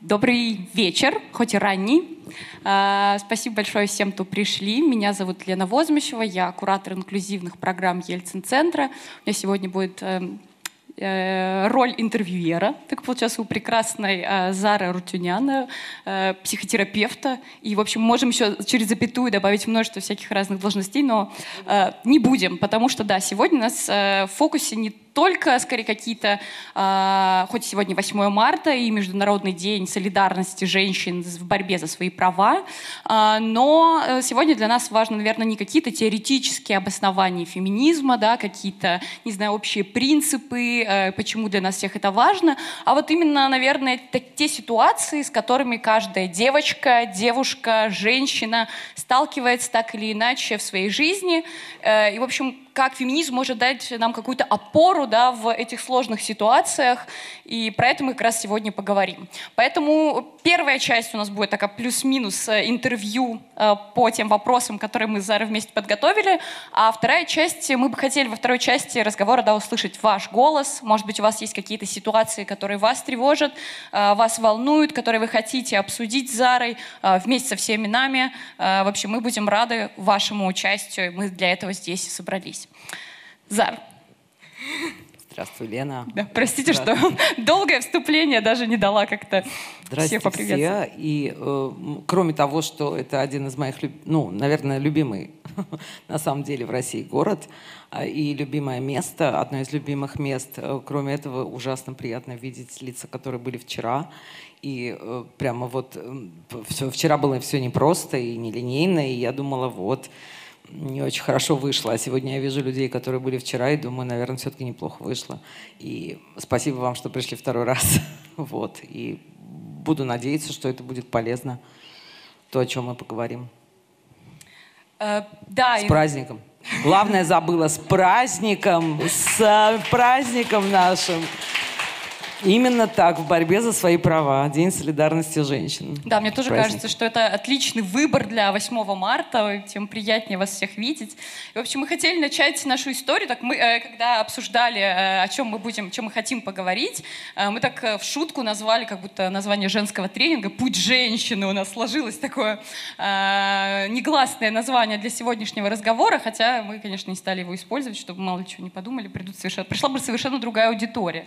Добрый вечер, хоть и ранний. А, спасибо большое всем, кто пришли. Меня зовут Лена Возмещева, я куратор инклюзивных программ Ельцин-центра. У меня сегодня будет эм, э, роль интервьюера. Так получилось у прекрасной э, Зары Рутюняна, э, психотерапевта. И, в общем, можем еще через запятую добавить множество всяких разных должностей, но не будем, потому что, да, сегодня у нас в фокусе не только, скорее, какие-то, э, хоть сегодня 8 марта и Международный день солидарности женщин в борьбе за свои права, э, но сегодня для нас важно, наверное, не какие-то теоретические обоснования феминизма, да, какие-то, не знаю, общие принципы, э, почему для нас всех это важно, а вот именно, наверное, те ситуации, с которыми каждая девочка, девушка, женщина сталкивается так или иначе в своей жизни. Э, и, в общем, как феминизм может дать нам какую-то опору да, в этих сложных ситуациях. И про это мы как раз сегодня поговорим. Поэтому первая часть у нас будет такая плюс-минус э, интервью э, по тем вопросам, которые мы с Зарой вместе подготовили. А вторая часть, мы бы хотели во второй части разговора да, услышать ваш голос. Может быть, у вас есть какие-то ситуации, которые вас тревожат, э, вас волнуют, которые вы хотите обсудить с Зарой вместе со всеми нами. В общем, мы будем рады вашему участию. Мы для этого здесь и собрались. Зар. Здравствуй, Лена. Да, простите, что долгое вступление даже не дала как-то всех поприветствовать. все. И э, кроме того, что это один из моих, ну, наверное, любимый на самом деле в России город э, и любимое место, одно из любимых мест. Э, кроме этого, ужасно приятно видеть лица, которые были вчера. И э, прямо вот э, все, вчера было все непросто и нелинейно, и я думала, вот, не очень хорошо вышло. А сегодня я вижу людей, которые были вчера, и думаю, наверное, все-таки неплохо вышло. И спасибо вам, что пришли второй раз. вот. И буду надеяться, что это будет полезно, то, о чем мы поговорим. Uh, да. С праздником. Главное забыла, с праздником, с праздником нашим. Именно так, в борьбе за свои права. День солидарности женщин. Да, мне тоже Праздник. кажется, что это отличный выбор для 8 марта. Тем приятнее вас всех видеть. И, в общем, мы хотели начать нашу историю. Так мы, э, когда обсуждали, э, о чем мы будем, о чем мы хотим поговорить, э, мы так в шутку назвали, как будто название женского тренинга «Путь женщины». У нас сложилось такое негласное название для сегодняшнего разговора, хотя мы, конечно, не стали его использовать, чтобы мало чего не подумали. Придут совершенно, пришла бы совершенно другая аудитория.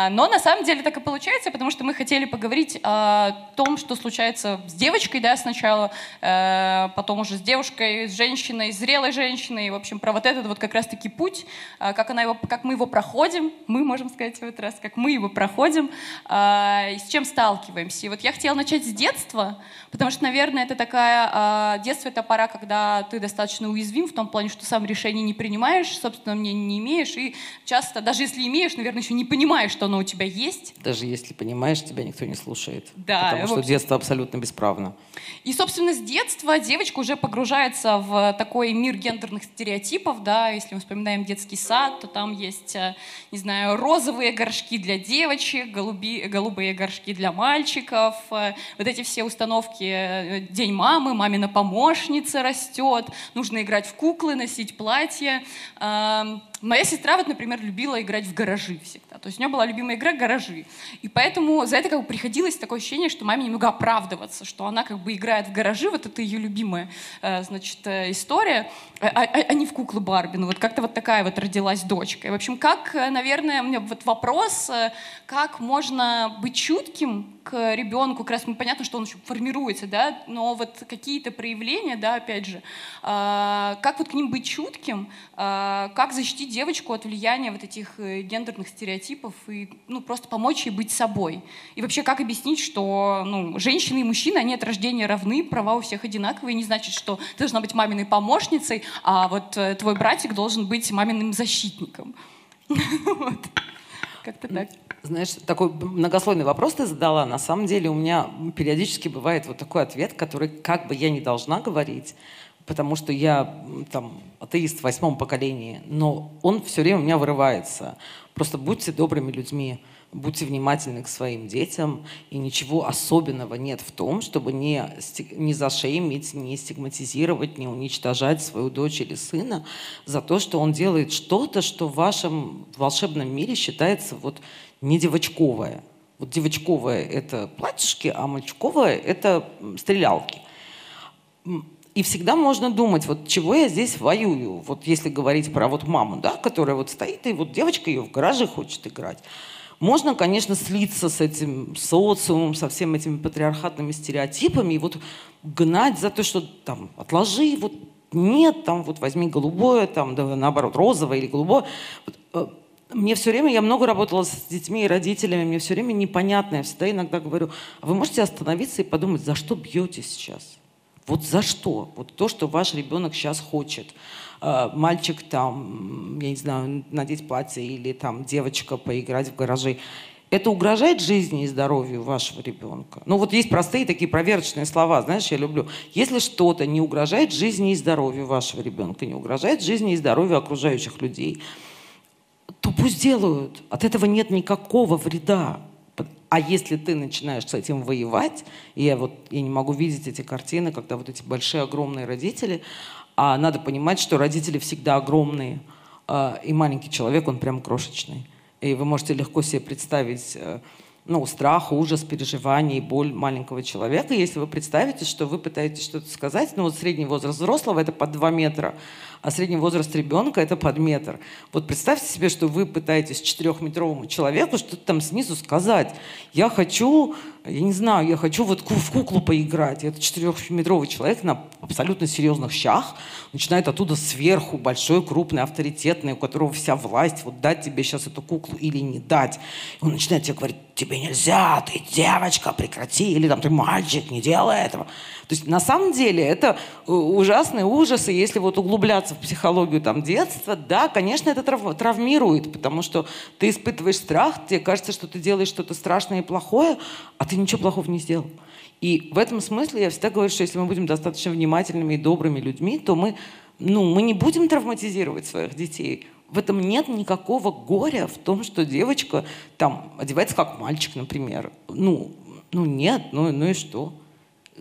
А, но на самом деле так и получается, потому что мы хотели поговорить о том, что случается с девочкой, да, сначала, э, потом уже с девушкой, с женщиной, зрелой женщиной, в общем, про вот этот вот как раз-таки путь, э, как, она его, как мы его проходим, мы можем сказать в этот раз, как мы его проходим, э, и с чем сталкиваемся. И вот я хотела начать с детства, потому что, наверное, это такая, детство это пора, когда ты достаточно уязвим в том плане, что сам решение не принимаешь, собственно, мнения не имеешь, и часто, даже если имеешь, наверное, еще не понимаешь, что оно у тебя есть. Даже если понимаешь, тебя никто не слушает. Да. Потому что общем... детство абсолютно бесправно. И, собственно, с детства девочка уже погружается в такой мир гендерных стереотипов, да, если мы вспоминаем детский сад, то там есть, э, не знаю, розовые горшки для девочек, голуби, голубые горшки для мальчиков, э, вот эти все установки э, День мамы, мамина помощница растет, нужно играть в куклы, носить платье. Моя сестра, вот, например, любила играть в гаражи всегда. То есть у нее была любимая игра гаражи. И поэтому за это как бы приходилось такое ощущение, что маме немного оправдываться, что она как бы играет в гаражи, вот это ее любимая, э, значит, э, история, а, а, а не в куклы Барби. Ну вот как-то вот такая вот родилась дочка. И, в общем, как, э, наверное, у меня вот вопрос, как можно быть чутким к ребенку, как раз ну, понятно, что он еще формируется, да, но вот какие-то проявления, да, опять же, как вот к ним быть чутким, как защитить девочку от влияния вот этих э, гендерных стереотипов и ну, просто помочь ей быть собой. И вообще, как объяснить, что ну, женщины и мужчины, они от рождения равны, права у всех одинаковые, не значит, что ты должна быть маминой помощницей, а вот э, твой братик должен быть маминым защитником. Как-то так. Знаешь, такой многослойный вопрос ты задала. На самом деле у меня периодически бывает вот такой ответ, который как бы я не должна говорить, потому что я там атеист в восьмом поколении, но он все время у меня вырывается. Просто будьте добрыми людьми, будьте внимательны к своим детям, и ничего особенного нет в том, чтобы не, не зашеймить, не стигматизировать, не уничтожать свою дочь или сына за то, что он делает что-то, что в вашем волшебном мире считается вот не девочковое. Вот девочковое – это платьишки, а мальчиковое – это стрелялки. И всегда можно думать, вот чего я здесь воюю, вот если говорить про вот маму, да, которая вот стоит, и вот девочка ее в гараже хочет играть. Можно, конечно, слиться с этим социумом, со всеми этими патриархатными стереотипами и вот гнать за то, что там отложи, вот нет, там вот возьми голубое, там да, наоборот розовое или голубое. Э, мне все время, я много работала с детьми и родителями, мне все время непонятно, я всегда иногда говорю, а вы можете остановиться и подумать, за что бьете сейчас? Вот за что? Вот то, что ваш ребенок сейчас хочет. Э, мальчик там, я не знаю, надеть платье или там девочка поиграть в гараже. Это угрожает жизни и здоровью вашего ребенка? Ну вот есть простые такие проверочные слова, знаешь, я люблю. Если что-то не угрожает жизни и здоровью вашего ребенка, не угрожает жизни и здоровью окружающих людей, то пусть делают. От этого нет никакого вреда. А если ты начинаешь с этим воевать, и я вот я не могу видеть эти картины, когда вот эти большие огромные родители, а надо понимать, что родители всегда огромные, а, и маленький человек, он прям крошечный. И вы можете легко себе представить э, ну, страх, ужас, переживание боль маленького человека. Если вы представите, что вы пытаетесь что-то сказать, ну вот средний возраст взрослого это под 2 метра, а средний возраст ребенка это под метр. Вот представьте себе, что вы пытаетесь четырехметровому человеку что-то там снизу сказать. Я хочу, я не знаю, я хочу вот в куклу поиграть. И этот четырехметровый человек на абсолютно серьезных щах начинает оттуда сверху, большой, крупный, авторитетный, у которого вся власть, вот дать тебе сейчас эту куклу или не дать. И он начинает тебе говорить, тебе нельзя, ты девочка, прекрати, или там ты мальчик, не делай этого. То есть на самом деле это э, ужасные ужасы, если вот углубляться в психологию там детства, да, конечно, это трав травмирует, потому что ты испытываешь страх, тебе кажется, что ты делаешь что-то страшное и плохое, а ты ничего плохого не сделал. И в этом смысле я всегда говорю, что если мы будем достаточно внимательными и добрыми людьми, то мы, ну, мы не будем травматизировать своих детей. В этом нет никакого горя в том, что девочка там одевается как мальчик, например. Ну, ну нет, ну, ну и что?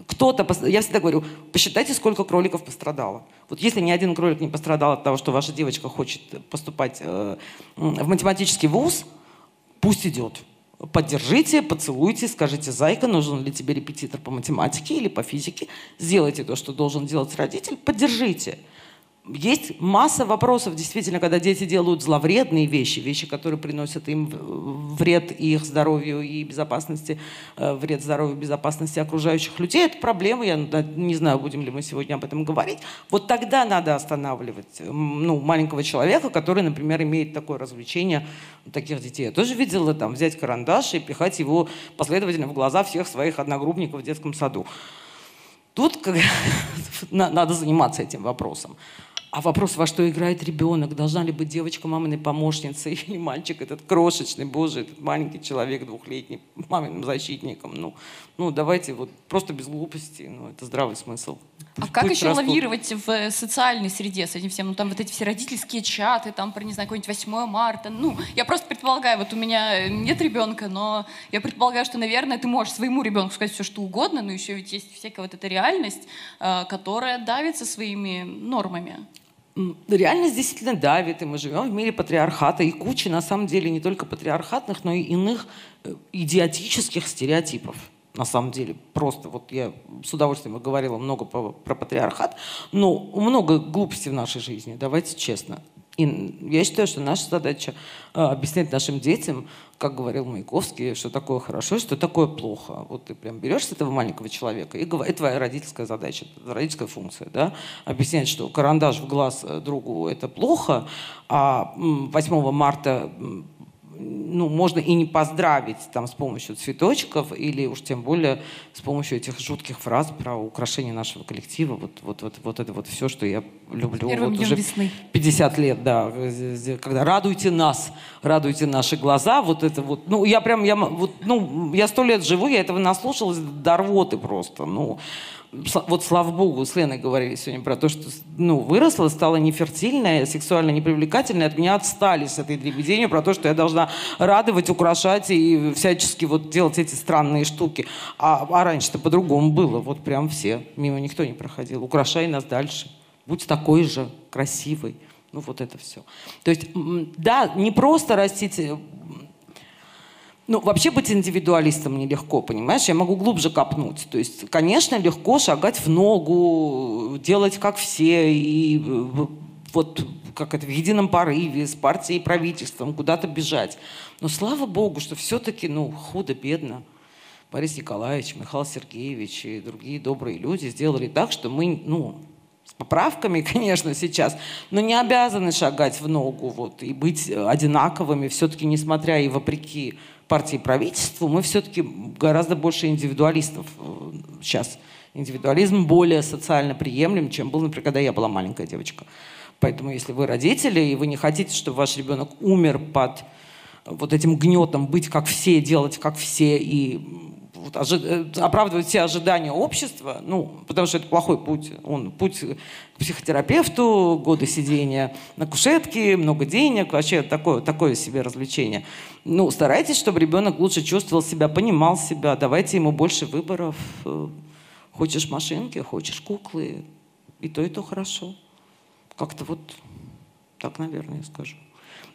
кто-то, я всегда говорю, посчитайте, сколько кроликов пострадало. Вот если ни один кролик не пострадал от того, что ваша девочка хочет поступать э, в математический вуз, пусть идет. Поддержите, поцелуйте, скажите, зайка, нужен ли тебе репетитор по математике или по физике. Сделайте то, что должен делать родитель, поддержите. Есть масса вопросов, действительно, когда дети делают зловредные вещи, вещи, которые приносят им вред их здоровью и безопасности, э, вред здоровью и безопасности окружающих людей. Это проблема, я не знаю, будем ли мы сегодня об этом говорить. Вот тогда надо останавливать ну, маленького человека, который, например, имеет такое развлечение таких детей. Я тоже видела там взять карандаш и пихать его последовательно в глаза всех своих одногруппников в детском саду. Тут как, надо заниматься этим вопросом. А вопрос, во что играет ребенок? Должна ли быть девочка маминой помощницей или мальчик этот крошечный, боже, этот маленький человек двухлетний, маминым защитником? Ну, ну давайте вот просто без глупости, ну это здравый смысл. А Пусть как еще растут. лавировать в социальной среде с этим всем? Ну там вот эти все родительские чаты, там про, не знаю, какой-нибудь 8 марта. Ну, я просто предполагаю, вот у меня нет ребенка, но я предполагаю, что, наверное, ты можешь своему ребенку сказать все, что угодно, но еще ведь есть всякая вот эта реальность, э, которая давится своими нормами реальность действительно давит, и мы живем в мире патриархата, и кучи, на самом деле, не только патриархатных, но и иных э, идиотических стереотипов. На самом деле, просто вот я с удовольствием говорила много про, патриархат, но много глупостей в нашей жизни, давайте честно. И я считаю, что наша задача э, объяснять нашим детям, как говорил Маяковский, что такое хорошо что такое плохо. Вот ты прям берешь с этого маленького человека, и это твоя родительская задача, родительская функция, да, объяснять, что карандаш в глаз э, другу – это плохо, а 8 марта ну, можно и не поздравить там с помощью цветочков или уж тем более с помощью этих жутких фраз про украшение нашего коллектива. Вот, вот, вот, вот это вот все, что я люблю. Первым вот уже весны. 50 лет, да. Когда радуйте нас, радуйте наши глаза. Вот это вот. Ну, я прям, я, вот, ну, я сто лет живу, я этого наслушалась до рвоты просто. Ну, вот слава богу, с Леной говорили сегодня про то, что ну, выросла, стала нефертильная, сексуально непривлекательная, от меня отстали с этой дребеденью про то, что я должна радовать, украшать и всячески вот делать эти странные штуки. А, а раньше-то по-другому было, вот прям все, мимо никто не проходил. Украшай нас дальше, будь такой же красивый. Ну вот это все. То есть, да, не просто растить Ну, вообще быть индивидуалистом нелегко, понимаешь? Я могу глубже копнуть. То есть, конечно, легко шагать в ногу, делать как все, и э, вот как это в едином порыве с партией и правительством куда-то бежать. Но слава богу, что все-таки, ну, худо-бедно. Борис Николаевич, Михаил Сергеевич и другие добрые люди сделали так, что мы, ну, с поправками, конечно, сейчас, но не обязаны шагать в ногу вот, и быть одинаковыми, все-таки, несмотря и вопреки партии правительству, мы все-таки гораздо больше индивидуалистов сейчас. Э, Индивидуализм более социально приемлем, чем был, например, когда я была маленькая девочка. Поэтому, если вы родители, и вы не хотите, чтобы ваш ребенок умер под вот этим гнетом быть как все, делать как все и вот, ожи, э, оправдывать все ожидания общества, ну, потому что это плохой путь. Он путь к психотерапевту, годы сидения на кушетке, много денег, вообще такое, такое себе развлечение. Ну, старайтесь, чтобы ребенок лучше чувствовал себя, понимал себя, давайте ему больше выборов. Хочешь машинки, хочешь куклы, и то, и то хорошо. Как-то вот так, наверное, скажу.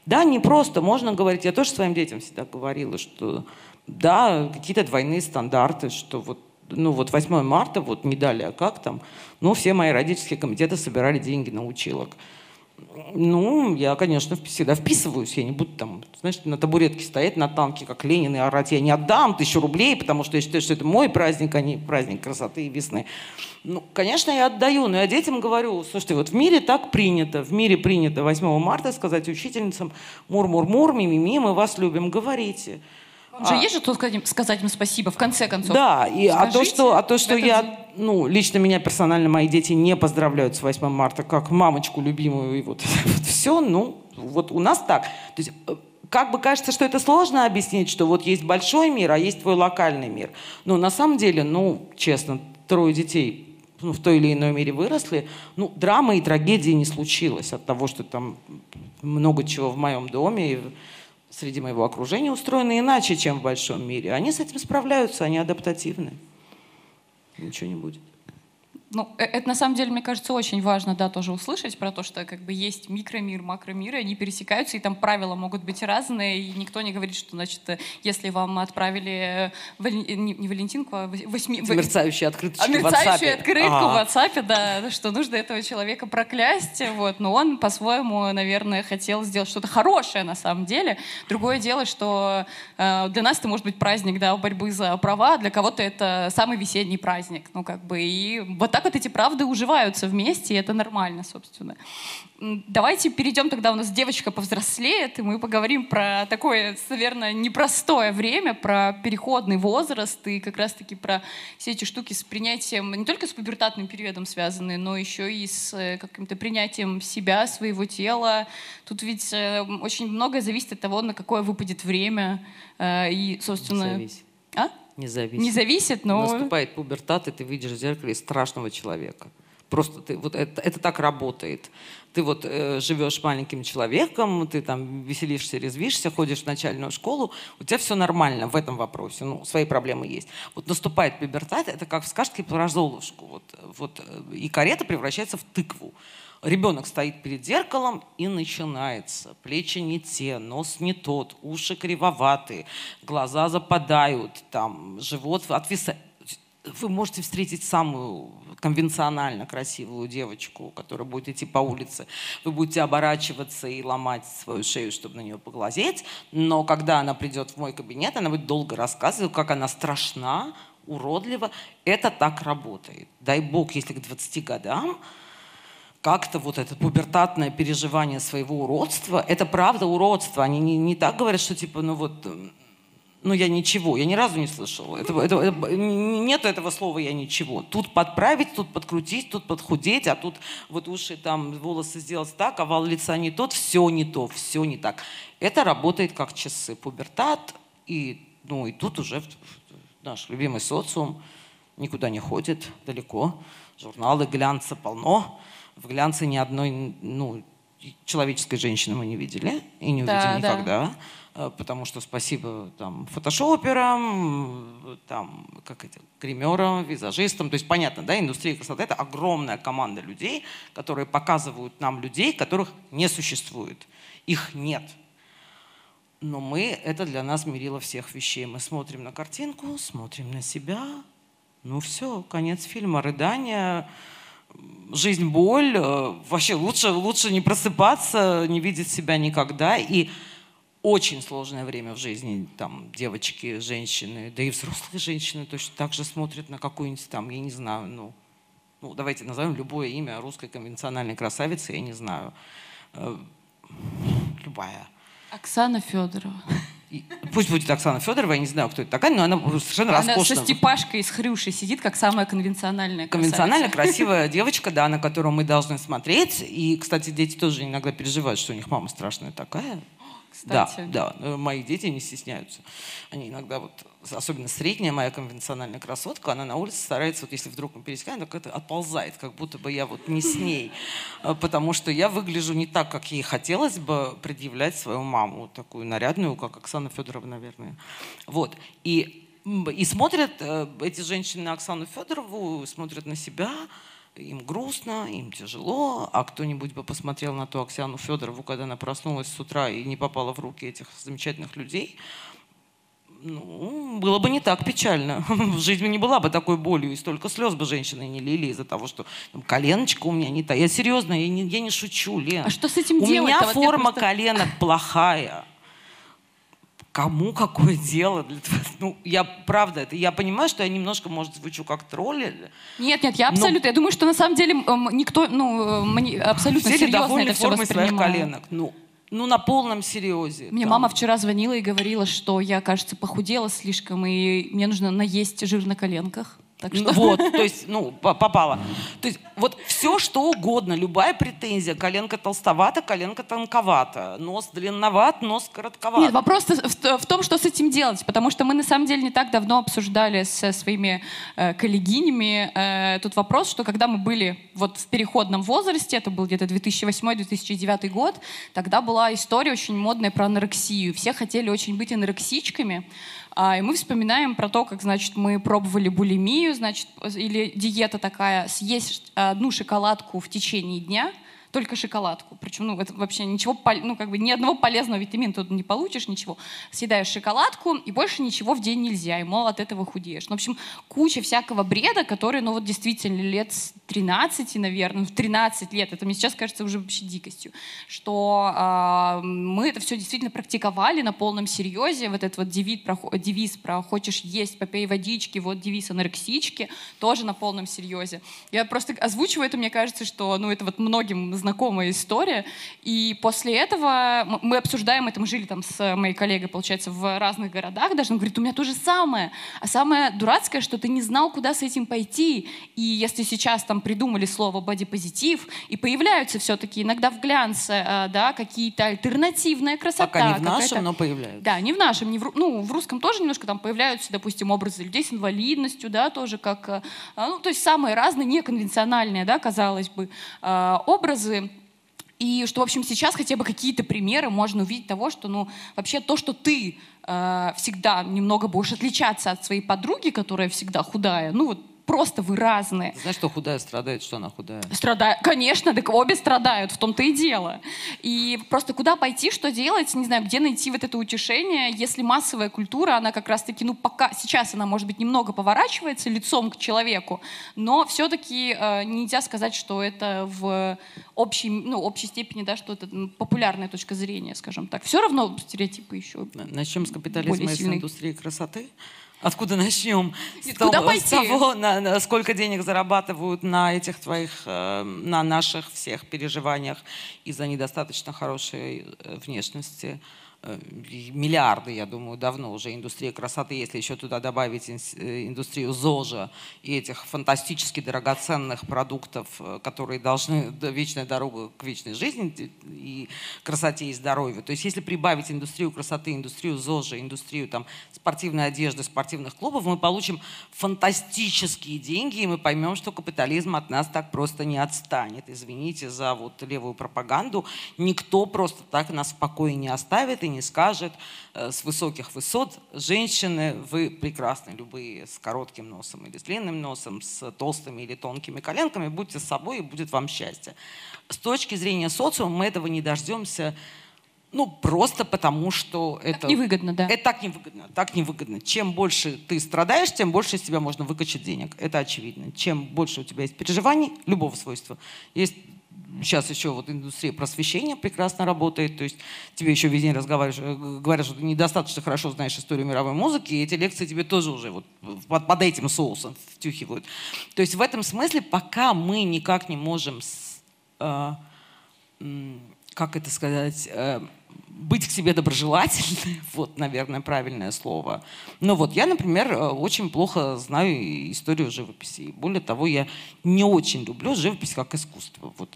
Да, не просто, можно говорить, я тоже своим детям всегда говорила, что да, какие-то двойные стандарты, что вот ну вот 8 марта, вот не дали, а как там? Ну, все мои родительские комитеты собирали деньги на училок. Ну, я, конечно, всегда вписываюсь. Я не буду там, знаешь, на табуретке стоять на танке, как Ленин, и орать. Я не отдам тысячу рублей, потому что я считаю, что это мой праздник, а не праздник красоты и весны. Ну, конечно, я отдаю, но я детям говорю, слушайте, вот в мире так принято. В мире принято 8 марта сказать учительницам «Мур-мур-мур, мы вас любим, говорите». Вам же а, есть же то сказать, сказать им спасибо, в конце концов. Да, и, а то, что, а то, что я, ну, лично меня персонально мои дети не поздравляют с 8 марта, как мамочку любимую, и вот, вот все, ну, вот у нас так. То есть, э, как бы кажется, что это сложно объяснить, что вот есть большой мир, а есть твой локальный мир. Но на самом деле, ну, честно, трое детей ну, в той или иной мере выросли, ну, драмы и трагедии не случилось от того, что там много чего в моем доме, среди моего окружения устроены иначе, чем в большом мире. Они с этим справляются, они адаптативны. Ничего не будет. Ну, э, это на самом деле, мне кажется, очень важно, да, тоже услышать про то, что как бы есть микромир, макромир, и они пересекаются, и там правила могут быть разные, и никто не говорит, что, значит, если вам отправили вали... не, не Валентинку, а восьми... Мерцающую открыточку а, мерцающую открытку ага. в WhatsApp, да, что нужно этого человека проклясть, вот, но он по-своему, наверное, хотел сделать что-то хорошее на самом деле. Другое дело, что э, для нас это может быть праздник, да, борьбы за права, для кого-то это самый весенний праздник, ну, как бы, и вот так вот эти правды уживаются вместе, и это нормально, собственно. Давайте перейдем тогда, у нас девочка повзрослеет, и мы поговорим про такое, наверное, непростое время, про переходный возраст и как раз-таки про все эти штуки с принятием, не только с пубертатным периодом связанные, но еще и с э, каким-то принятием себя, своего тела. Тут ведь э, очень многое зависит от того, на какое выпадет время. Э, и, собственно... Зависит. А? Не зависит. Не зависит, но... Наступает пубертат, и ты видишь в зеркале страшного человека. Просто ты, вот это, это так работает. Ты вот э, живешь маленьким человеком, ты там веселишься, резвишься, ходишь в начальную школу, у тебя все нормально в этом вопросе, ну, свои проблемы есть. Вот наступает пубертат, это как в сказке про Золушку. Вот, вот, э, и карета превращается в тыкву. Ребенок стоит перед зеркалом и начинается. Плечи не те, нос не тот, уши кривоватые, глаза западают, там, живот отвисает. Вы можете встретить самую конвенционально красивую девочку, которая будет идти по улице. Вы будете оборачиваться и ломать свою шею, чтобы на нее поглазеть. Но когда она придет в мой кабинет, она будет долго рассказывать, как она страшна, уродлива. Это так работает. Дай бог, если к 20 годам как-то вот это пубертатное переживание своего уродства, это правда уродство. Они не, не так говорят, что типа, ну вот, ну я ничего, я ни разу не слышала. Это, это, это, нет этого слова «я ничего». Тут подправить, тут подкрутить, тут подхудеть, а тут вот уши там, волосы сделать так, овал лица не тот, все не то, все не так. Это работает как часы. Пубертат, и, ну, и тут уже наш любимый социум никуда не ходит далеко. Журналы глянца полно в глянце ни одной ну, человеческой женщины мы не видели и не увидим да, никогда. Да э, потому что спасибо там фотошоперам, там как это, гримерам, визажистам, то есть понятно, да, индустрия красоты это огромная команда людей, которые показывают нам людей, которых не существует, их нет. Но мы, это для нас мерило всех вещей. Мы смотрим на картинку, смотрим на себя. Ну все, конец фильма. Рыдание, жизнь, боль. Э, вообще лучше, лучше не просыпаться, не видеть себя никогда. И очень сложное время в жизни. Там девочки, женщины, да и взрослые женщины точно так же смотрят на какую-нибудь там, я не знаю, ну, ну давайте назовем любое имя русской конвенциональной красавицы, я не знаю. Э, любая. Оксана Федорова. Пусть будет Оксана Федорова, я не знаю, кто это такая, но она совершенно она роскошная. со Степашкой с Хрюшей сидит, как самая конвенциональная Конвенциональная, красивая девочка, да, на которую мы должны смотреть. И, кстати, дети тоже иногда переживают, что у них мама страшная такая кстати. Да, да. Мои дети не стесняются. Они иногда вот, особенно средняя моя конвенциональная красотка, она на улице старается, вот если вдруг мы пересекаем, так это отползает, как будто бы я вот не с ней. А, потому что я выгляжу не так, как ей хотелось бы предъявлять свою маму, такую нарядную, как Оксана Федорова, наверное. Вот. И и смотрят э, эти женщины на Оксану Федорову, смотрят на себя, им грустно, им тяжело, а кто-нибудь бы посмотрел на ту Оксану Федорову, когда она проснулась с утра и не попала в руки этих замечательных людей, ну, было бы не так печально. Жизнь не была бы такой болью, и столько слез бы женщины не лили из-за того, что там, коленочка у меня не та. Я серьезно, я не, я не шучу, Лен. А что с этим у делать? У меня вот форма просто... коленок плохая кому какое дело? Для того? Ну, я правда, это, я понимаю, что я немножко, может, звучу как тролль. Нет, нет, я абсолютно, но... я думаю, что на самом деле никто, ну, абсолютно все серьезно это все формой своих коленок. Ну, ну, на полном серьезе. Мне там. мама вчера звонила и говорила, что я, кажется, похудела слишком, и мне нужно наесть жир на коленках. Так что... Вот, то есть, ну, попала. То есть, вот все, что угодно, любая претензия. Коленка толстовата, коленка тонковата. Нос длинноват, нос коротковат. Нет, вопрос в, в том, что с этим делать. Потому что мы, на самом деле, не так давно обсуждали со своими э, коллегинями э, тут вопрос, что когда мы были вот в переходном возрасте, это был где-то 2008-2009 год, тогда была история очень модная про анорексию. Все хотели очень быть анорексичками. А, и мы вспоминаем про то, как, значит, мы пробовали булимию, значит, или диета такая, съесть одну шоколадку в течение дня — только шоколадку. Причем, ну, это вообще ничего, ну, как бы ни одного полезного витамина тут не получишь, ничего. Съедаешь шоколадку, и больше ничего в день нельзя, и, мол, от этого худеешь. Ну, в общем, куча всякого бреда, который, ну, вот действительно лет с 13, наверное, в 13 лет, это мне сейчас кажется уже вообще дикостью, что э, мы это все действительно практиковали на полном серьезе, вот этот вот девиз про, девиз про «хочешь есть, попей водички», вот девиз анорексички, тоже на полном серьезе. Я просто озвучиваю это, мне кажется, что, ну, это вот многим знакомая история. И после этого мы обсуждаем это, мы жили там с моей коллегой, получается, в разных городах даже. Он говорит, у меня то же самое. А самое дурацкое, что ты не знал, куда с этим пойти. И если сейчас там придумали слово бодипозитив, и появляются все-таки иногда в глянце э, да, какие-то альтернативная красота. Пока не в нашем, но появляются. Да, не в нашем, не в, ну, в русском тоже немножко там появляются, допустим, образы людей с инвалидностью, да, тоже как, э, ну, то есть самые разные, неконвенциональные, да, казалось бы, э, образы, образы. И что, в общем, сейчас хотя бы какие-то примеры можно увидеть того, что, ну, вообще то, что ты э, всегда немного будешь отличаться от своей подруги, которая всегда худая, ну, вот просто вы разные. Знаешь, что худая страдает, что она худая? Страдает, конечно, так обе страдают, в том-то и дело. И просто куда пойти, что делать, не знаю, где найти вот это утешение, если массовая культура, она как раз-таки, ну, пока, сейчас она, может быть, немного поворачивается лицом к человеку, но все-таки э, нельзя сказать, что это в общей, ну, общей степени, да, что это популярная точка зрения, скажем так. Все равно стереотипы еще Начнем с капитализма и с индустрии красоты. Откуда начнем? Нет, с того, куда пойти? С того, на, на, сколько денег зарабатывают на этих твоих, э, на наших всех переживаниях из-за недостаточно хорошей э, внешности. Э, миллиарды, я думаю, давно уже индустрия красоты, если еще туда добавить э, индустрию ЗОЖа и этих фантастически драгоценных продуктов, э, которые должны, вечная дорога к вечной жизни и красоте и здоровью. То есть если прибавить индустрию красоты, индустрию ЗОЖа, индустрию там, спортивной одежды, спортивных клубов, мы получим фантастические деньги, и мы поймем, что капитализм от нас так просто не отстанет. Извините за вот левую пропаганду. Никто просто так нас в покое не оставит и не скажет э, с высоких высот, женщины, вы прекрасны, любые с коротким носом или с длинным носом, с толстыми или тонкими коленками, будьте с собой и будет вам счастье. С точки зрения социума мы этого не дождемся Ну, просто потому, что это... Так невыгодно, да. Это так невыгодно, так невыгодно. Чем больше ты страдаешь, тем больше из тебя можно выкачать денег. Это очевидно. Чем больше у тебя есть переживаний любого свойства. Есть сейчас еще вот индустрия просвещения прекрасно работает, то есть тебе еще весь день разговариваешь, э, говорят, что ты недостаточно хорошо знаешь историю мировой музыки, и эти лекции тебе тоже уже вот под, под этим соусом втюхивают. То есть в этом смысле пока мы никак не можем, с, э, как это сказать, э, быть к себе доброжелательной, вот, наверное, правильное слово. Но вот я, например, э, очень плохо знаю историю живописи. Более того, я не очень люблю живопись как искусство. Вот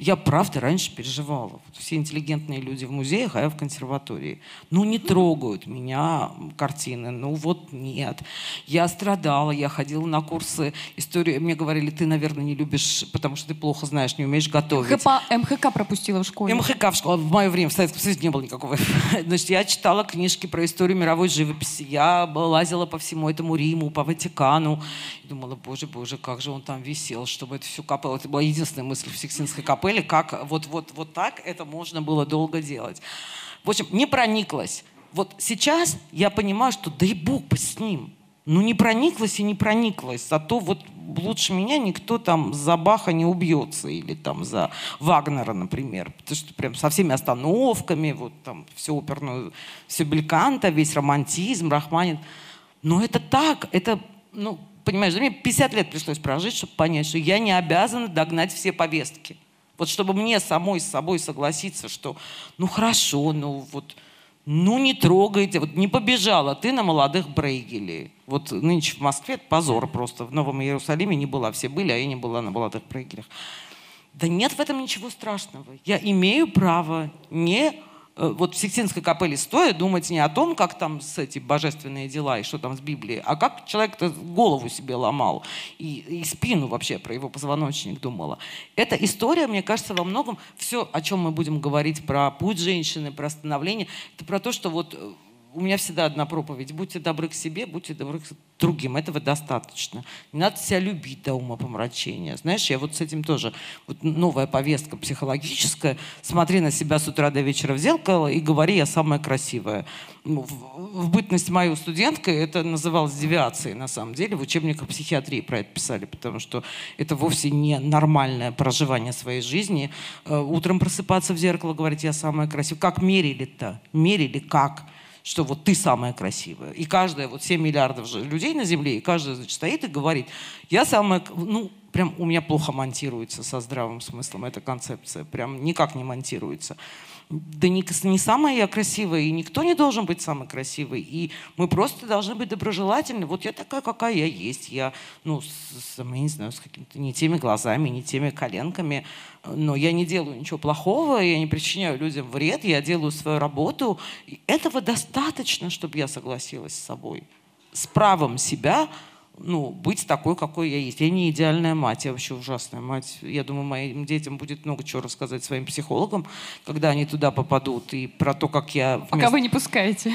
я правда раньше переживала. Все интеллигентные люди в музеях, а я в консерватории. Ну, не трогают меня картины. Ну, вот нет. Я страдала, я ходила на курсы истории. Мне говорили, ты, наверное, не любишь, потому что ты плохо знаешь, не умеешь готовить. МХК, МХК пропустила в школе. МХК в школе. В мое время в Советском Союзе не было никакого. Значит, я читала книжки про историю мировой живописи. Я лазила по всему этому Риму, по Ватикану. И думала, боже, боже, как же он там висел, чтобы это все капало. Это была единственная мысль в Сикстинской капелле были, как вот, вот, вот так это можно было долго делать. В общем, не прониклась. Вот сейчас я понимаю, что дай бог бы с ним. Ну, не прониклась и не прониклась. Зато вот лучше меня никто там за Баха не убьется. Или там за Вагнера, например. Потому что прям со всеми остановками, вот там все оперную, все бельканто, весь романтизм, Рахманин. Но это так, это, ну, понимаешь, мне 50 лет пришлось прожить, чтобы понять, что я не обязана догнать все повестки. Вот чтобы мне самой с собой согласиться, что ну хорошо, ну вот, ну не трогайте, вот не побежала ты на молодых Брейгелей. Вот нынче в Москве это позор просто. В Новом Иерусалиме не была, все были, а я не была на молодых Брейгелях. Да нет в этом ничего страшного. Я имею право не вот в Сикстинской капелле стоя думать не о том, как там с эти божественные дела и что там с Библией, а как человек-то голову себе ломал и, и спину вообще про его позвоночник думала. Эта история, мне кажется, во многом все, о чем мы будем говорить про путь женщины, про становление, это про то, что вот э, у меня всегда одна проповедь. Будьте добры к себе, будьте добры к другим. Этого достаточно. Не надо себя любить до ума помрачения. Знаешь, я вот с этим тоже... Вот новая повестка психологическая. Смотри на себя с утра до вечера в зеркало и говори, я самая красивая. Ну, в, в бытность мою студенткой это называлось девиацией, на самом деле. В учебниках психиатрии про это писали, потому что это вовсе не нормальное проживание своей жизни. Э, утром просыпаться в зеркало, говорить, я самая красивая. Как мерили-то? Мерили как? Что вот ты самая красивая. И каждая, вот 7 миллиардов людей на Земле, и каждая, значит, стоит и говорит, я самая, ну, прям у меня плохо монтируется со здравым смыслом эта концепция, прям никак не монтируется да не, не самая я красивая, и никто не должен быть самой красивой. И мы просто должны быть доброжелательны. Вот я такая, какая я есть. Я, ну, с, с, я не знаю, с какими-то не теми глазами, не теми коленками. Но я не делаю ничего плохого, я не причиняю людям вред, я делаю свою работу. И этого достаточно, чтобы я согласилась с собой. С правом себя ну, быть такой, какой я есть. Я не идеальная мать, я вообще ужасная мать. Я думаю, моим детям будет много чего рассказать своим психологам, когда они туда попадут, и про то, как я... Вместо... Пока вы не пускаете.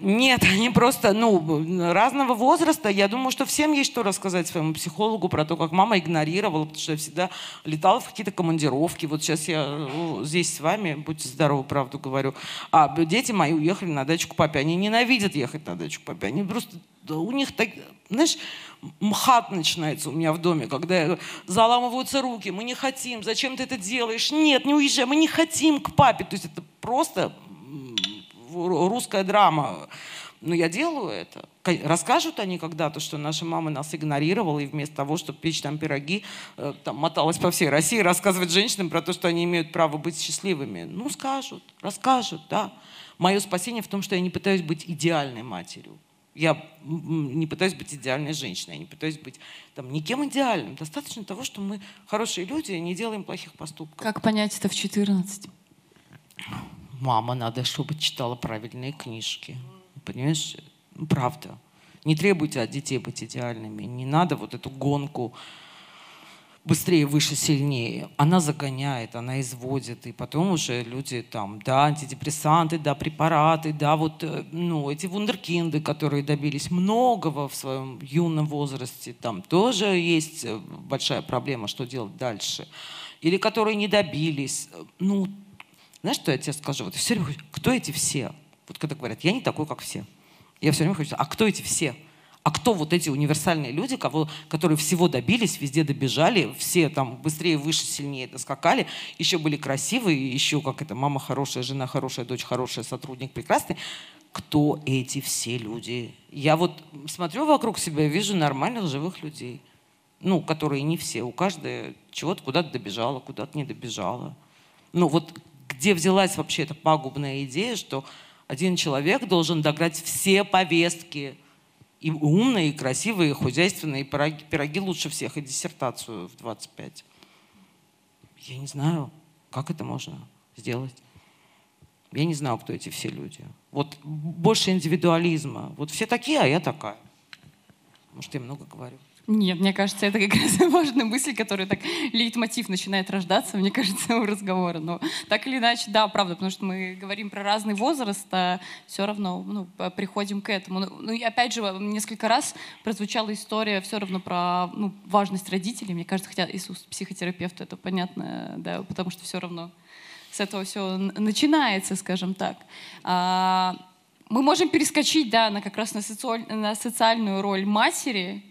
Нет, они просто, ну, разного возраста. Я думаю, что всем есть что рассказать своему психологу про то, как мама игнорировала, потому что я всегда летала в какие-то командировки. Вот сейчас я здесь с вами, будьте здоровы, правду говорю. А дети мои уехали на дачу к папе. Они ненавидят ехать на дачу к папе. Они просто у них так, знаешь, мхат начинается у меня в доме, когда заламываются руки, мы не хотим, зачем ты это делаешь? Нет, не уезжай, мы не хотим к папе. То есть это просто русская драма. Но я делаю это. Расскажут они когда-то, что наша мама нас игнорировала, и вместо того, чтобы печь там пироги, э, там, моталась по всей России, рассказывать женщинам про то, что они имеют право быть счастливыми. Ну, скажут, расскажут, да. Мое спасение в том, что я не пытаюсь быть идеальной матерью. Я не пытаюсь быть идеальной женщиной, я не пытаюсь быть там, никем идеальным. Достаточно того, что мы хорошие люди и не делаем плохих поступков. Как понять это в 14? Мама, надо, чтобы читала правильные книжки. Понимаешь? Правда. Не требуйте от детей быть идеальными. Не надо вот эту гонку быстрее, выше, сильнее. Она загоняет, она изводит, и потом уже люди там, да, антидепрессанты, да, препараты, да, вот, э, ну, эти вундеркинды, которые добились многого в своем юном возрасте, там тоже есть э, большая проблема, что делать дальше. Или которые не добились. Ну, Знаешь, что я тебе скажу? Вот все время, кто эти все? Вот когда говорят, я не такой, как все. Я все время хочу, а кто эти все? А кто вот эти универсальные люди, кого, которые всего добились, везде добежали, все там быстрее, выше, сильнее доскакали, еще были красивые, еще как это, мама хорошая, жена хорошая, дочь хорошая, сотрудник прекрасный. Кто эти все люди? Я вот смотрю вокруг себя, вижу нормальных живых людей. Ну, которые не все. У каждой чего-то куда-то добежала, куда-то не добежала. Ну, вот где взялась вообще эта пагубная идея, что один человек должен догнать все повестки – и умные, и красивые, и хозяйственные, пироги, пироги лучше всех, и диссертацию в 25. Я не знаю, как это можно сделать. Я не знаю, кто эти все люди. Вот больше индивидуализма. Вот все такие, а я такая. Может, я много говорю. Нет, мне кажется, это как раз важная мысль, которая так лейтмотив начинает рождаться, мне кажется, у разговора. Но так или иначе, да, правда, потому что мы говорим про разный возраст, а все равно ну, приходим к этому. Ну, ну и опять же, несколько раз прозвучала история все равно про ну, важность родителей. Мне кажется, хотя Иисус психотерапевт, это понятно, да, потому что все равно с этого все начинается, скажем так. А, мы можем перескочить, да, на как раз на, социаль, на социальную роль матери,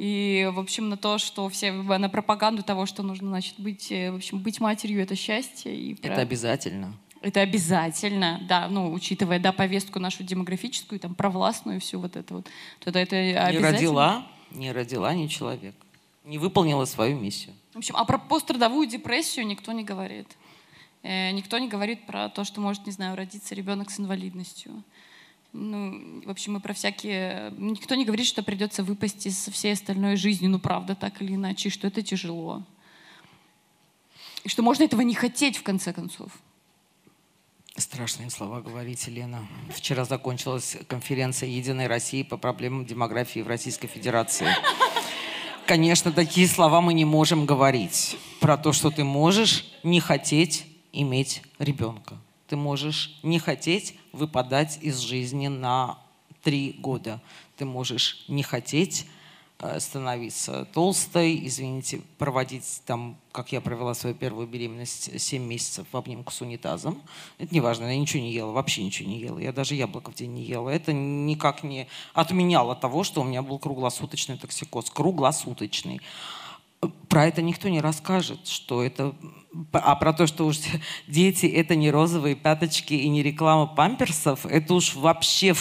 и, в общем, на то, что все на пропаганду того, что нужно, значит, быть, э, в общем, быть матерью — это счастье. И про... Это обязательно. Это обязательно, да, ну, учитывая, да, повестку нашу демографическую, там, провластную, всю вот это вот, тогда это обязательно. Не родила, не родила ни человек. Не выполнила свою миссию. В общем, а про пострадовую депрессию никто не говорит. Э, никто не говорит про то, что может, не знаю, родиться ребенок с инвалидностью. Ну, в общем, мы про всякие... Никто не говорит, что придется выпасть из всей остальной жизни, ну, правда, так или иначе, что это тяжело. И что можно этого не хотеть, в конце концов. Страшные слова говорите, Лена. Вчера закончилась конференция «Единой России» по проблемам демографии в Российской Федерации. Конечно, такие слова мы не можем говорить. Про то, что ты можешь не хотеть иметь ребенка ты можешь не хотеть выпадать из жизни на три года. Ты можешь не хотеть э, становиться толстой, извините, проводить там, как я провела свою первую беременность, 7 месяцев в обнимку с унитазом. Это не важно, я ничего не ела, вообще ничего не ела. Я даже яблоко в день не ела. Это никак не отменяло того, что у меня был круглосуточный токсикоз. Круглосуточный про это никто не расскажет, что это... А про то, что уж дети — это не розовые пяточки и не реклама памперсов, это уж вообще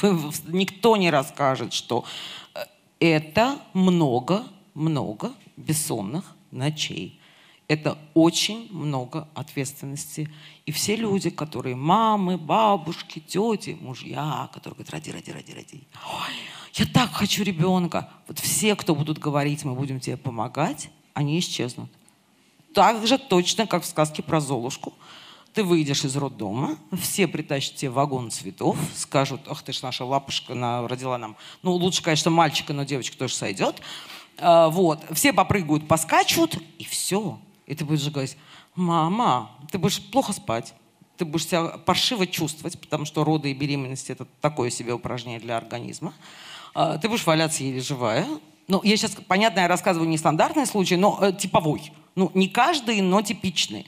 никто не расскажет, что э, это много-много бессонных ночей. Это очень много ответственности. И все люди, которые мамы, бабушки, тети, мужья, которые говорят, ради, ради, ради, ради. Ой, я так хочу ребенка. Вот все, кто будут говорить, мы будем тебе помогать, они исчезнут. Так же точно, как в сказке про Золушку. Ты выйдешь из роддома, все притащат тебе вагон цветов, скажут, ах ты ж наша лапушка она родила нам. Ну, лучше, конечно, мальчика, но девочка тоже сойдет. А, вот. Все попрыгают, поскачут, и все. И ты будешь говорить, мама, ты будешь плохо спать, ты будешь себя паршиво чувствовать, потому что роды и беременность – это такое себе упражнение для организма. А, ты будешь валяться еле живая, ну, я сейчас, понятно, я рассказываю не стандартный случай, но э, типовой. Ну, не каждый, но типичный.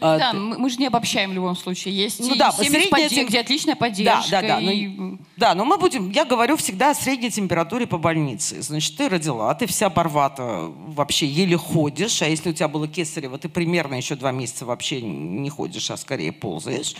А, да, ты... мы же не обобщаем в любом случае. Есть ну, да, семьи, подде... где отличная поддержка. Да, да, да. И... Ну, да, но мы будем, я говорю всегда о средней температуре по больнице. Значит, ты родила, ты вся порвата, вообще еле ходишь, а если у тебя было кесарево, ты примерно еще два месяца вообще не ходишь, а скорее ползаешь.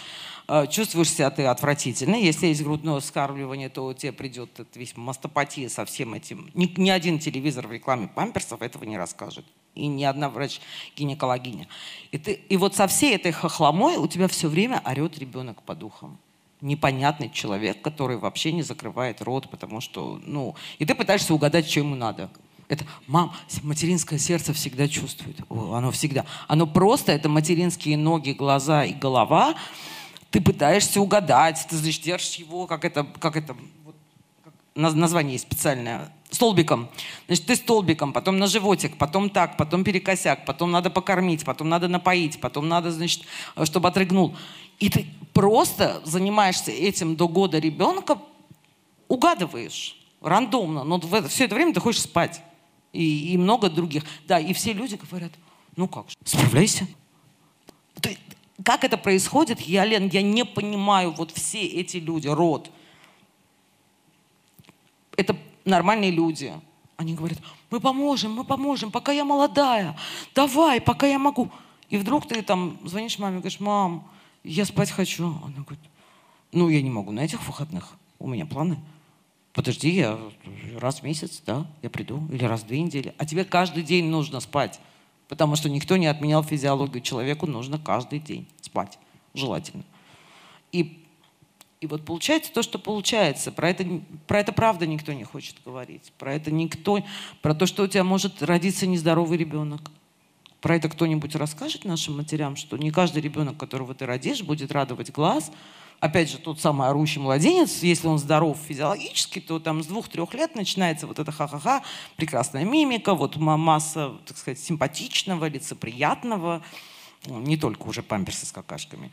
Э, чувствуешь себя ты отвратительно. Если есть грудное вскармливание, то тебе придет весь мастопатия со всем этим. Ни, ни один телевизор в рекламе памперсов этого не расскажет. И ни одна врач-гинекологиня. И, ты, и вот со всей этой хохломой у тебя все время орет ребенок по духам непонятный человек, который вообще не закрывает рот, потому что, ну, и ты пытаешься угадать, что ему надо. Это мам, материнское сердце всегда чувствует. О, оно всегда. Оно просто, это материнские ноги, глаза и голова, ты пытаешься угадать, ты, значит, держишь его, как это, как это, вот, как, название есть специальное, столбиком. Значит, ты столбиком, потом на животик, потом так, потом перекосяк, потом надо покормить, потом надо напоить, потом надо, значит, чтобы отрыгнул. И ты просто занимаешься этим до года ребенка, угадываешь рандомно, но в это, все это время ты хочешь спать. И, и много других. Да, и все люди говорят, ну как же, справляйся. Ты, как это происходит, я, Лен, я не понимаю, вот все эти люди, род. Это нормальные люди. Они говорят, мы поможем, мы поможем, пока я молодая, давай, пока я могу. И вдруг ты там звонишь маме, говоришь, мам, я спать хочу. Она говорит, ну, я не могу на этих выходных, у меня планы. Подожди, я раз в месяц, да, я приду, или раз в две недели. А тебе каждый день нужно спать, потому что никто не отменял физиологию. Человеку нужно каждый день спать, желательно. И, и вот получается то, что получается. Про это, про это правда никто не хочет говорить. Про это никто, про то, что у тебя может родиться нездоровый ребенок. Про это кто-нибудь расскажет нашим матерям, что не каждый ребенок, которого ты родишь, будет радовать глаз. Опять же, тот самый орущий младенец, если он здоров физиологически, то там с двух-трех лет начинается вот это ха-ха-ха, прекрасная мимика, вот масса, так сказать, симпатичного, лицеприятного, ну, не только уже памперсы с какашками.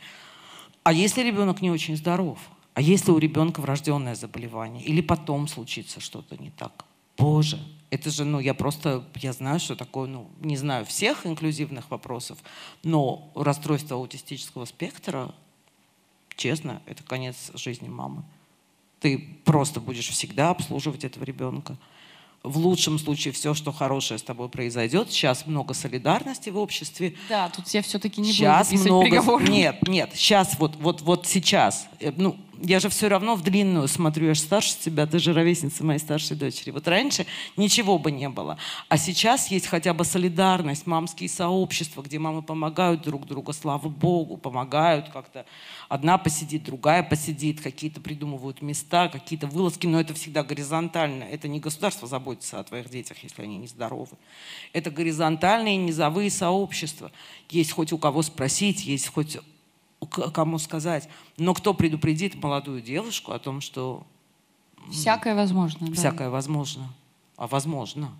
А если ребенок не очень здоров? А если у ребенка врожденное заболевание? Или потом случится что-то не так? Боже, это же, ну, я просто, я знаю, что такое, ну, не знаю всех инклюзивных вопросов, но расстройство аутистического спектра, честно, это конец жизни мамы. Ты просто будешь всегда обслуживать этого ребенка. В лучшем случае все, что хорошее с тобой произойдет. Сейчас много солидарности в обществе. Да, тут я все-таки не сейчас буду много... приговор. Нет, нет, сейчас вот, вот, вот сейчас. Э, ну, я же все равно в длинную смотрю, я же старше тебя, ты же ровесница моей старшей дочери. Вот раньше ничего бы не было. А сейчас есть хотя бы солидарность, мамские сообщества, где мамы помогают друг другу, слава богу, помогают как-то. Одна посидит, другая посидит, какие-то придумывают места, какие-то вылазки, но это всегда горизонтально. Это не государство заботится о твоих детях, если они нездоровы. Это горизонтальные низовые сообщества. Есть хоть у кого спросить, есть хоть кому сказать. Но кто предупредит молодую девушку о том, что... Всякое возможно. Всякое да. возможно. А возможно.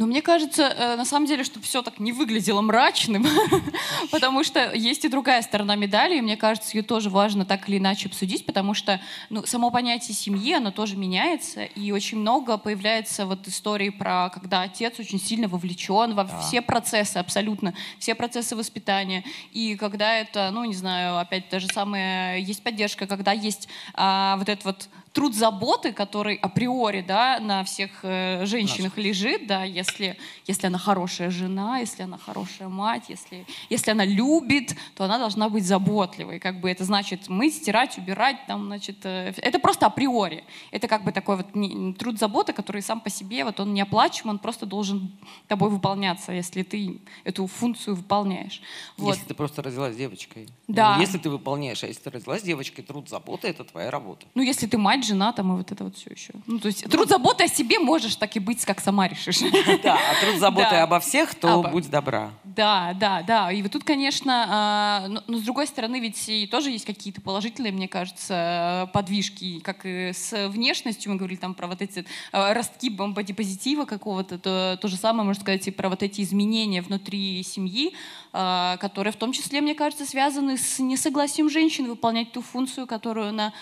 Но мне кажется, э, на самом деле, чтобы все так не выглядело мрачным, потому что есть и другая сторона медали, и мне кажется, ее тоже важно так или иначе обсудить, потому что ну, само понятие семьи, оно тоже меняется, и очень много появляется вот истории про, когда отец очень сильно вовлечен во все процессы, абсолютно, все процессы воспитания, и когда это, ну, не знаю, опять то же самое, есть поддержка, когда есть а, вот это вот труд заботы, который априори да, на всех э, женщинах Наш. лежит, да, если, если она хорошая жена, если она хорошая мать, если, если она любит, то она должна быть заботливой. Как бы это значит мыть, стирать, убирать, там, значит, э, это просто априори. Это как бы такой вот не, труд заботы, который сам по себе, вот он не оплачиваем, он просто должен тобой выполняться, если ты эту функцию выполняешь. Вот. Если ты просто родилась девочкой. Да. Если ты выполняешь, а если ты родилась девочкой, труд заботы — это твоя работа. Ну, если ты мать, мать, жена там и вот это вот все еще. Ну, то есть труд заботы о себе можешь так и быть, как сама решишь. Да, а труд заботы обо всех, то будь добра. Да, да, да. И вот тут, конечно, а, но с другой стороны, ведь и тоже есть какие-то положительные, мне кажется, подвижки, как и с внешностью, мы говорили там про вот эти а, ростки бодипозитива какого-то, то, то же самое, можно сказать, и про вот эти изменения внутри семьи, которые в том числе, мне кажется, связаны с несогласием женщины выполнять ту функцию, которую она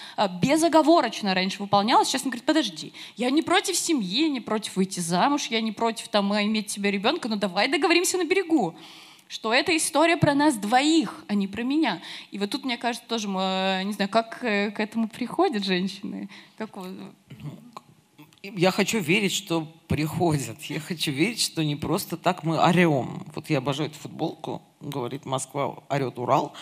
безоговорочно женщина раньше выполняла, сейчас она говорит, подожди, я не против семьи, не против выйти замуж, я не против там иметь себе ребенка, но давай договоримся на берегу что это история про нас двоих, а не про меня. И вот тут, мне кажется, тоже, мы, не знаю, как э, к этому приходят женщины? Как... Я хочу верить, что приходят. Я хочу верить, что не просто так мы орем. Вот я обожаю эту футболку, говорит Москва, орет Урал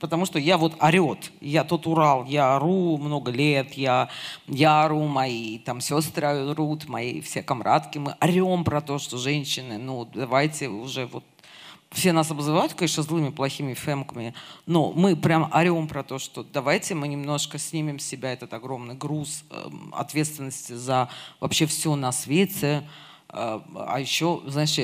потому что я вот орет, я тот Урал, я ору много лет, я, я ору, мои там сестры орут, мои все комрадки, мы орем про то, что женщины, ну давайте уже вот все нас обзывают, конечно, злыми, плохими фемками, но мы прям орем про то, что давайте мы немножко снимем с себя этот огромный груз э, ответственности за вообще все на свете. Э, а еще, знаешь,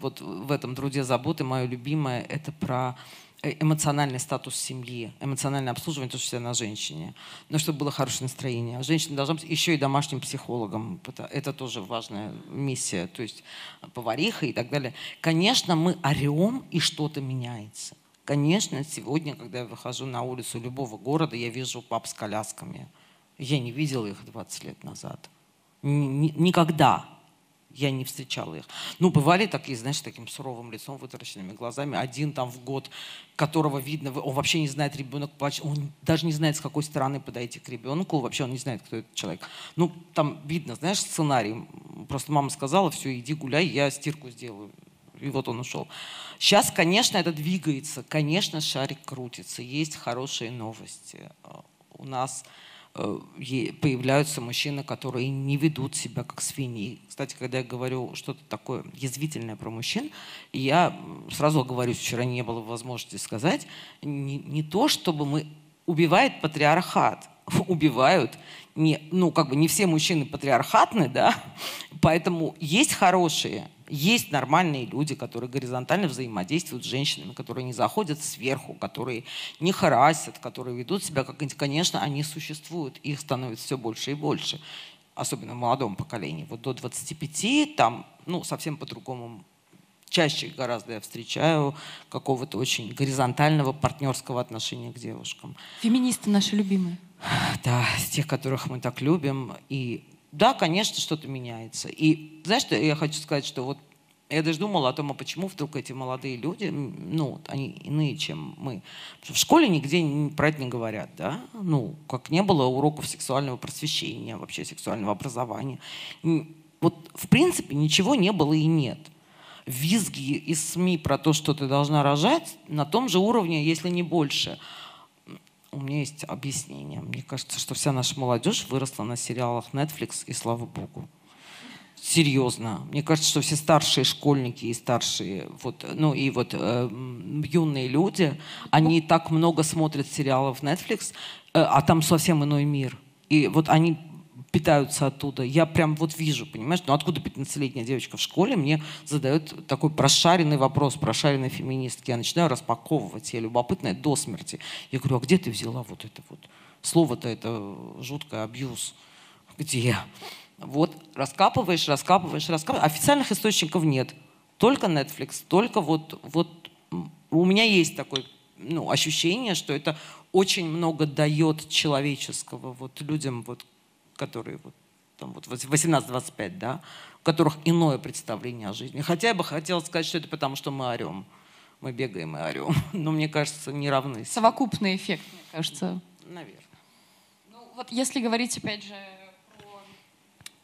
вот в этом труде заботы мое любимое, это про эмоциональный статус семьи, эмоциональное обслуживание, то, что на женщине. Но чтобы было хорошее настроение. Женщина должна быть еще и домашним психологом. Это, тоже важная миссия. То есть повариха и так далее. Конечно, мы орем, и что-то меняется. Конечно, сегодня, когда я выхожу на улицу любого города, я вижу пап с колясками. Я не видела их 20 лет назад. Никогда Я не встречала их. Ну, бывали такие, знаешь, таким суровым лицом, вытаращенными глазами. Один там в год, которого видно, он вообще не знает, ребенок плачет. Он даже не знает, с какой стороны подойти к ребенку. Вообще он не знает, кто этот человек. Ну, там видно, знаешь, сценарий. Просто мама сказала, все, иди гуляй, я стирку сделаю. И вот он ушел. Сейчас, конечно, это двигается. Конечно, шарик крутится. Есть хорошие новости. У нас Э, появляются мужчины, которые не ведут себя как свиньи. Кстати, когда я говорю что-то такое язвительное про мужчин, я сразу говорю, вчера не было возможности сказать, не, не то, чтобы мы убивает патриархат, убивают не, ну, как бы не все мужчины патриархатны, да, поэтому есть хорошие, есть нормальные люди, которые горизонтально взаимодействуют с женщинами, которые не заходят сверху, которые не харасят, которые ведут себя как... Конечно, они существуют, их становится все больше и больше. Особенно в молодом поколении. Вот до 25 там, ну, совсем по-другому чаще гораздо я встречаю какого-то очень горизонтального партнерского отношения к девушкам. Феминисты наши любимые. Да, тех, которых мы так любим. И да, конечно, что-то меняется. И знаешь, что я хочу сказать, что вот я даже думала о том, а почему вдруг эти молодые люди, ну, они иные, чем мы. В школе нигде про это не говорят, да? Ну, как не было уроков сексуального просвещения, вообще сексуального образования. Вот, в принципе, ничего не было и нет. Визги из СМИ про то, что ты должна рожать, на том же уровне, если не больше – у меня есть объяснение. Мне кажется, что вся наша молодежь выросла на сериалах Netflix, и слава богу. Серьезно. Мне кажется, что все старшие школьники и старшие, вот, ну и вот э, юные люди, они так много смотрят сериалов Netflix, э, а там совсем иной мир. И вот они питаются оттуда. Я прям вот вижу, понимаешь, ну откуда 15-летняя девочка в школе мне задает такой прошаренный вопрос, прошаренной феминистки. Я начинаю распаковывать, я любопытная до смерти. Я говорю, а где ты взяла вот это вот? Слово-то это жуткое абьюз. Где? Вот, раскапываешь, раскапываешь, раскапываешь. Официальных источников нет. Только Netflix, только вот, вот у меня есть такое ну, ощущение, что это очень много дает человеческого вот людям, вот, которые вот, там вот 18-25, да, у которых иное представление о жизни. Хотя я бы хотела сказать, что это потому, что мы орем. Мы бегаем и орем. Но мне кажется, не равны. Совокупный эффект, мне кажется. Наверное. Ну, вот если говорить, опять же,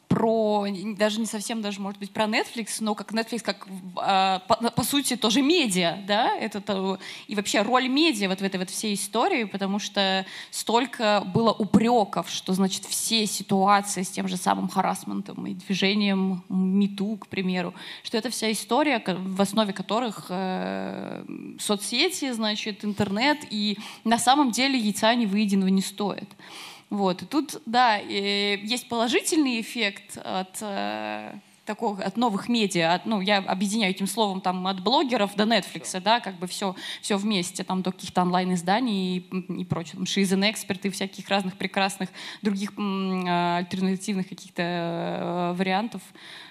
про, даже не совсем даже, может быть, про Netflix, но как Netflix, как, а, по, по сути, тоже медиа, да, это то, и вообще роль медиа вот в этой вот всей истории, потому что столько было упреков, что, значит, все ситуации с тем же самым харасментом и движением МИТУ, к примеру, что это вся история, в основе которых э, соцсети, значит, интернет, и на самом деле яйца не выеденного не стоит. Вот. И тут, да, есть положительный эффект от э, такого, от новых медиа, от, ну, я объединяю этим словом там от блогеров до Netflix, да, как бы все, все вместе, там до каких-то онлайн-изданий и, и прочее, там Шизен Эксперт и всяких разных прекрасных других э, альтернативных каких-то э, вариантов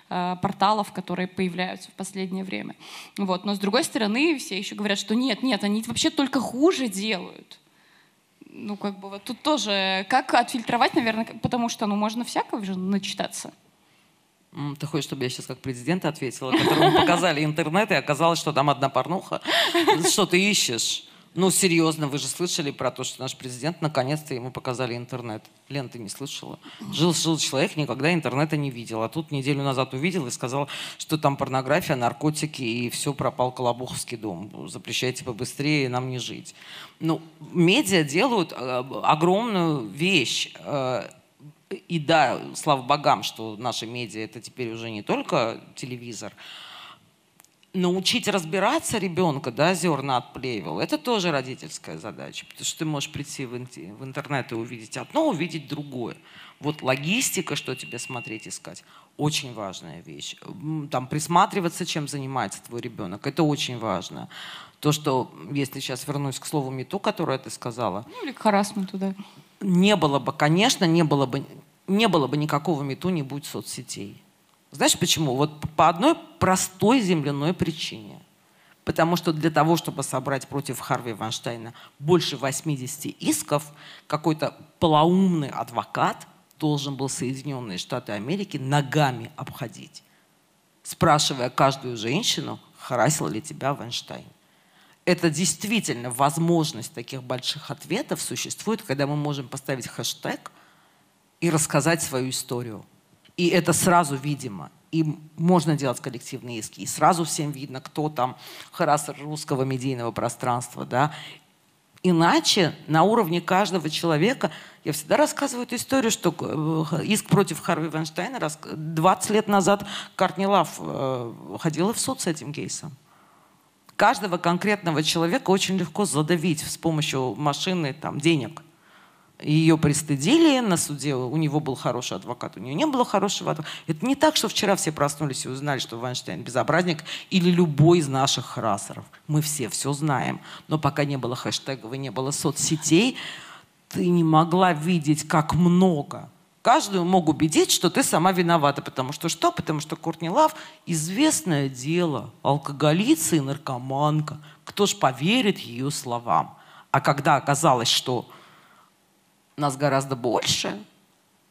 порталов, которые появляются в последнее время. Вот. Но с другой стороны, все еще говорят, что нет, нет, они вообще только хуже делают ну, как бы вот тут тоже, как отфильтровать, наверное, потому что, ну, можно всякого же начитаться. Ты хочешь, чтобы я сейчас как президент ответила, которому показали интернет, и оказалось, что там одна порнуха? Что ты ищешь? Ну, серьезно, вы же слышали про то, что наш президент наконец-то ему показали интернет. Лен, ты не слышала? Жил, жил человек, никогда интернета не видел. А тут неделю назад увидел и сказал, что там порнография, наркотики и все пропал Колобуховский дом. Запрещайте побыстрее нам не жить. Ну, медиа делают э, огромную вещь. Э, и да, слава богам, что наши медиа это теперь уже не только телевизор, научить разбираться ребенка, да, зерна от плевел, это тоже родительская задача, потому что ты можешь прийти в, в интернет и увидеть одно, увидеть другое. Вот логистика, что тебе смотреть, искать, очень важная вещь. Там присматриваться, чем занимается твой ребенок, это очень важно. То, что, если сейчас вернусь к слову мету, которое ты сказала. Ну, или к харасменту, да. Не было бы, конечно, не было бы, не было бы никакого мету, не будь соцсетей. Знаешь почему? Вот по одной простой земляной причине. Потому что для того, чтобы собрать против Харви Ванштейна больше 80 исков, какой-то полоумный адвокат должен был Соединенные Штаты Америки ногами обходить. спрашивая каждую женщину, харасил ли тебя Вайнштейн. Это действительно возможность таких больших ответов существует, когда мы можем поставить хэштег и рассказать свою историю. И это сразу видимо. И можно делать коллективные иски. И сразу всем видно, кто там харассер русского медийного пространства. Да? Иначе на уровне каждого человека, я всегда рассказываю эту историю, что э, иск против Харви Вайнштейна 20 лет назад Картни Лав э, ходила в суд с этим кейсом. Каждого конкретного человека очень легко задавить с помощью машины там, денег. Ее пристыдили на суде, у него был хороший адвокат, у нее не было хорошего адвоката. Это не так, что вчера все проснулись и узнали, что Вайнштейн безобразник или любой из наших храссеров. Мы все все знаем. Но пока не было хэштегов и не было соцсетей, ты не могла видеть, как много. Каждую мог убедить, что ты сама виновата. Потому что что? Потому что Кортни Лав – известное дело. Алкоголица и наркоманка. Кто ж поверит ее словам? А когда оказалось, что нас гораздо больше.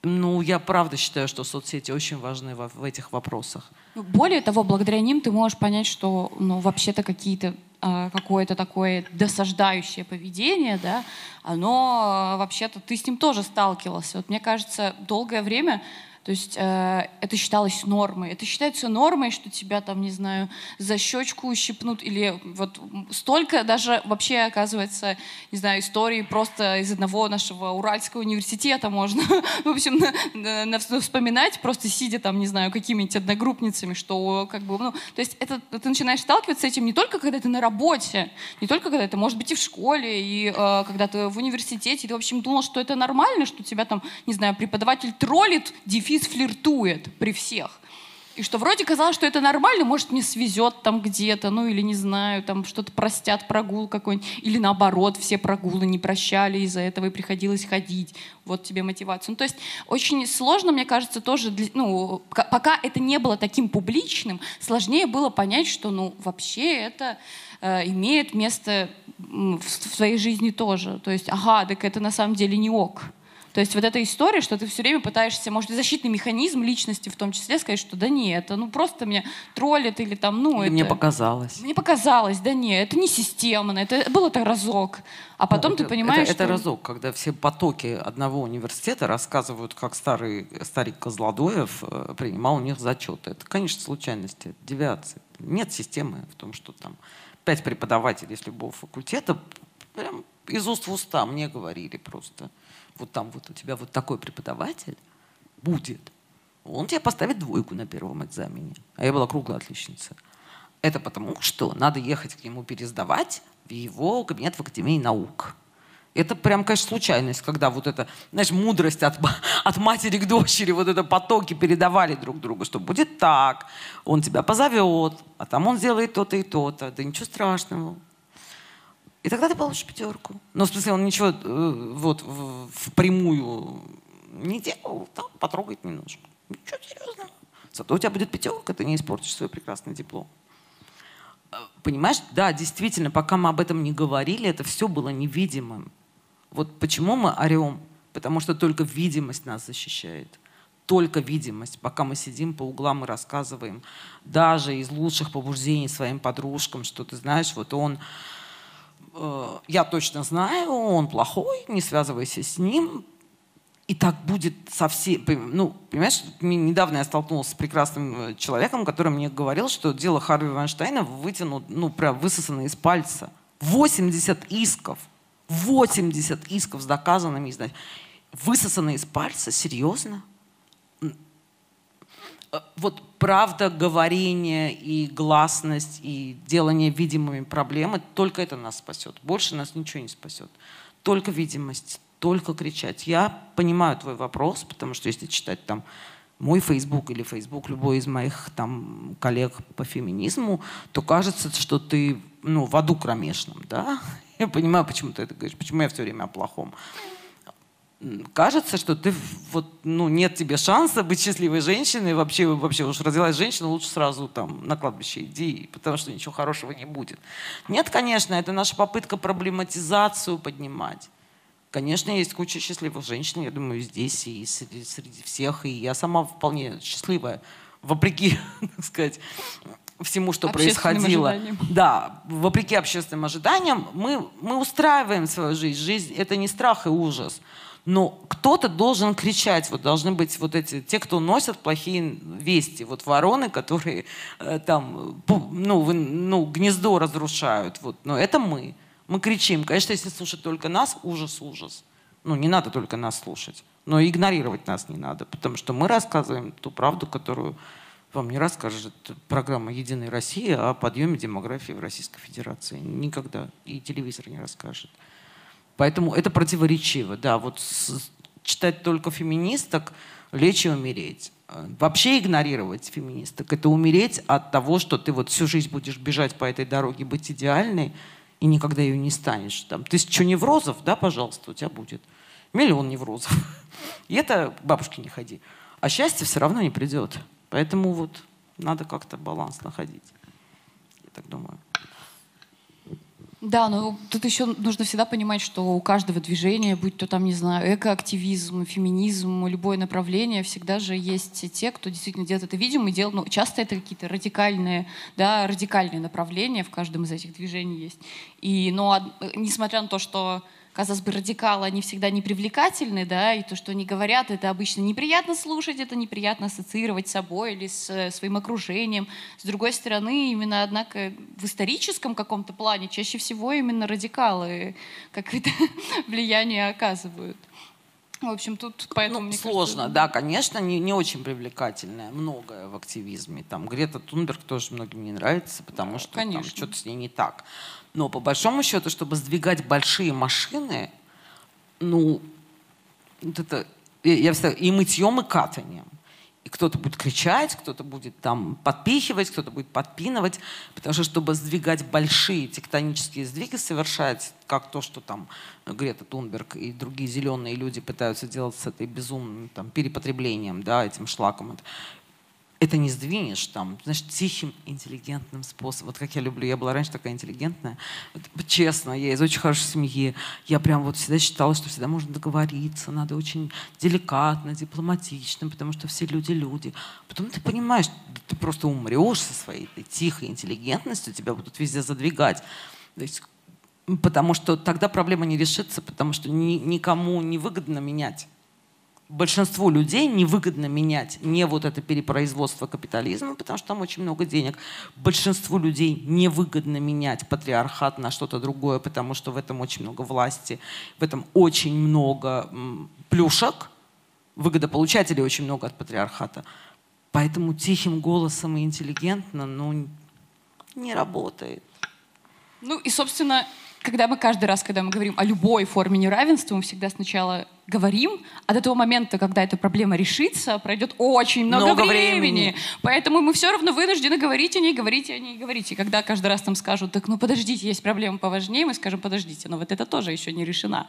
Ну, я правда считаю, что соцсети очень важны в, в этих вопросах. Более того, благодаря ним ты можешь понять, что ну, вообще-то какие-то э, какое-то такое досаждающее поведение, да, оно э, вообще-то ты с ним тоже сталкивался. Вот мне кажется, долгое время то есть э, это считалось нормой. Это считается нормой, что тебя там, не знаю, за щечку ущипнут или вот столько даже вообще оказывается, не знаю, истории просто из одного нашего Уральского университета можно, в общем, на, на, вспоминать, просто сидя там, не знаю, какими-нибудь одногруппницами, что как бы, ну, то есть это, ты начинаешь сталкиваться с этим не только когда ты на работе, не только когда ты, может быть, и в школе, и э, когда ты в университете, ты, в общем, думал, что это нормально, что тебя там, не знаю, преподаватель троллит, дефис Физ флиртует при всех. И что вроде казалось, что это нормально, может, мне свезет там где-то, ну или не знаю, там что-то простят, прогул какой-нибудь. Или наоборот, все прогулы не прощали, из-за этого и приходилось ходить. Вот тебе мотивация. Ну, то есть очень сложно, мне кажется, тоже, для, ну, пока это не было таким публичным, сложнее было понять, что, ну, вообще это э, имеет место в, в своей жизни тоже. То есть, ага, так это на самом деле не ок. То есть вот эта история, что ты все время пытаешься, может, защитный механизм личности в том числе, сказать, что да нет, это ну просто меня троллит или там, ну это... мне показалось. Мне показалось, да нет, это не системно, это было так разок. А потом ну, ты понимаешь, это, что... Это разок, когда все потоки одного университета рассказывают, как старый старик Козлодоев э, принимал у них зачеты. Это, конечно, случайности, девиации. Нет системы в том, что там пять преподавателей с любого факультета прям из уст в уста мне говорили просто вот там вот у тебя вот такой преподаватель будет, он тебе поставит двойку на первом экзамене. А я была круглая отличница. Это потому, что надо ехать к нему пересдавать в его кабинет в Академии наук. Это прям, конечно, случайность, когда вот это, знаешь, мудрость от, от матери к дочери, вот это потоки передавали друг другу, что будет так, он тебя позовет, а там он сделает то-то и то-то. Да ничего страшного. И тогда ты получишь пятерку. Но в смысле он ничего э, вот впрямую не делал, там потрогает немножко. Ничего серьезного. Зато у тебя будет пятерка, ты не испортишь свой прекрасный диплом. Э, понимаешь, да, действительно, пока мы об этом не говорили, это все было невидимым. Вот почему мы орем? Потому что только видимость нас защищает. Только видимость. Пока мы сидим по углам и рассказываем, даже из лучших побуждений своим подружкам, что ты знаешь, вот он я точно знаю, он плохой, не связывайся с ним. И так будет со всеми... Ну, понимаешь, недавно я столкнулась с прекрасным э, человеком, который мне говорил, что дело Харви Вайнштейна вытянут, ну, прям высосано из пальца. 80 исков. 80 исков с доказанными. Высосаны из пальца? Серьезно? Э, вот правда, говорение и гласность, и делание видимыми проблемы, только это нас спасет. Больше нас ничего не спасет. Только видимость, только кричать. Я понимаю твой вопрос, потому что если читать там мой Facebook или Facebook любой из моих там коллег по феминизму, то кажется, что ты ну, в аду кромешном, да? Я понимаю, почему ты это говоришь, почему я все время о плохом кажется, что ты вот, ну, нет тебе шанса быть счастливой женщиной, вообще, вообще уж родилась женщина, лучше сразу там на кладбище иди, потому что ничего хорошего не будет. Нет, конечно, это наша попытка проблематизацию поднимать. Конечно, есть куча счастливых женщин, я думаю, здесь и среди, среди всех, и я сама вполне счастливая вопреки, так сказать, всему, что происходило. Ожиданиям. Да, вопреки общественным ожиданиям, мы, мы устраиваем свою жизнь. Жизнь — это не страх и ужас. Но кто-то должен кричать. Вот должны быть вот эти, те, кто носят плохие вести. Вот вороны, которые э, там, ну, ну, гнездо разрушают. Вот. Но это мы. Мы кричим. Конечно, если слушать только нас, ужас, ужас. Ну, не надо только нас слушать. Но игнорировать нас не надо, потому что мы рассказываем ту правду, которую вам не расскажет программа «Единая Россия» о подъеме демографии в Российской Федерации. Никогда. И телевизор не расскажет. Поэтому это противоречиво. Да, вот читать только феминисток – лечь и умереть. Вообще игнорировать феминисток – это умереть от того, что ты вот всю жизнь будешь бежать по этой дороге, быть идеальной, и никогда ее не станешь. Там, тысячу неврозов, да, пожалуйста, у тебя будет. Миллион неврозов. И это к бабушке не ходи. А счастье все равно не придет. Поэтому вот надо как-то баланс находить. Я так думаю. Да, но тут еще нужно всегда понимать, что у каждого движения, будь то там, не знаю, экоактивизм, феминизм, любое направление, всегда же есть те, кто действительно делает это видимо и делает, ну, часто это какие-то радикальные, да, радикальные направления в каждом из этих движений есть. И, но несмотря на то, что казалось бы, радикалы, они всегда непривлекательны, да, и то, что они говорят, это обычно неприятно слушать, это неприятно ассоциировать с собой или с э, своим окружением. С другой стороны, именно, однако, в историческом каком-то плане чаще всего именно радикалы какое-то влияние оказывают. В общем, тут поэтому... Ну, сложно, кажется... да, конечно, не, не очень привлекательное, многое в активизме. Там Грета Тунберг тоже многим не нравится, потому что там что-то с ней не так. Но по большому счету, чтобы сдвигать большие машины, ну, вот это, я всегда, и мытьем, и катанием. И кто-то будет кричать, кто-то будет там подпихивать, кто-то будет подпинывать. Потому что, чтобы сдвигать большие тектонические сдвиги, совершать, как то, что там Грета Тунберг и другие зеленые люди пытаются делать с этой безумным там, перепотреблением, да, этим шлаком это не сдвинешь там, значит, тихим, интеллигентным способом. Вот как я люблю, я была раньше такая интеллигентная. Вот, честно, я из очень хорошей семьи. Я прям вот всегда считала, что всегда можно договориться, надо очень деликатно, дипломатично, потому что все люди люди. Потом ты понимаешь, ты просто умрешь со своей этой тихой интеллигентностью, тебя будут везде задвигать. То есть, потому что тогда проблема не решится, потому что ни, никому не выгодно менять большинству людей невыгодно менять не вот это перепроизводство капитализма, потому что там очень много денег. Большинству людей невыгодно менять патриархат на что-то другое, потому что в этом очень много власти, в этом очень много плюшек, выгодополучателей очень много от патриархата. Поэтому тихим голосом и интеллигентно, ну, не работает. Ну и, собственно, когда мы каждый раз, когда мы говорим о любой форме неравенства, мы всегда сначала говорим, а до того момента, когда эта проблема решится, пройдет очень много, много времени. времени. Поэтому мы все равно вынуждены говорить о ней, говорить о ней, говорить. И когда каждый раз там скажут, так ну подождите, есть проблема поважнее, мы скажем, подождите, но вот это тоже еще не решена.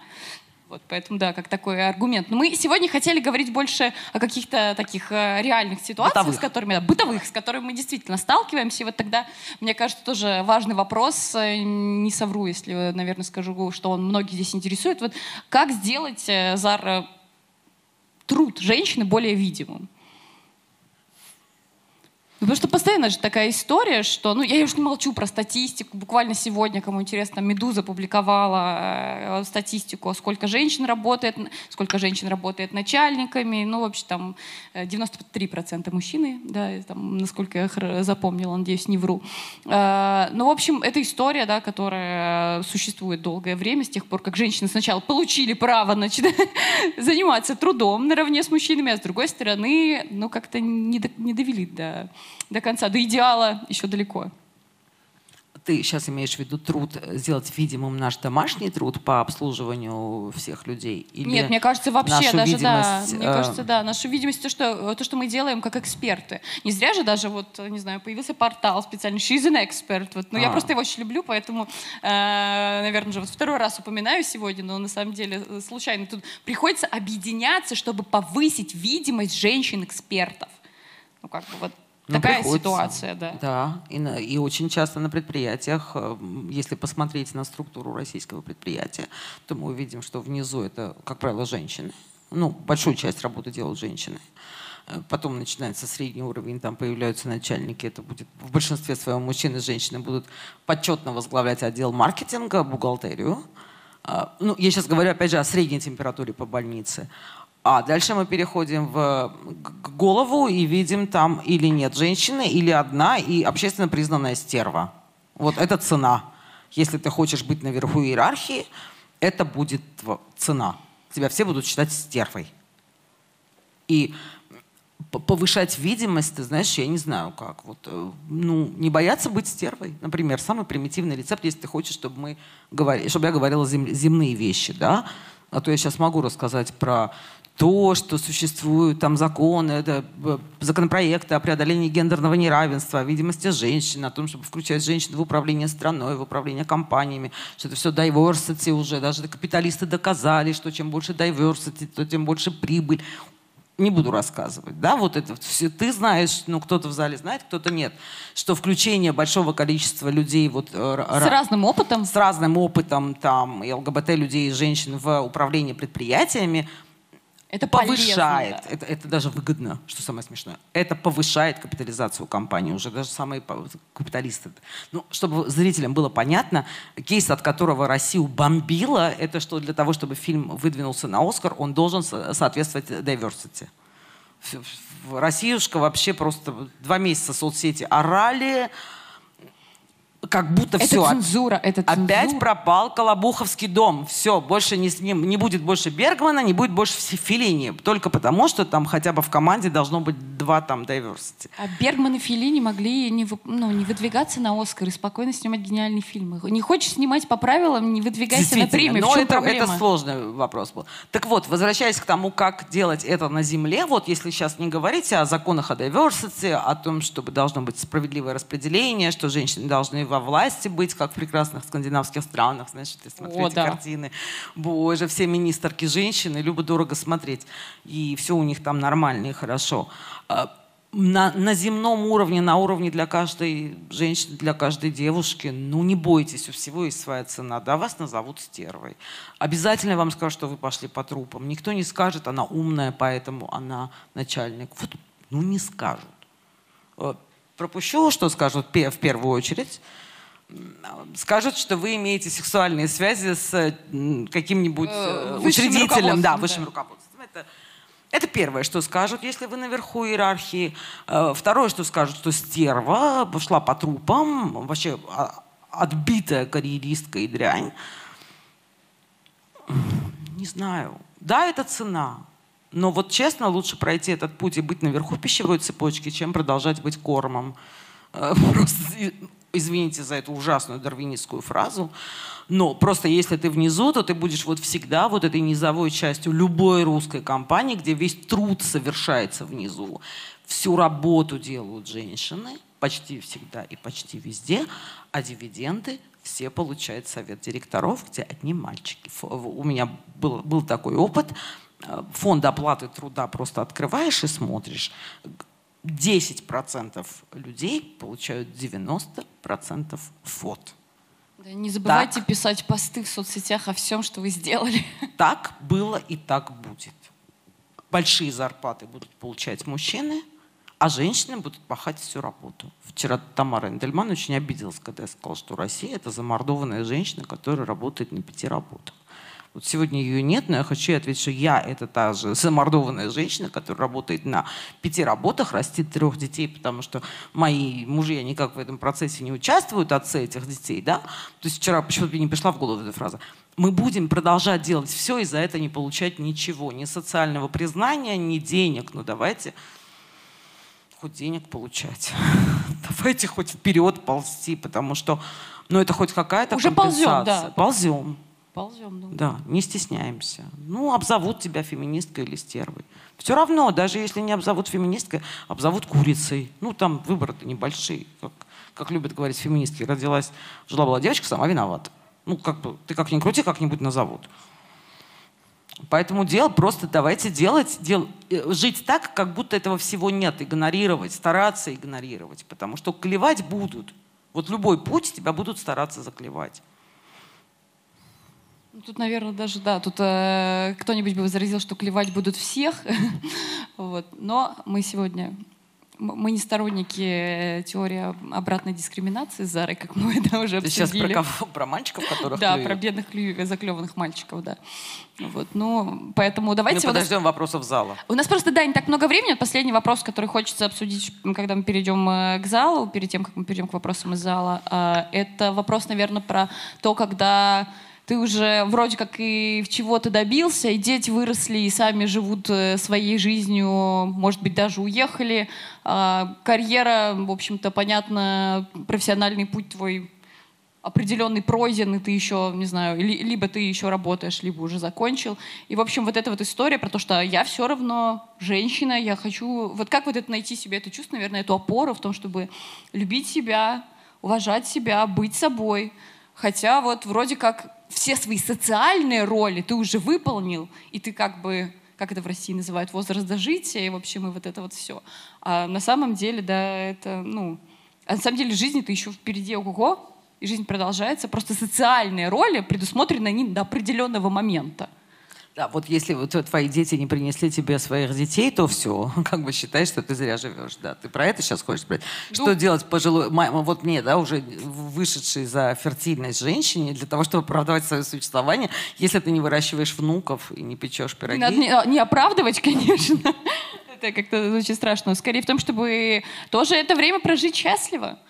Вот, поэтому, да, как такой аргумент. Но мы сегодня хотели говорить больше о каких-то таких э, реальных ситуациях, бытовых. с которыми, да, бытовых, с которыми мы действительно сталкиваемся. И вот тогда, мне кажется, тоже важный вопрос, э, не совру, если, наверное, скажу, что он многих здесь интересует. Вот как сделать, э, Зар, труд женщины более видимым? Ну, потому что постоянно же такая история, что, ну, я уж не молчу про статистику. Буквально сегодня, кому интересно, Медуза публиковала э, статистику, сколько женщин работает, сколько женщин работает начальниками. Ну, вообще там 93% э, мужчины, да, там, насколько я запомнила, надеюсь, не вру. Э, ну, в общем, это история, да, которая существует долгое время, с тех пор, как женщины сначала получили право значит, заниматься трудом наравне с мужчинами, а с другой стороны, ну, как-то не, довели до до конца, до идеала еще далеко. Ты сейчас имеешь в виду труд, э, сделать видимым наш домашний труд по обслуживанию всех людей? Или Нет, мне кажется, вообще даже, да, мне э... кажется, да, нашу видимость, то что, то, что мы делаем как эксперты. Не зря же даже, вот, не знаю, появился портал специальный She's an expert. Вот, ну, а. я просто его очень люблю, поэтому, э, наверное, уже вот второй раз упоминаю сегодня, но на самом деле э, случайно. Тут приходится объединяться, чтобы повысить видимость женщин-экспертов. Ну, как бы вот ну, Такая ситуация, да. Да, и, на, и очень часто на предприятиях, э, если посмотреть на структуру российского предприятия, то мы увидим, что внизу это, как правило, женщины. Ну, большую часть работы делают женщины. Э, потом начинается средний уровень, там появляются начальники. Это будет в большинстве своем мужчины и женщины будут почетно возглавлять отдел маркетинга, бухгалтерию. А, ну, я сейчас говорю, опять же, о средней температуре по больнице. А дальше мы переходим в голову и видим там или нет женщины, или одна и общественно признанная стерва. Вот это цена. Если ты хочешь быть наверху иерархии, это будет цена. Тебя все будут считать стервой. И повышать видимость, ты знаешь, я не знаю как. Вот, э, ну, не бояться быть стервой. Например, самый примитивный рецепт, если ты хочешь, чтобы, мы говорили, чтобы я говорила зем, земные вещи, да, а то я сейчас могу рассказать про то, что существуют там законы, это, э, законопроекты о преодолении гендерного неравенства, о видимости женщин, о том, чтобы включать женщин в управление страной, в управление компаниями, что это все diversity уже, даже капиталисты доказали, что чем больше diversity, то тем больше прибыль. Не буду рассказывать, да, вот это все ты знаешь, ну кто-то в зале знает, кто-то нет, что включение большого количества людей вот э, с разным опытом, с разным опытом там и ЛГБТ людей и женщин в управлении предприятиями это повышает, полезно, да. это, это даже выгодно, что самое смешное. Это повышает капитализацию компании, уже даже самые капиталисты. Ну, чтобы зрителям было понятно, кейс, от которого Россию бомбила, это что для того, чтобы фильм выдвинулся на Оскар, он должен соответствовать diversity. Россиюшка вообще просто два месяца соцсети орали, как будто это все. Цензура, это цензура. Опять пропал Колобуховский дом. Все, больше не, не, не будет больше Бергмана, не будет больше Филини. Только потому, что там хотя бы в команде должно быть два там diversity. А Бергман и Филини могли не, ну, не выдвигаться на Оскар и спокойно снимать гениальные фильмы. Не хочешь снимать по правилам, не выдвигайся на премию. Но это, это сложный вопрос был. Так вот, возвращаясь к тому, как делать это на Земле, вот если сейчас не говорить о законах о diversity, о том, чтобы должно быть справедливое распределение, что женщины должны во власти быть, как в прекрасных скандинавских странах, знаешь, ты смотришь эти да. картины. Боже, все министерки женщины, любо-дорого смотреть. И все у них там нормально и хорошо. А, на, на земном уровне, на уровне для каждой женщины, для каждой девушки, ну не бойтесь, у всего есть своя цена. Да, вас назовут стервой. Обязательно вам скажут, что вы пошли по трупам. Никто не скажет, она умная, поэтому она начальник. Вот, ну не скажут. Э, пропущу, что скажут в первую очередь скажут, что вы имеете сексуальные связи с каким-нибудь э, учредителем, да, высшим да. руководством. Это, это первое, что скажут, если вы наверху иерархии. Э, второе, что скажут, что стерва пошла по трупам, вообще а, отбитая карьеристка и дрянь. Не знаю. Да, это цена. Но вот честно, лучше пройти этот путь и быть наверху пищевой цепочки, чем продолжать быть кормом. Э, просто извините за эту ужасную дарвинистскую фразу, но просто если ты внизу, то ты будешь вот всегда вот этой низовой частью любой русской компании, где весь труд совершается внизу. Всю работу делают женщины, почти всегда и почти везде, а дивиденды все получают совет директоров, где одни мальчики. У меня был, был такой опыт. Э, фонд оплаты труда просто открываешь и смотришь 10% людей получают 90% фот. Да, не забывайте так, писать посты в соцсетях о всем, что вы сделали. Так было и так будет. Большие зарплаты будут получать мужчины, а женщины будут пахать всю работу. Вчера Тамара Эндельман очень обиделась, когда я сказала, что Россия — это замордованная женщина, которая работает на пяти работах. Вот сегодня ее нет, но я хочу ответить, что я это та же замордованная женщина, которая работает на пяти работах, растит трех детей, потому что мои мужья никак в этом процессе не участвуют, отцы этих детей, да. То есть вчера почему-то мне не пришла в голову эта фраза. Мы будем продолжать делать все и за это не получать ничего, ни социального признания, ни денег. Ну давайте хоть денег получать. Давайте хоть вперед ползти, потому что, ну, это хоть какая-то Уже компенсация. ползем, да. Ползем. Ползем, да. Да, не стесняемся. Ну, обзовут тебя феминисткой или стервой. Все равно, даже если не обзовут феминисткой, обзовут курицей. Ну, там выборы-то небольшие. Как, как любят говорить феминистки. Родилась, жила-была девочка, сама виновата. Ну, как бы, ты как ни крути, как-нибудь назовут. Поэтому дело просто давайте делать, дел, э, жить так, как будто этого всего нет, игнорировать, стараться игнорировать, потому что клевать будут. Вот любой путь тебя будут стараться заклевать. Тут, наверное, даже, да, тут э, кто-нибудь бы возразил, что клевать будут всех. Вот. Но мы сегодня мы не сторонники э, теории обратной дискриминации Зары, как мы это уже Ты обсудили. сейчас про кого? Про мальчиков, которых Да, клюют? про бедных заклеванных мальчиков, да. Вот, ну, поэтому давайте... Мы подождем вопросов зала. У нас просто, да, не так много времени. Последний вопрос, который хочется обсудить, когда мы перейдем э, к залу, перед тем, как мы перейдем к вопросам из зала. А, это вопрос, наверное, про то, когда ты уже вроде как и в чего-то добился, и дети выросли и сами живут э, своей жизнью, может быть, даже уехали. А, карьера, в общем-то, понятно, профессиональный путь твой определенный пройден, и ты еще, не знаю, ли, либо ты еще работаешь, либо уже закончил. И, в общем, вот эта вот история про то, что я все равно женщина, я хочу... Вот как вот это найти себе это чувство, наверное, эту опору в том, чтобы любить себя, уважать себя, быть собой. Хотя вот вроде как все свои социальные роли ты уже выполнил, и ты как бы, как это в России называют, возраст дожития, и в общем, и вот это вот все. А на самом деле, да, это, ну, а на самом деле жизни-то еще впереди ого и жизнь продолжается. Просто социальные роли предусмотрены они до определенного момента. Да, вот если вот твои дети не принесли тебе своих детей, то все, как бы считай, что ты зря живешь. Да, ты про это сейчас хочешь сказать? Ну, что делать пожилой, вот мне, да, уже вышедшей за фертильность женщине, для того, чтобы оправдывать свое существование, если ты не выращиваешь внуков и не печешь пироги? Надо не, не оправдывать, конечно. это как-то очень страшно. Скорее в том, чтобы тоже это время прожить счастливо.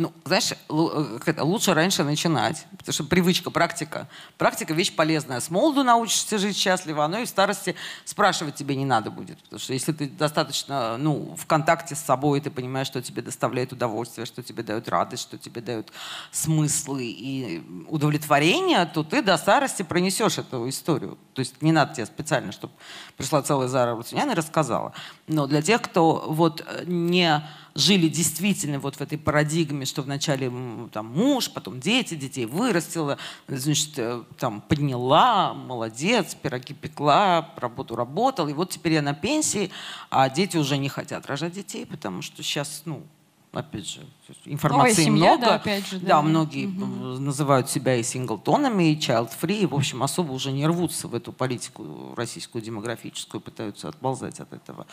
Ну, знаешь, э, лучше раньше начинать, потому что привычка, практика. Практика – вещь полезная. С молоду научишься жить счастливо, оно и в старости спрашивать тебе не надо будет. Потому что если ты достаточно ну, в контакте с собой, ты понимаешь, что тебе доставляет удовольствие, что тебе дает радость, что тебе дают смыслы и удовлетворение, то ты до старости пронесешь эту историю. То есть не надо тебе специально, чтобы пришла целая Зара Рутюнян и рассказала. Но для тех, кто вот не жили действительно вот в этой парадигме, что вначале там муж, потом дети, детей вырастила, значит, э, там подняла, молодец, пироги пекла, работу работала, и вот теперь я на пенсии, а дети уже не хотят рожать детей, потому что сейчас, ну, опять же, информации семья, много. Да, опять же, да. да многие угу. называют себя и синглтонами, и child-free, и, в общем, особо уже не рвутся в эту политику российскую демографическую, пытаются отползать от этого.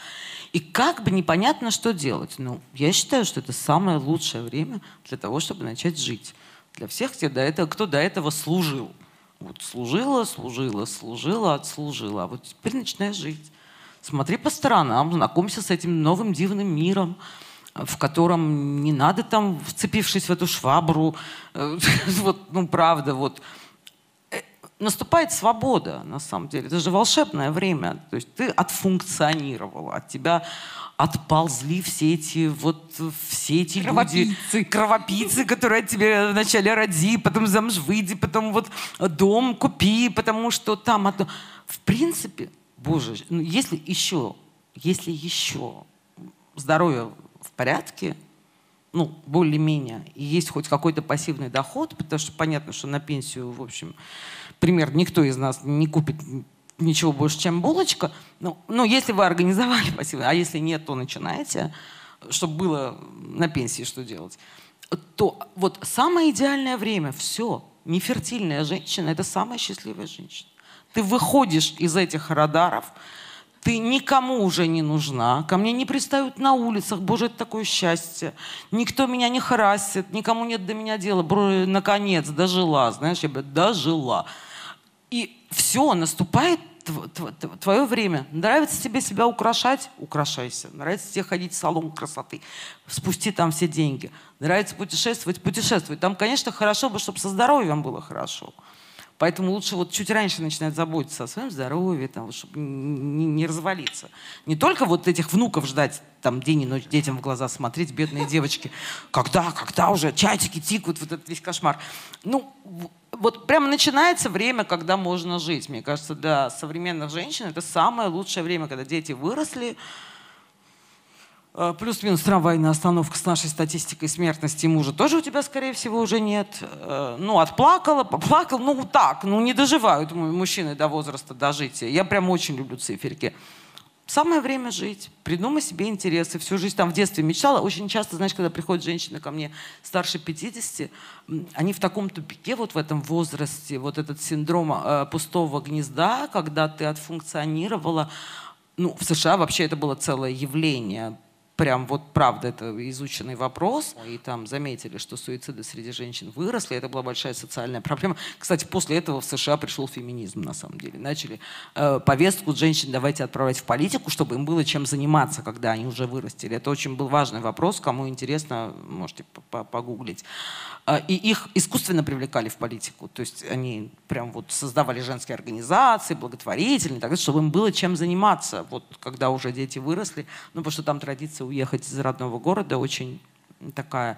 И как бы непонятно, что делать. Ну, я считаю, что это самое лучшее время для того, чтобы начать жить. Для всех, кто до этого, кто до этого служил. Вот служила, служила, служила, отслужила. А вот теперь начинай жить. Смотри по сторонам, знакомься с этим новым дивным миром в котором не надо там, вцепившись в эту швабру, э, вот, ну, правда, вот, э, наступает свобода, на самом деле. Это же волшебное время. То есть ты отфункционировала, от тебя отползли все эти вот все эти кровопийцы. люди, кровопийцы, которые от тебя вначале роди, потом замуж выйди, потом вот дом купи, потому что там одно. В принципе, боже, ну, если еще, если еще здоровье порядке, ну, более-менее, и есть хоть какой-то пассивный доход, потому что понятно, что на пенсию, в общем, пример, никто из нас не купит ничего больше, чем булочка. Ну, ну если вы организовали пассивный, а если нет, то начинаете, чтобы было на пенсии что делать. То вот самое идеальное время, все, нефертильная женщина – это самая счастливая женщина. Ты выходишь из этих радаров, ты никому уже не нужна, ко мне не пристают на улицах, боже, это такое счастье. Никто меня не харасит, никому нет до меня дела. Бро, наконец, дожила, знаешь, я бы дожила. И все, наступает твое время. Нравится тебе себя украшать? Украшайся. Нравится тебе ходить в салон красоты? Спусти там все деньги. Нравится путешествовать? Путешествуй. Там, конечно, хорошо бы, чтобы со здоровьем было хорошо. Поэтому лучше вот чуть раньше начинать заботиться о своем здоровье, там, чтобы не, не развалиться. Не только вот этих внуков ждать, там, день и ночь детям в глаза смотреть, бедные девочки. Когда, когда уже чатики тикают, вот этот весь кошмар. Ну, вот прямо начинается время, когда можно жить. Мне кажется, для современных женщин это самое лучшее время, когда дети выросли, плюс-минус трамвайная остановка с нашей статистикой смертности мужа тоже у тебя, скорее всего, уже нет. Э, ну, отплакала, поплакал, ну, так, ну, не доживают мужчины до возраста дожития. Я прям очень люблю циферки. Самое время жить, придумай себе интересы. Всю жизнь там в детстве мечтала. Очень часто, знаешь, когда приходят женщины ко мне старше 50, они в таком тупике вот в этом возрасте, вот этот синдром э, пустого гнезда, когда ты отфункционировала, ну, в США вообще это было целое явление прям вот правда это изученный вопрос. И там заметили, что суициды среди женщин выросли. Это была большая социальная проблема. Кстати, после этого в США пришел феминизм на самом деле. Начали э, повестку женщин давайте отправлять в политику, чтобы им было чем заниматься, когда они уже вырастили. Это очень был важный вопрос. Кому интересно, можете погуглить. Э, и их искусственно привлекали в политику. То есть они прям вот создавали женские организации, благотворительные, так, чтобы им было чем заниматься, вот когда уже дети выросли. Ну, потому что там традиция уехать из родного города очень такая.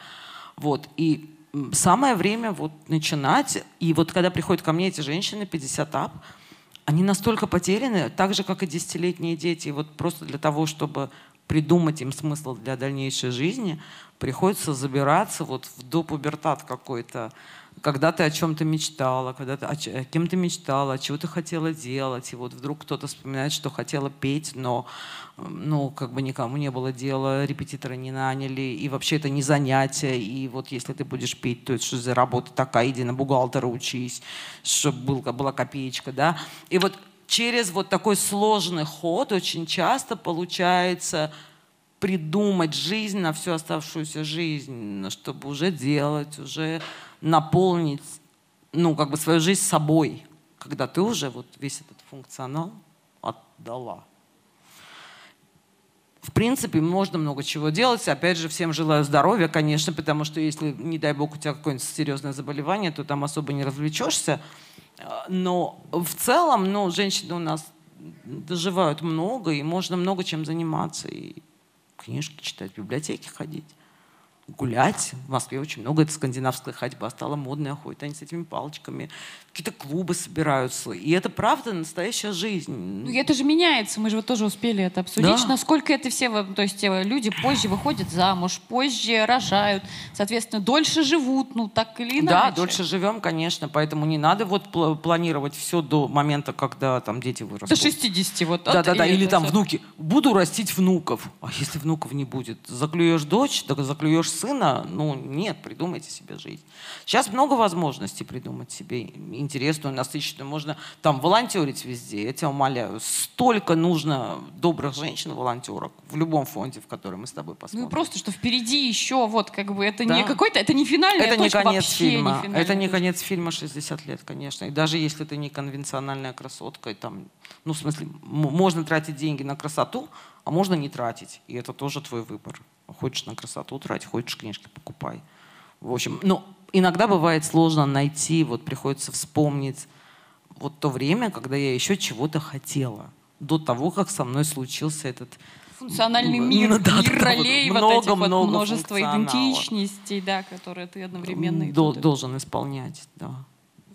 Вот. И самое время вот начинать. И вот когда приходят ко мне эти женщины, 50 ап, они настолько потеряны, так же, как и десятилетние дети. И вот просто для того, чтобы придумать им смысл для дальнейшей жизни, приходится забираться вот в допубертат какой-то, когда ты о чем-то мечтала, когда ты о, о кем то мечтала, чего ты хотела делать, и вот вдруг кто-то вспоминает, что хотела петь, но ну, как бы никому не было дела, репетитора не наняли, и вообще это не занятие, и вот если ты будешь петь, то это что за работа такая, иди на бухгалтера учись, чтобы был, была копеечка, да. И вот через вот такой сложный ход очень часто получается придумать жизнь на всю оставшуюся жизнь, чтобы уже делать, уже наполнить, ну, как бы свою жизнь собой, когда ты уже вот весь этот функционал отдала. В принципе, можно много чего делать. Опять же, всем желаю здоровья, конечно, потому что если, не дай бог, у тебя какое-нибудь серьезное заболевание, то там особо не развлечешься. Но в целом, ну, женщины у нас доживают много, и можно много чем заниматься. И книжки читать, в библиотеки ходить гулять. В Москве очень много, это скандинавская ходьба, стала модная ходить. Они с этими палочками, какие-то клубы собираются. И это правда настоящая жизнь. Ну, это же меняется, мы же вот тоже успели это обсудить. Да. Насколько это все, то есть э, люди позже выходят замуж, позже рожают, соответственно, дольше живут, ну так или иначе. Да, дольше живем, конечно, поэтому не надо вот планировать все до момента, когда там дети вырастут. До 60 вот. Да-да-да, или там все. внуки. Буду растить внуков. А если внуков не будет? Заклюешь дочь, так заклюешь сына, ну нет, придумайте себе жизнь. Сейчас много возможностей придумать себе интересную, насыщенную. Можно там волонтерить везде, я тебя умоляю. Столько нужно добрых женщин-волонтерок в любом фонде, в который мы с тобой посмотрим. Ну просто, что впереди еще вот как бы это да. не какой-то, это не финальный Это не конец фильма. Не это не конец фильма 60 лет, конечно. И даже если ты не конвенциональная красотка, и там, ну в смысле, можно тратить деньги на красоту, а можно не тратить. И это тоже твой выбор. Хочешь на красоту тратить, хочешь книжки покупай. В общем, ну, иногда бывает сложно найти, вот приходится вспомнить вот то время, когда я еще чего-то хотела. До того, как со мной случился этот функциональный мир, ну, да, мир да, ролей, вот, много, вот этих много вот множество идентичностей, да, которые ты одновременно Дол, должен исполнять, да.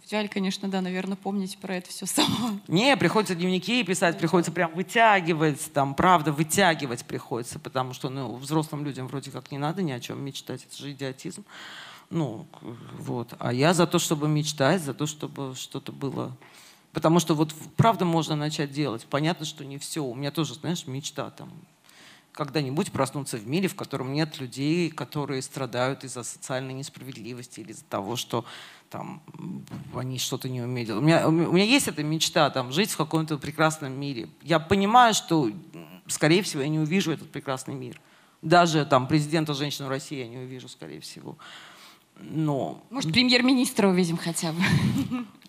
Идеале, конечно, да, наверное, помнить про это все само. Не, приходится дневники писать, приходится прям вытягивать, там, правда, вытягивать приходится, потому что, ну, взрослым людям вроде как не надо ни о чем мечтать, это же идиотизм. Ну, вот. А я за то, чтобы мечтать, за то, чтобы что-то было Потому что вот правда можно начать делать. Понятно, что не все. У меня тоже, знаешь, мечта там когда-нибудь проснуться в мире, в котором нет людей, которые страдают из-за социальной несправедливости или из-за того, что там они что-то не умеют делать. У меня, у меня есть эта мечта, там, жить в каком-то прекрасном мире. Я понимаю, что, скорее всего, я не увижу этот прекрасный мир. Даже там президента женщин в России я не увижу, скорее всего. Но... Может, премьер-министра увидим хотя бы.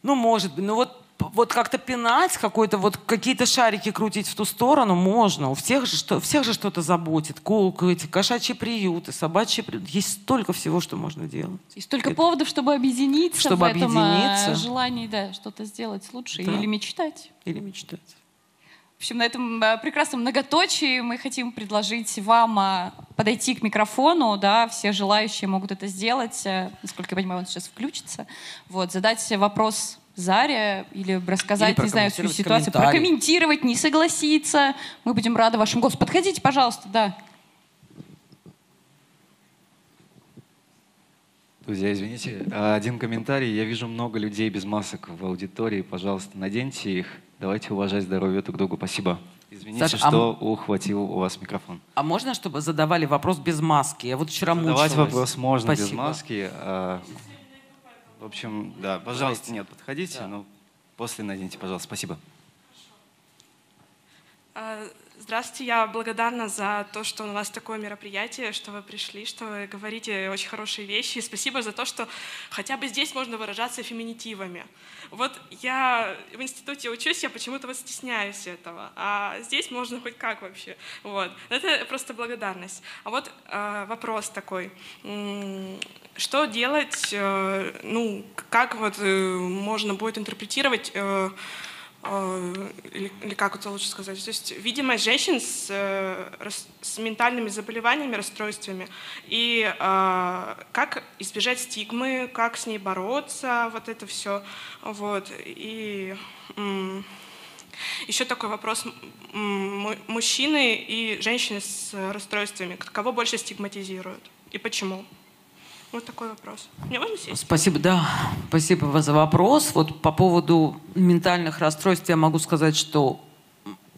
Ну, может быть. Ну вот вот как-то пинать, какой-то вот какие-то шарики крутить в ту сторону можно. У всех же, что, всех же что-то заботит. Эти кошачьи приюты, собачьи приюты. Есть столько всего, что можно делать. И столько Это, поводов, чтобы объединиться чтобы в этом а, объединиться. желании да, что-то сделать лучше да. или мечтать. Или мечтать. В общем, на этом а, прекрасном многоточии мы хотим предложить вам а, подойти к микрофону, да, все желающие могут это сделать, насколько я понимаю, он сейчас включится, вот, задать вопрос Заре или рассказать, или не знаю, всю ситуацию, прокомментировать, не согласиться. Мы будем рады вашим голосу. Подходите, пожалуйста, да. Друзья, извините, один комментарий. Я вижу много людей без масок в аудитории. Пожалуйста, наденьте их. Давайте уважать здоровье друг друга. Спасибо. Извините, Саша, что а... ухватил у вас микрофон. А можно, чтобы задавали вопрос без маски? Я вот вчера Задавать мучилась. вопрос можно Спасибо. без маски. А в общем, да, пожалуйста, нет, подходите, да. но после наденьте, пожалуйста. Спасибо. А, Здравствуйте, я благодарна за то, что у вас такое мероприятие, что вы пришли, что вы говорите очень хорошие вещи. И спасибо за то, что хотя бы здесь можно выражаться феминитивами. Вот я в институте учусь, я почему-то вот стесняюсь этого, а здесь можно хоть как вообще. Вот. Это просто благодарность. А вот э, вопрос такой. Что делать, э, ну, как вот э, можно будет интерпретировать э, или, или как это лучше сказать, то есть видимость женщин с, э, с ментальными заболеваниями, расстройствами, и э, как избежать стигмы, как с ней бороться, вот это все, вот, и еще такой вопрос, мужчины и женщины с расстройствами, кого больше стигматизируют? И почему? Вот такой вопрос. Мне можно сесть? Спасибо, да. Спасибо за вопрос. Вот по поводу ментальных расстройств я могу сказать, что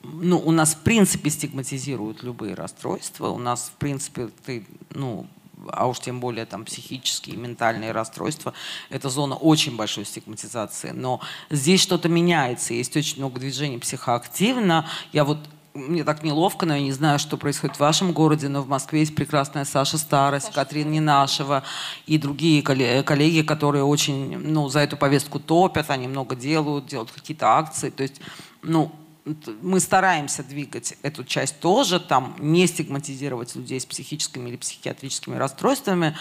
ну, у нас в принципе стигматизируют любые расстройства. У нас в принципе ты, ну, а уж тем более там психические ментальные расстройства, это зона очень большой стигматизации. Но здесь что-то меняется, есть очень много движений психоактивно. Я вот мне так неловко, но я не знаю, что происходит в вашем городе, но в Москве есть прекрасная Саша Старость, Саша. Катрин Ненашева и другие коллеги, которые очень ну, за эту повестку топят, они много делают, делают какие-то акции. То есть, ну, мы стараемся двигать эту часть тоже, там, не стигматизировать людей с психическими или психиатрическими расстройствами,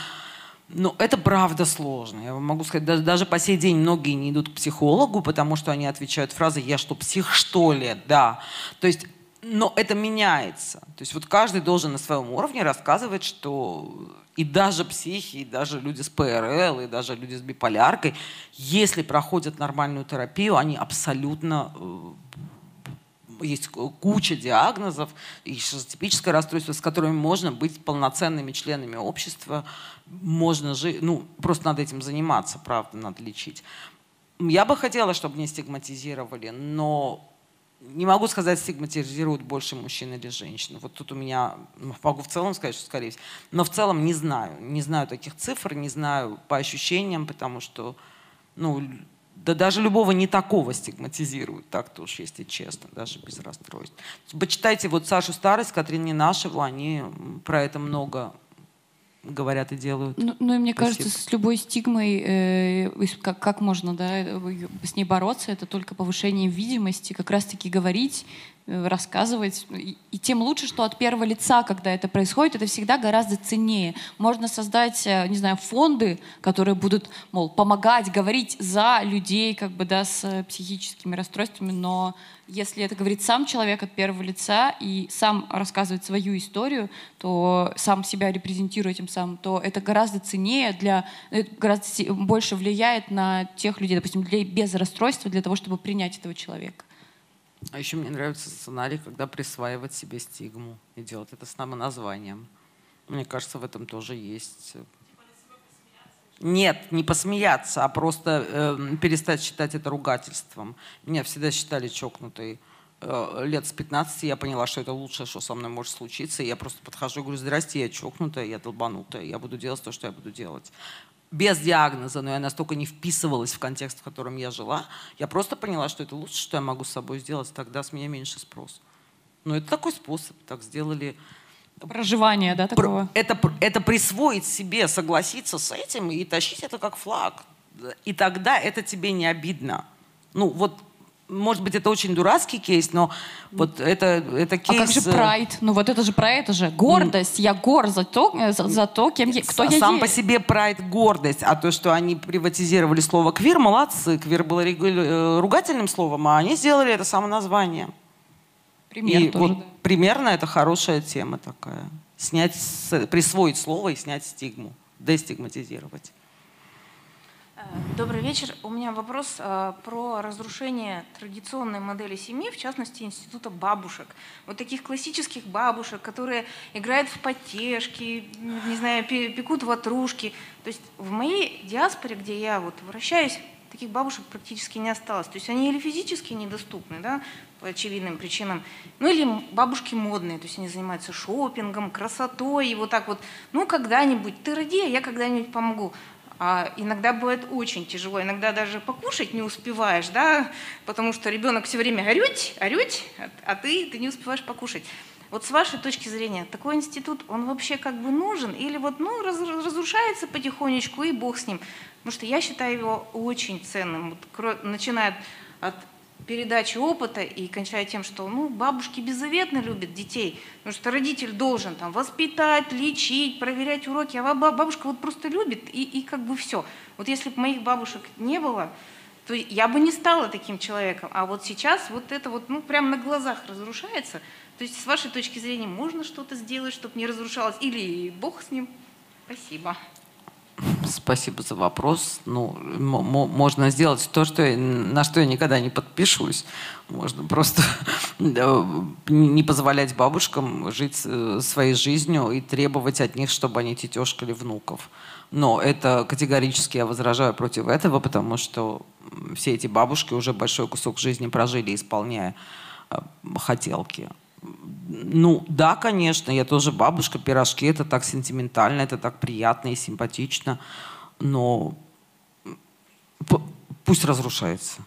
но это правда сложно. Я могу сказать, даже, даже по сей день многие не идут к психологу, потому что они отвечают фразой «я что, псих, что ли?» Да. То есть но это меняется. То есть вот каждый должен на своем уровне рассказывать, что и даже психи, и даже люди с ПРЛ, и даже люди с биполяркой, если проходят нормальную терапию, они абсолютно э, есть куча диагнозов и шизотипическое расстройство, с которыми можно быть полноценными членами общества, можно жить, ну, просто надо этим заниматься, правда, надо лечить. Я бы хотела, чтобы не стигматизировали, но не могу сказать, стигматизируют больше мужчин или женщин. Вот тут у меня, ну, могу в целом сказать, что скорее всего. Но в целом не знаю. Не знаю таких цифр, не знаю по ощущениям, потому что, ну, да даже любого не такого стигматизируют, так-то уж, если честно, даже без расстройств. Почитайте вот Сашу Старость, Катрин Ненашеву, они про это много говорят и делают. Ну, ну и мне Спасибо. кажется, с любой стигмой, э, как, как можно да, с ней бороться, это только повышение видимости, как раз-таки говорить, Э, рассказывать. И, тем лучше, что от первого лица, когда это происходит, это всегда гораздо ценнее. Можно создать, э, не знаю, фонды, которые будут, мол, помогать, говорить за людей, как бы, да, с психическими расстройствами, но если это говорит сам человек от первого лица и сам рассказывает свою историю, то сам себя репрезентирует тем самым, то это гораздо ценнее для, это гораздо больше влияет на тех людей, допустим, людей без расстройства, для того, чтобы принять этого человека. А еще мне нравится сценарий, когда присваивать себе стигму и делать это с самоназванием. Мне кажется, в этом тоже есть... Э, Нет, не посмеяться, а просто э, перестать считать это ругательством. Меня всегда считали чокнутой. Э, лет с 15 я поняла, что это лучшее, что со мной может случиться. И я просто подхожу и говорю, здрасте, я чокнутая, я долбанутая, я буду делать то, что я буду делать без диагноза, но я настолько не вписывалась в контекст, в котором я жила, я просто поняла, что это лучше, что я могу с собой сделать, тогда с меня меньше спрос. Но это такой способ, так сделали. Проживание, да, такого? Это, это присвоить себе, согласиться с этим и тащить это как флаг. И тогда это тебе не обидно. Ну, вот может быть, это очень дурацкий кейс, но вот это, это кейс... А как же прайд? Ну вот это же про это же. Гордость. Я гор за то, э, за, за то кем я, кто я Сам есть. по себе прайд гордость. А то, что они приватизировали слово квир, молодцы. Квир было э, ругательным словом, а они сделали это само название. Пример и тоже, вот да. примерно это хорошая тема такая. Снять, присвоить слово и снять стигму. Дестигматизировать. Добрый вечер. У меня вопрос э, про разрушение традиционной модели семьи, в частности, института бабушек. Вот таких классических бабушек, которые играют в потешки, не знаю, пекут ватрушки. То есть в моей диаспоре, где я вот вращаюсь, таких бабушек практически не осталось. То есть они или физически недоступны, да, по очевидным причинам, ну или бабушки модные, то есть они занимаются шопингом, красотой, и вот так вот, ну когда-нибудь, ты роди, а я когда-нибудь помогу. А иногда бывает очень тяжело, иногда даже покушать не успеваешь, да, потому что ребенок все время орет, орет, а ты, ты не успеваешь покушать. Вот с вашей точки зрения, такой институт, он вообще как бы нужен? Или вот, ну, раз, разрушается потихонечку, и бог с ним? Потому что я считаю его очень ценным, вот, начиная от передачи опыта и кончая тем, что ну, бабушки беззаветно любят детей, потому что родитель должен там воспитать, лечить, проверять уроки, а бабушка вот просто любит и, и как бы все. Вот если бы моих бабушек не было, то я бы не стала таким человеком. А вот сейчас вот это вот ну, прямо на глазах разрушается. То есть с вашей точки зрения можно что-то сделать, чтобы не разрушалось? Или бог с ним? Спасибо. Спасибо за вопрос. Ну, можно сделать то, что я, на что я никогда не подпишусь. Можно просто не позволять бабушкам жить э, своей жизнью и требовать от них, чтобы они тетешкали внуков. Но это категорически я возражаю против этого, потому что все эти бабушки уже большой кусок жизни прожили, исполняя э, хотелки. Ну, да, конечно, я тоже бабушка, пирожки, это так сентиментально, это так приятно и симпатично, но пусть разрушается.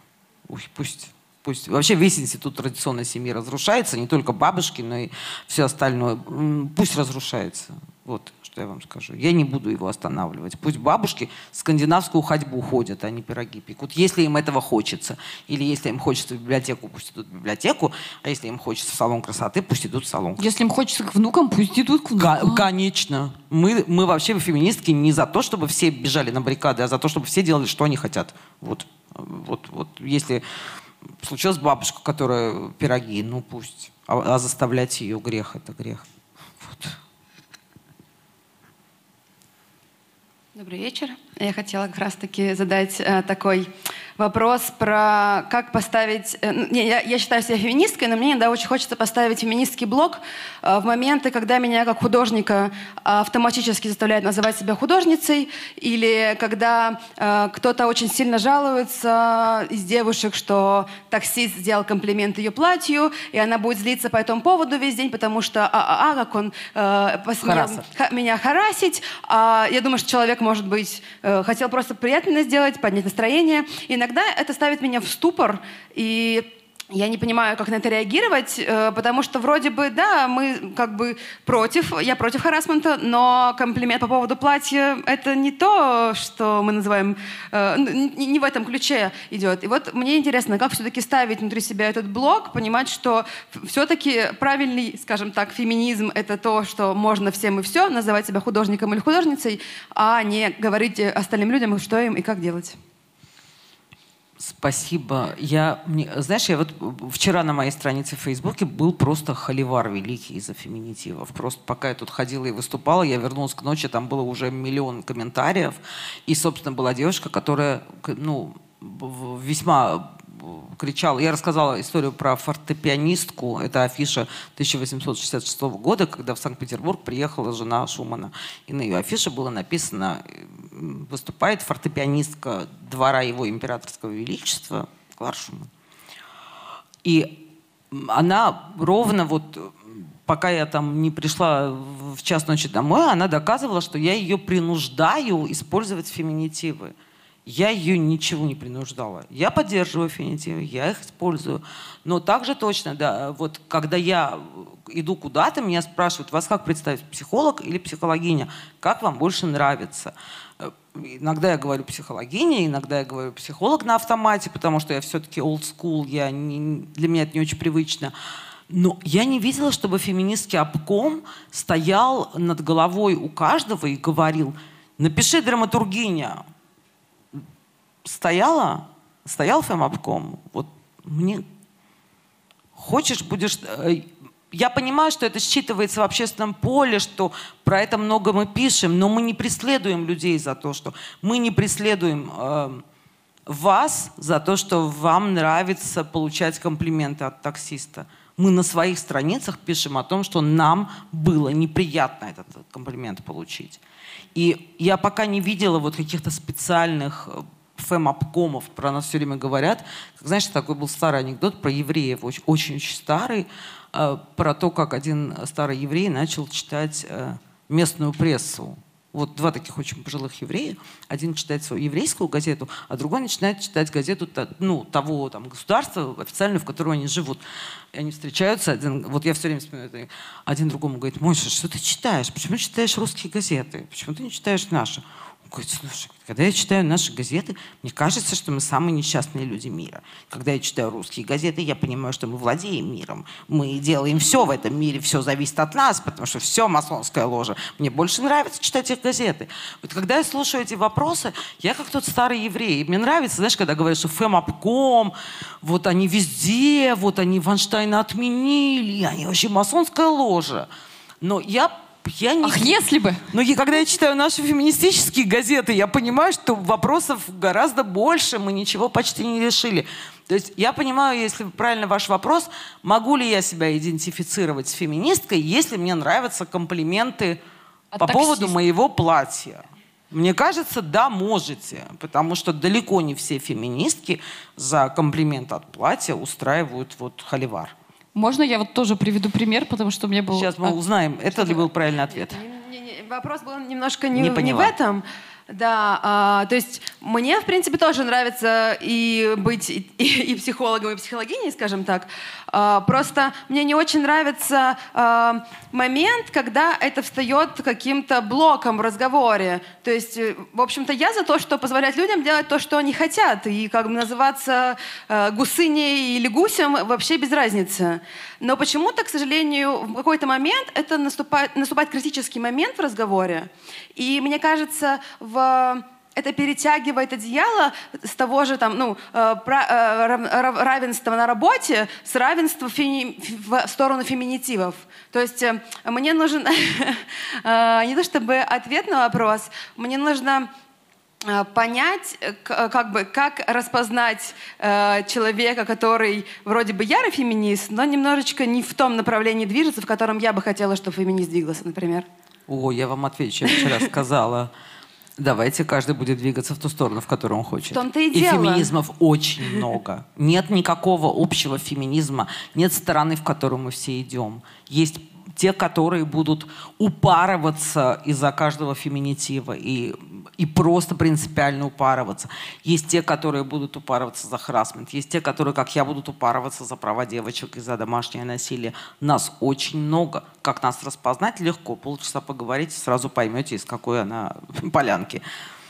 Ой, пусть, пусть. Вообще весь институт традиционной семьи разрушается, не только бабушки, но и все остальное. Пусть разрушается. Вот что я вам скажу. Я не буду его останавливать. Пусть бабушки скандинавскую ходьбу ходят, а не пироги пекут. Если им этого хочется. Или если им хочется в библиотеку, пусть идут в библиотеку. А если им хочется в салон красоты, пусть идут в салон красоты. Если им хочется к внукам, пусть идут к внукам. Конечно. Мы, мы вообще феминистки не за то, чтобы все бежали на баррикады, а за то, чтобы все делали, что они хотят. Вот. Вот, вот. Если случилась бабушка, которая пироги, ну пусть. А, а заставлять ее грех, это грех. Вот. Добрый вечер. Я хотела как раз-таки задать э, такой вопрос про как поставить... Э, не, я, я считаю себя феминисткой, но мне иногда очень хочется поставить феминистский блок э, в моменты, когда меня как художника автоматически заставляют называть себя художницей, или когда э, кто-то очень сильно жалуется из девушек, что таксист сделал комплимент ее платью, и она будет злиться по этому поводу весь день, потому что а, а, а как он э, посмел меня харасить. А, я думаю, что человек, может быть, э, хотел просто приятно сделать, поднять настроение. Иногда иногда это ставит меня в ступор, и я не понимаю, как на это реагировать, э, потому что вроде бы, да, мы как бы против, я против харасмента, но комплимент по поводу платья — это не то, что мы называем, э, не в этом ключе идет. И вот мне интересно, как все-таки ставить внутри себя этот блок, понимать, что все-таки правильный, скажем так, феминизм — это то, что можно всем и все, называть себя художником или художницей, а не говорить остальным людям, что им и как делать. Спасибо. Я, мне, знаешь, я вот вчера на моей странице в Фейсбуке был просто холивар великий из-за феминитивов. Просто пока я тут ходила и выступала, я вернулась к ночи, там было уже миллион комментариев. И, собственно, была девушка, которая, ну, весьма кричал. Я рассказала историю про фортепианистку. Это афиша 1866 года, когда в Санкт-Петербург приехала жена Шумана. И на ее афише было написано «Выступает фортепианистка двора его императорского величества Клар Шуман». И она ровно вот пока я там не пришла в час ночи домой, она доказывала, что я ее принуждаю использовать феминитивы. Я ее ничего не принуждала. Я поддерживаю феминитивы, я их использую. Но также точно, да, вот когда я иду куда-то, меня спрашивают, вас как представить, психолог или психологиня? Как вам больше нравится? Иногда я говорю психологиня, иногда я говорю психолог на автомате, потому что я все-таки old school, я не, для меня это не очень привычно. Но я не видела, чтобы феминистский обком стоял над головой у каждого и говорил, напиши драматургиня, стояла, стоял фемобком, вот мне хочешь, будешь... Э, я понимаю, что это считывается в общественном поле, что про это много мы пишем, но мы не преследуем людей за то, что... Мы не преследуем э, вас за то, что вам нравится получать комплименты от таксиста. Мы на своих страницах пишем о том, что нам было неприятно этот комплимент получить. И я пока не видела вот каких-то специальных э, фэм-обкомов про нас все время говорят. Знаешь, такой был старый анекдот про евреев, очень-очень старый, э, про то, как один старый еврей начал читать э, местную прессу. Вот два таких очень пожилых еврея. Один читает свою еврейскую газету, а другой начинает читать газету ну, того там, государства официальную, в котором они живут. И они встречаются. Один, вот я все время вспоминаю. Один другому говорит, Мойша, что ты читаешь? Почему читаешь русские газеты? Почему ты не читаешь наши? Говорит, слушай, когда я читаю наши газеты, мне кажется, что мы самые несчастные люди мира. Когда я читаю русские газеты, я понимаю, что мы владеем миром. Мы делаем все в этом мире, все зависит от нас, потому что все масонская ложа. Мне больше нравится читать их газеты. Вот когда я слушаю эти вопросы, я как тот старый еврей. Мне нравится, знаешь, когда говорят, что ФЭМ вот они везде, вот они Ванштайна отменили, они вообще масонская ложа. Но я я не... Ах, если бы! Но я, когда я читаю наши феминистические газеты, я понимаю, что вопросов гораздо больше, мы ничего почти не решили. То есть я понимаю, если правильно ваш вопрос, могу ли я себя идентифицировать с феминисткой, если мне нравятся комплименты От по таксист. поводу моего платья. Мне кажется, да, можете, потому что далеко не все феминистки за комплимент от платья устраивают вот холивар. Можно я вот тоже приведу пример, потому что у меня был... Сейчас мы а, узнаем, это ли был правильный ответ. Не, не, не, вопрос был немножко не, не, не в этом. Да, а, то есть мне, в принципе, тоже нравится и быть и, и, психологом, и психологиней, скажем так. А, просто мне не очень нравится а, момент, когда это встает каким-то блоком в разговоре. То есть, э, в общем-то, я за то, что позволять людям делать то, что они хотят. И как бы называться а, гусыней или гусем вообще без разницы. Но почему-то, к сожалению, в какой-то момент это наступает, наступает критический момент в разговоре. И мне кажется, в это перетягивает одеяло с того же там, ну, э, э, равенства на работе с равенства феми, в сторону феминитивов. То есть э, мне нужен не то чтобы ответ на вопрос, мне нужно понять, как бы, как распознать э, человека, который вроде бы ярый феминист, но немножечко не в том направлении движется, в котором я бы хотела, чтобы феминист двигался, например. О, я вам отвечу, я вчера сказала. Давайте каждый будет двигаться в ту сторону, в которую он хочет. В том-то и, и дело. феминизмов очень много. Нет никакого общего феминизма, нет стороны, в которую мы все идем. Есть те, которые будут упарываться из-за каждого феминитива и, и просто принципиально упарываться. Есть те, которые будут упарываться за харасмент. Есть те, которые, как я, будут упарываться за права девочек и за домашнее насилие. Нас очень много. Как нас распознать? Легко. Полчаса поговорите, сразу поймете, из какой она полянки.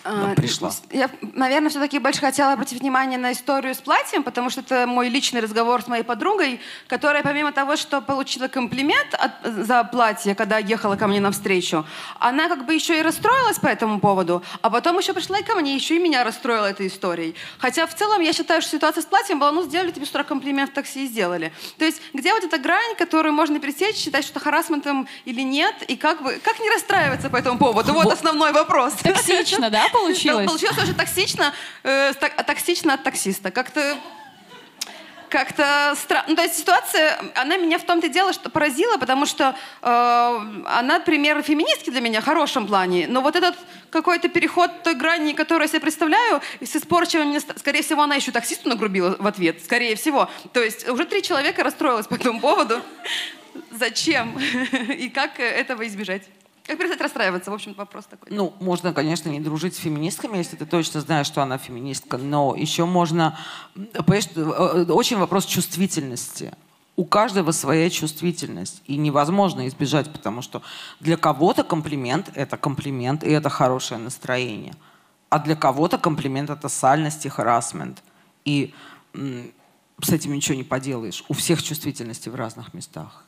А, пришла? Я, наверное, все-таки больше хотела обратить внимание на историю с платьем, потому что это мой личный разговор с моей подругой, которая помимо того, что получила комплимент от, за платье, когда ехала ко мне навстречу, она как бы еще и расстроилась по этому поводу, а потом еще пришла и ко мне, еще и меня расстроила этой историей. Хотя в целом я считаю, что ситуация с платьем была, ну, сделали тебе 40 комплимент в такси и сделали. То есть где вот эта грань, которую можно пересечь, считать что харасментом или нет, и как бы, как не расстраиваться по этому поводу? Вот основной вопрос. Токсично, да, получилось? Получилось очень токсично, э, токсично от таксиста. Как-то как-то странно. Ну, то есть ситуация, она меня в том-то дело, что поразила, потому что э, она пример феминистки для меня в хорошем плане. Но вот этот какой-то переход той грани, которую я себе представляю, с испорчиванием, скорее всего, она еще таксисту нагрубила в ответ, скорее всего. То есть уже три человека расстроилась по этому поводу. Зачем? И как этого избежать? Как перестать расстраиваться? В общем, вопрос такой. Ну, можно, конечно, не дружить с феминистками, если ты точно знаешь, что она феминистка, но еще можно... Э, э, очень вопрос чувствительности. У каждого своя чувствительность. И невозможно избежать, потому что для кого-то комплимент — это комплимент, и это хорошее настроение. А для кого-то комплимент — это сальность и харасмент. И с этим ничего не поделаешь. У всех чувствительности в разных местах.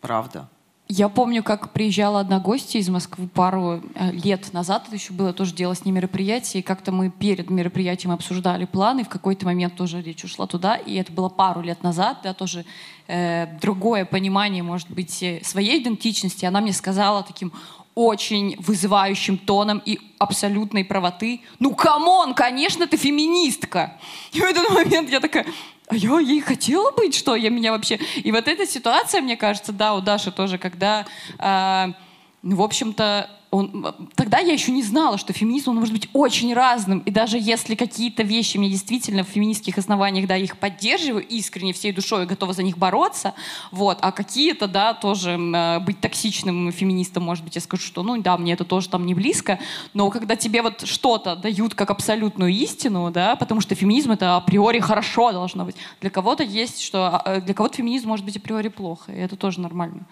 Правда. Я помню, как приезжала одна гостья из Москвы пару э, лет назад, это еще было тоже дело с ней мероприятие, и как-то мы перед мероприятием обсуждали планы, в какой-то момент тоже речь ушла туда, и это было пару лет назад, да, тоже э, другое понимание, может быть, э, своей идентичности. Она мне сказала таким очень вызывающим тоном и абсолютной правоты, ну, come on, конечно, ты феминистка. И в этот момент я такая, а я ей хотела быть, что я меня вообще... И вот эта ситуация, мне кажется, да, у Даши тоже, когда, э, в общем-то, он, тогда я еще не знала, что феминизм он может быть очень разным. И даже если какие-то вещи мне действительно в феминистских основаниях, да, их поддерживаю искренне, всей душой, готова за них бороться, вот, а какие-то, да, тоже э, быть токсичным феминистом, может быть, я скажу, что, ну, да, мне это тоже там не близко, но когда тебе вот что-то дают как абсолютную истину, да, потому что феминизм это априори хорошо должно быть. Для кого-то есть, что а, для кого-то феминизм может быть априори плохо, и это тоже нормально.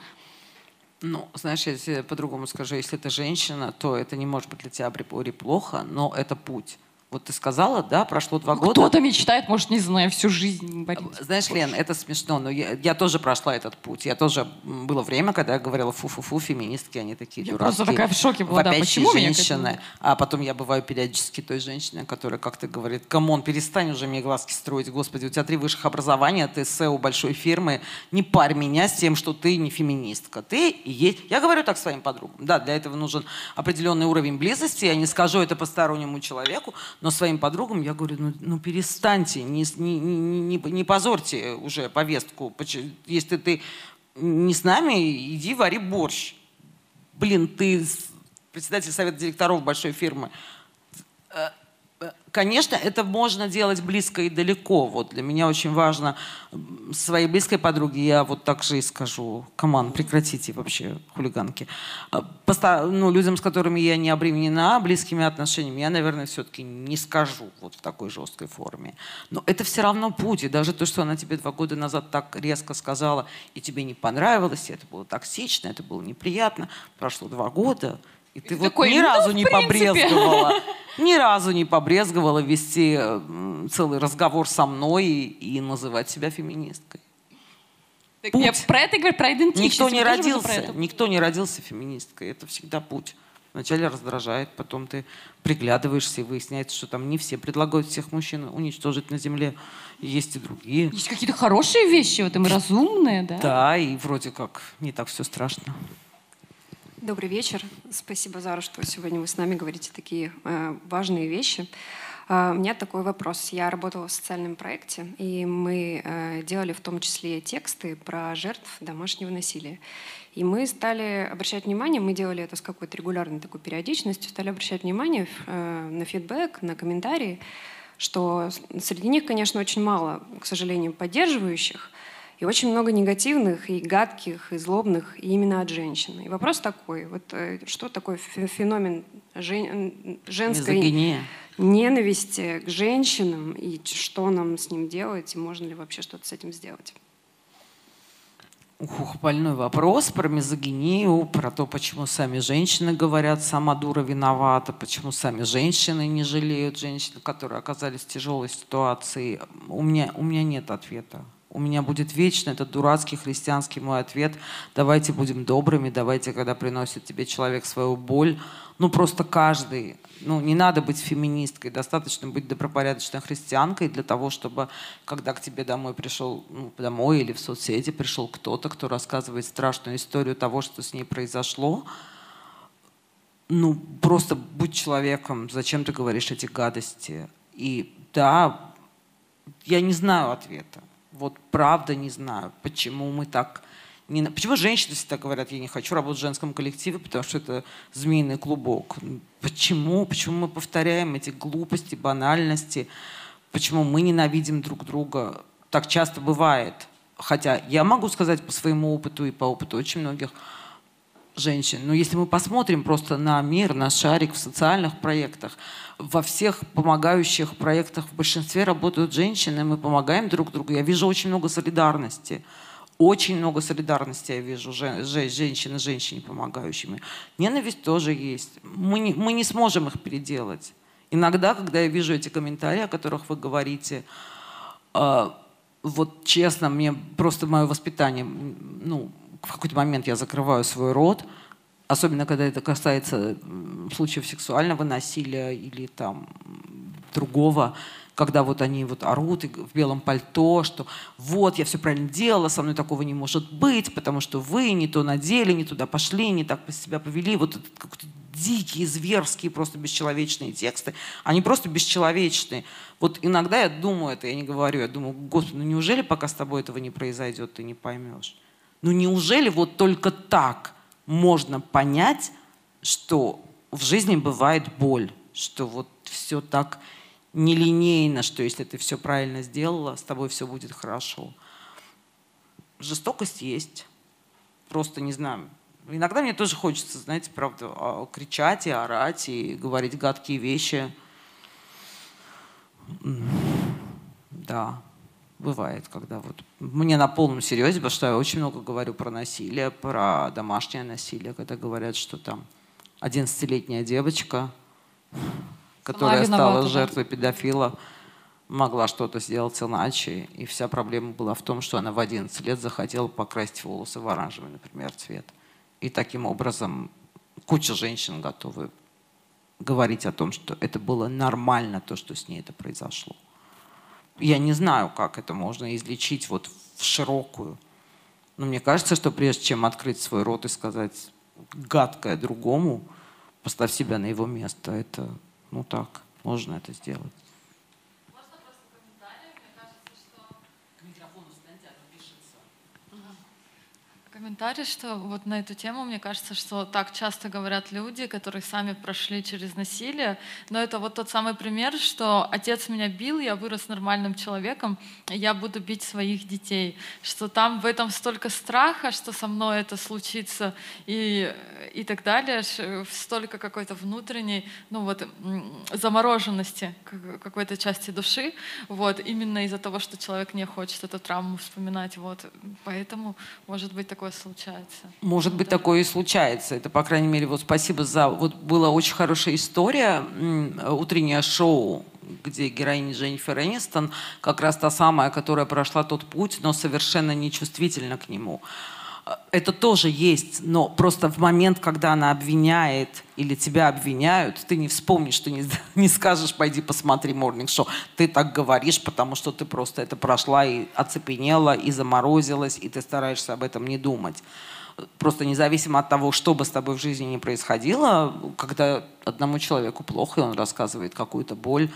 Ну, знаешь, я тебе по-другому скажу. Если это женщина, то это не может быть для тебя плохо, но это путь. Вот ты сказала, да, прошло два года. Кто-то мечтает, может, не знаю, всю жизнь бориться. Знаешь, Лен, это смешно, но я, я тоже прошла этот путь. Я тоже было время, когда я говорила фу-фу-фу, феминистки, они такие я дурацкие. просто такая в шоке была, да, почему женщины. Меня а потом я бываю периодически той женщиной, которая как-то говорит, come on, перестань уже мне глазки строить, господи, у тебя три высших образования, ты CEO большой фирмы, не парь меня с тем, что ты не феминистка. Ты есть... Я говорю так своим подругам. Да, для этого нужен определенный уровень близости, я не скажу это постороннему человеку, но своим подругам я говорю, ну, ну перестаньте, не, не, не, не позорьте уже повестку. Если ты не с нами, иди вари борщ. Блин, ты председатель совета директоров большой фирмы. Конечно, это можно делать близко и далеко. Вот для меня очень важно своей близкой подруге, я вот так же и скажу, команд, прекратите вообще хулиганки. А, поста ну, людям, с которыми я не обременена близкими отношениями, я, наверное, все-таки не скажу вот в такой жесткой форме. Но это все равно путь. И даже то, что она тебе два года назад так резко сказала, и тебе не понравилось, и это было токсично, это было неприятно. Прошло два года, и ты, и вот такой, ни ну, разу не побрезговала. Ни разу не побрезговала вести целый разговор со мной и, и называть себя феминисткой. Так путь. Я про это говорю, про идентичность. Никто не родился, никто не родился феминисткой. Это всегда путь. Вначале раздражает, потом ты приглядываешься и выясняется, что там не все предлагают всех мужчин уничтожить на земле. Есть и другие. Есть какие-то хорошие вещи в этом, разумные, да? Да, и вроде как не так все страшно. Добрый вечер. Спасибо, Зара, что сегодня вы с нами говорите такие э, важные вещи. Э, у меня такой вопрос. Я работала в социальном проекте, и мы э, делали в том числе тексты про жертв домашнего насилия. И мы стали обращать внимание, мы делали это с какой-то регулярной такой периодичностью, стали обращать внимание э, на фидбэк, на комментарии, что среди них, конечно, очень мало, к сожалению, поддерживающих, и очень много негативных, и гадких, и злобных, и именно от женщин. И вопрос такой, вот э, что такое феномен жен, женской Мизогиния. ненависти к женщинам, и что нам с ним делать, и можно ли вообще что-то с этим сделать? Ух, больной вопрос про мизогинию, про то, почему сами женщины говорят, сама дура виновата, почему сами женщины не жалеют женщин, которые оказались в тяжелой ситуации. У меня, у меня нет ответа у меня будет вечно этот дурацкий христианский мой ответ. Давайте будем добрыми, давайте, когда приносит тебе человек свою боль, ну просто каждый, ну не надо быть феминисткой, достаточно быть добропорядочной христианкой для того, чтобы, когда к тебе домой пришел, ну, домой или в соцсети пришел кто-то, кто рассказывает страшную историю того, что с ней произошло, ну просто будь человеком, зачем ты говоришь эти гадости? И да, я не знаю ответа вот правда не знаю, почему мы так... Не... Почему женщины всегда говорят, я не хочу работать в женском коллективе, потому что это змеиный клубок. Почему? Почему мы повторяем эти глупости, банальности? Почему мы ненавидим друг друга? Так часто бывает. Хотя я могу сказать по своему опыту и по опыту очень многих женщин. Но если мы посмотрим просто на мир, на шарик в социальных проектах, во всех помогающих проектах в большинстве работают женщины, мы помогаем друг другу. Я вижу очень много солидарности. Очень много солидарности я вижу женщины женщине помогающими. Ненависть тоже есть. Мы не, мы не сможем их переделать. Иногда, когда я вижу эти комментарии, о которых вы говорите, э, вот честно, мне просто мое воспитание, ну, в какой-то момент я закрываю свой рот, особенно когда это касается случаев сексуального насилия или там другого, когда вот они вот орут в белом пальто, что вот, я все правильно делала, со мной такого не может быть, потому что вы не то надели, не туда пошли, не так себя повели. Вот какие-то дикие, зверские, просто бесчеловечные тексты. Они просто бесчеловечные. Вот иногда я думаю это, я не говорю, я думаю, господи, ну неужели пока с тобой этого не произойдет, ты не поймешь? Ну неужели вот только так можно понять, что в жизни бывает боль, что вот все так нелинейно, что если ты все правильно сделала, с тобой все будет хорошо. Жестокость есть. Просто не знаю. Иногда мне тоже хочется, знаете, правда, а, кричать и орать, и говорить гадкие вещи. Да, бывает, когда вот мне на полном серьезе, потому что я очень много говорю про насилие, про домашнее насилие, когда говорят, что там 11-летняя девочка, которая стала жертвой педофила, могла что-то сделать иначе. И вся проблема была в том, что она в 11 лет захотела покрасить волосы в оранжевый, например, цвет. И таким образом куча женщин готовы говорить о том, что это было нормально, то, что с ней это произошло. Я не знаю, как это можно излечить вот в широкую. Но мне кажется, что прежде чем открыть свой рот и сказать гадкое другому, поставь себя на его место. Это, ну так, можно это сделать. Комментарий, что вот на эту тему, мне кажется, что так часто говорят люди, которые сами прошли через насилие, но это вот тот самый пример, что отец меня бил, я вырос нормальным человеком, я буду бить своих детей, что там в этом столько страха, что со мной это случится и, и так далее, столько какой-то внутренней, ну вот, замороженности какой-то части души, вот, именно из-за того, что человек не хочет эту травму вспоминать, вот, поэтому может быть такое такое случается. Может быть, да. такое и случается. Это, по крайней мере, вот спасибо за... Вот была очень хорошая история, утреннее шоу, где героиня Дженнифер Энистон, как раз та самая, которая прошла тот путь, но совершенно не чувствительна к нему это тоже есть, но просто в момент, когда она обвиняет или тебя обвиняют, ты не вспомнишь, ты не, не скажешь, пойди посмотри Morning Show. Ты так говоришь, потому что ты просто это прошла и оцепенела, и заморозилась, и ты стараешься об этом не думать. Просто независимо от того, что бы с тобой в жизни ни происходило, когда одному человеку плохо, и он рассказывает какую-то боль,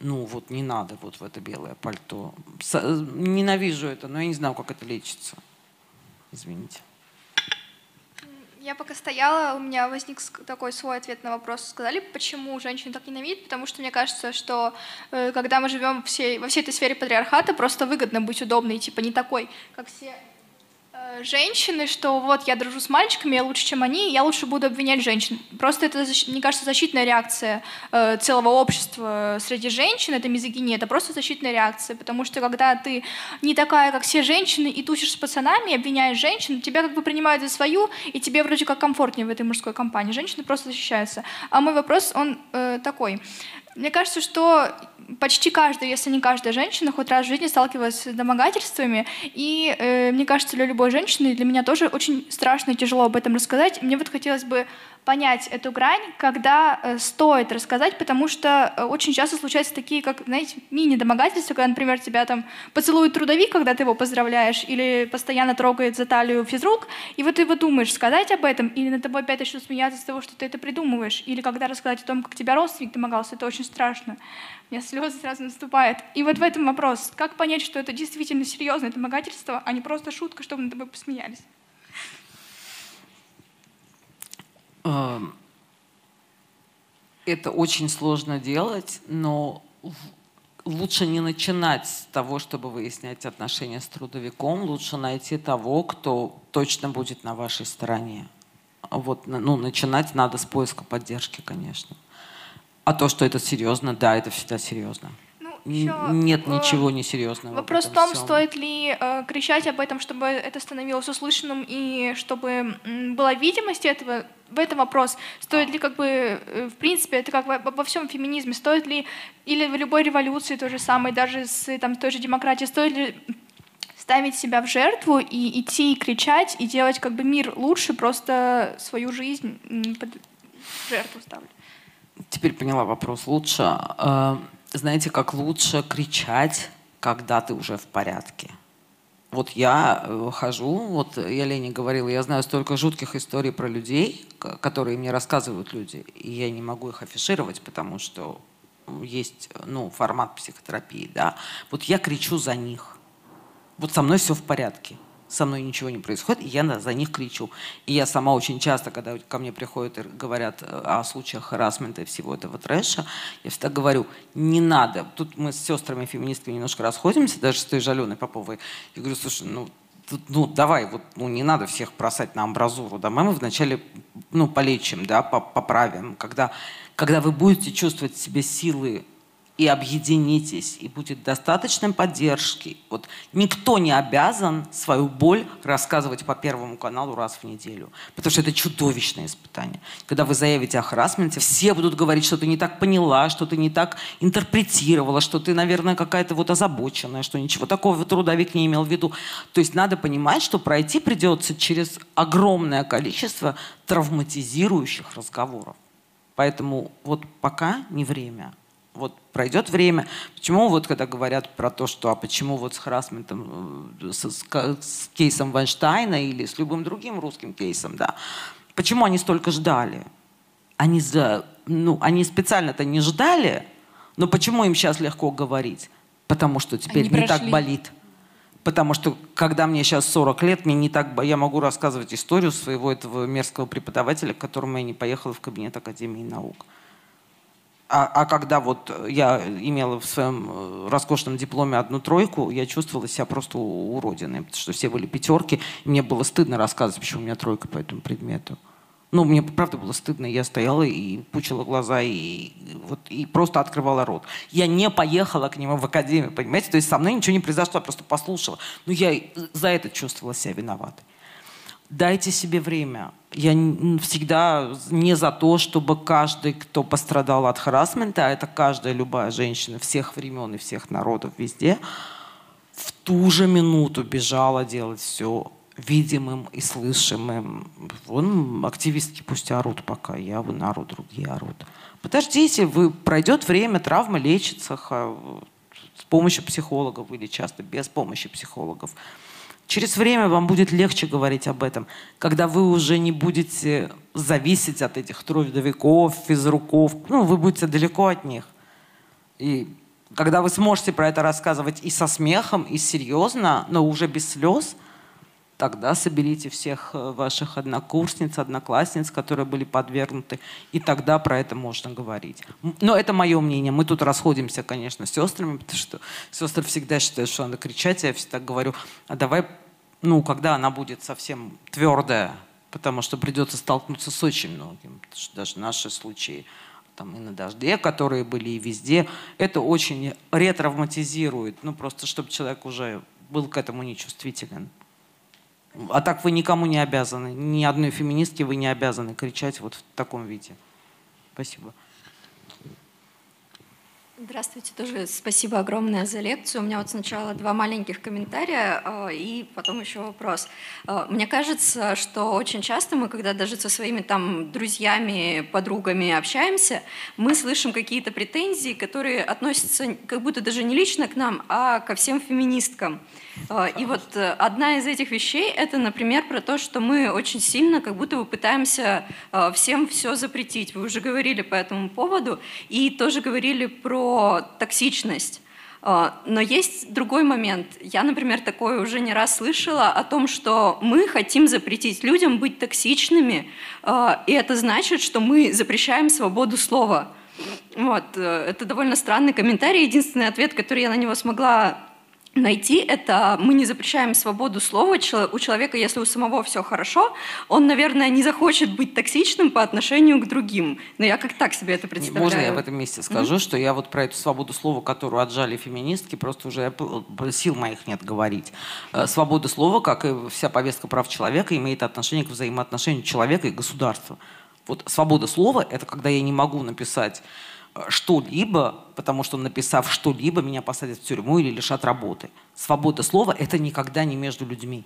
ну вот не надо вот в это белое пальто. Ненавижу это, но я не знаю, как это лечится. Извините. Я пока стояла, у меня возник такой свой ответ на вопрос. Сказали, почему женщины так ненавидят? Потому что мне кажется, что э, когда мы живем все, во всей этой сфере патриархата, просто выгодно быть удобной, типа не такой, как все женщины, что вот я дружу с мальчиками, я лучше, чем они, я лучше буду обвинять женщин. Просто это, мне кажется, защитная реакция э, целого общества среди женщин, это мизогиния, это просто защитная реакция, потому что когда ты не такая, как все женщины, и тусишь с пацанами, обвиняешь женщин, тебя как бы принимают за свою, и тебе вроде как комфортнее в этой мужской компании. Женщины просто защищаются. А мой вопрос, он э, такой. Мне кажется, что почти каждая, если не каждая женщина, хоть раз в жизни сталкивалась с домогательствами. И э, мне кажется, для любой женщины, для меня тоже очень страшно и тяжело об этом рассказать. Мне вот хотелось бы понять эту грань, когда э, стоит рассказать, потому что э, очень часто случаются такие, как, знаете, мини-домогательства, когда, например, тебя там поцелует трудовик, когда ты его поздравляешь, или постоянно трогает за талию физрук, и вот ты вот думаешь, сказать об этом, или на тобой опять начнут смеяться из того, что ты это придумываешь, или когда рассказать о том, как тебя родственник домогался, это очень страшно. У меня слезы сразу наступают. И вот в этом вопрос, как понять, что это действительно серьезное домогательство, а не просто шутка, чтобы над тобой посмеялись? Эм, это очень сложно делать, но лучше не начинать с того, чтобы выяснять отношения с трудовиком, лучше найти того, кто точно будет на вашей стороне. Вот, ну, начинать надо с поиска поддержки, конечно. А то, что это серьезно, да, это всегда серьезно. Еще, Нет ничего несерьезного. Вопрос в, в том, всем. стоит ли э, кричать об этом, чтобы это становилось услышанным и чтобы м, была видимость этого. В этом вопрос. Стоит ли как бы, э, в принципе, это как во, во всем феминизме, стоит ли, или в любой революции то же самое, даже с там, той же демократией, стоит ли ставить себя в жертву и идти и кричать, и делать как бы мир лучше, просто свою жизнь под жертву ставлять. Теперь поняла вопрос лучше. Э, знаете, как лучше кричать, когда ты уже в порядке. Вот я э, хожу, вот я Лене говорила, я знаю столько жутких историй про людей, которые мне рассказывают люди, и я не могу их афишировать, потому что есть ну, формат психотерапии, да. Вот я кричу за них. Вот со мной все в порядке. Со мной ничего не происходит, и я за них кричу. И я сама очень часто, когда ко мне приходят и говорят э, о случаях харасмента и всего этого трэша, я всегда говорю, не надо. Тут мы с сестрами феминистками немножко расходимся, даже с той же Аленой Поповой. Я говорю, слушай, ну, ну давай, вот, ну не надо всех бросать на амбразуру, да, мы вначале, ну, полечим, да, поправим. Когда, когда вы будете чувствовать в себе силы и объединитесь, и будет достаточно поддержки. Вот никто не обязан свою боль рассказывать по Первому каналу раз в неделю, потому что это чудовищное испытание. Когда вы заявите о харасменте, все будут говорить, что ты не так поняла, что ты не так интерпретировала, что ты, наверное, какая-то вот озабоченная, что ничего такого трудовик не имел в виду. То есть надо понимать, что пройти придется через огромное количество травматизирующих разговоров. Поэтому вот пока не время – вот пройдет время. Почему вот когда говорят про то, что а почему вот с харасментом, э, с, с, с кейсом Вайнштейна или с любым другим русским кейсом, да, почему они столько ждали? Они, за, ну, они специально-то не ждали, но почему им сейчас легко говорить? Потому что теперь они не так болит. Потому что, когда мне сейчас 40 лет, мне не так... Я могу рассказывать историю своего этого мерзкого преподавателя, к которому я не поехала в кабинет Академии наук. А, а когда вот я имела в своем э, роскошном дипломе одну тройку, я чувствовала себя просто уродиной, потому что все были пятерки. И мне было стыдно рассказывать, почему у меня тройка по этому предмету. Ну, мне правда было стыдно. Я стояла и пучила глаза, и, вот, и просто открывала рот. Я не поехала к нему в академию, понимаете? То есть со мной ничего не произошло, я просто послушала. Но я за это чувствовала себя виноватой. Дайте себе время. Я всегда не за то, чтобы каждый, кто пострадал от харасмента, а это каждая любая женщина всех времен и всех народов везде, в ту же минуту бежала делать все видимым и слышимым. Вон активистки пусть орут пока, я вы ору, другие орут. Подождите, вы пройдет время, травма лечится с помощью психологов или часто без помощи психологов. Через время вам будет легче говорить об этом, когда вы уже не будете зависеть от этих трудовиков, физруков, ну, вы будете далеко от них. И когда вы сможете про это рассказывать и со смехом, и серьезно, но уже без слез, тогда соберите всех э, ваших однокурсниц, одноклассниц, которые были подвергнуты, и тогда про это можно говорить. Но это мое мнение. Мы тут расходимся, конечно, с сестрами, потому что сестры всегда считают, что надо кричать. Я всегда говорю, а давай ну, когда она будет совсем твердая, потому что придется столкнуться с очень многим. Даже наши случаи там и на дожде, которые были и везде, это очень ретравматизирует. Ну, просто чтобы человек уже был к этому нечувствителен. А так вы никому не обязаны, ни одной феминистке вы не обязаны кричать вот в таком виде. Спасибо. Здравствуйте, тоже спасибо огромное за лекцию. У меня вот сначала два маленьких комментария э, и потом еще вопрос. Э, мне кажется, что очень часто мы, когда даже со своими там друзьями, подругами общаемся, мы слышим какие-то претензии, которые относятся как будто даже не лично к нам, а ко всем феминисткам. Э, и вот одна из этих вещей — это, например, про то, что мы очень сильно как будто бы пытаемся всем все запретить. Вы уже говорили по этому поводу и тоже говорили про токсичность. А, но есть другой момент. Я, например, такое уже не раз слышала о том, что мы хотим запретить людям быть токсичными, а, и это значит, что мы запрещаем свободу слова. Вот. Э, это довольно странный комментарий. Единственный ответ, который я на него смогла найти, это мы не запрещаем свободу слова. У человека, если у самого все хорошо, он, наверное, не захочет быть токсичным по отношению к другим. Но я как так себе это представляю. Можно я в этом месте скажу, mm-hmm. что я вот про эту свободу слова, которую отжали феминистки, просто уже сил моих нет говорить. Э, свобода слова, как и вся повестка прав человека, имеет отношение к взаимоотношению человека и государства. Вот свобода слова — это когда я не могу написать что-либо, потому что написав что-либо, меня посадят в тюрьму или лишат работы. Свобода слова – это никогда не между людьми.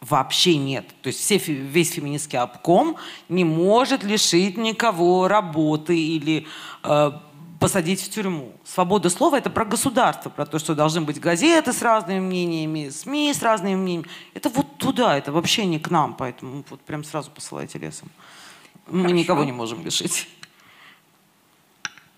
Вообще нет. То есть все, весь феминистский обком не может лишить никого работы или э, посадить в тюрьму. Свобода слова – это про государство, про то, что должны быть газеты с разными мнениями, СМИ с разными мнениями. Это вот туда, это вообще не к нам, поэтому вот прям сразу посылайте лесом. Мы Хорошо. никого не можем лишить.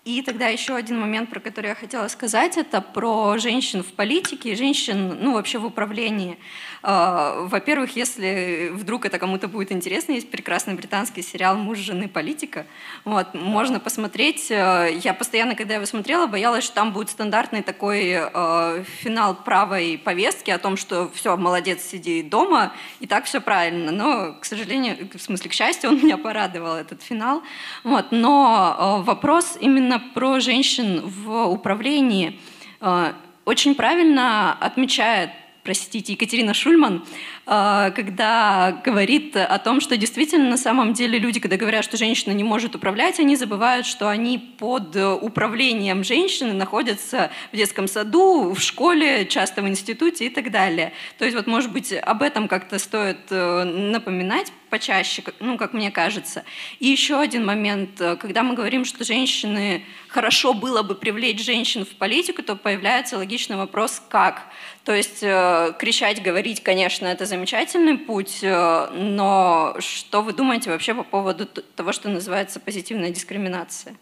И тогда еще один момент, про который я хотела сказать, это про женщин в политике, женщин, ну, вообще в управлении. А, во-первых, если вдруг это кому-то будет интересно, есть прекрасный британский сериал «Муж, жены, политика». Вот, можно посмотреть. Я постоянно, когда его смотрела, боялась, что там будет стандартный такой э, финал правой повестки о том, что все, молодец, сиди дома, и так все правильно. Но, к сожалению, в смысле, к счастью, он меня порадовал, этот финал. Вот, но вопрос именно про женщин в управлении э, очень правильно отмечает, простите, Екатерина Шульман, когда говорит о том, что действительно на самом деле люди, когда говорят, что женщина не может управлять, они забывают, что они под управлением женщины находятся в детском саду, в школе, часто в институте и так далее. То есть вот, может быть, об этом как-то стоит э, напоминать, почаще, ну, как мне кажется. И еще один момент, когда мы говорим, что женщины, хорошо было бы привлечь женщин в политику, то появляется логичный вопрос, как? То есть э, кричать, говорить, конечно, это замечательный путь, э, но что вы думаете вообще по поводу того, что называется позитивная дискриминация?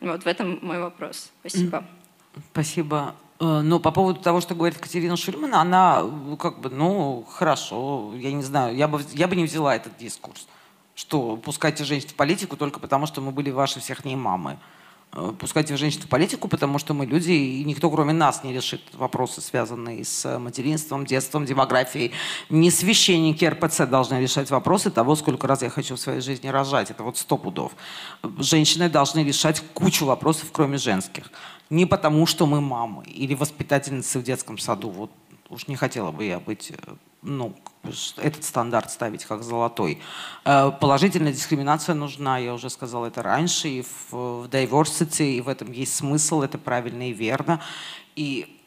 Вот в этом мой вопрос. Спасибо. Спасибо. Э, но по поводу того, что говорит Катерина Шульман, она как бы, ну, хорошо, я не знаю, я бы, я бы не взяла этот дискурс, что пускайте женщин в политику только потому, что мы были ваши всех не мамы. Э, пускайте женщин в политику, потому что мы люди, и никто кроме нас не решит вопросы, связанные с материнством, детством, демографией. Не священники РПЦ должны решать вопросы того, сколько раз я хочу в своей жизни рожать. Это вот сто пудов. Женщины должны решать кучу вопросов, кроме женских не потому, что мы мамы или воспитательницы в детском саду. Вот уж не хотела бы я быть, э, ну, этот стандарт ставить как золотой. Э, положительная дискриминация нужна, я уже сказала это раньше, и в, в diversity, и в этом есть смысл, это правильно и верно. И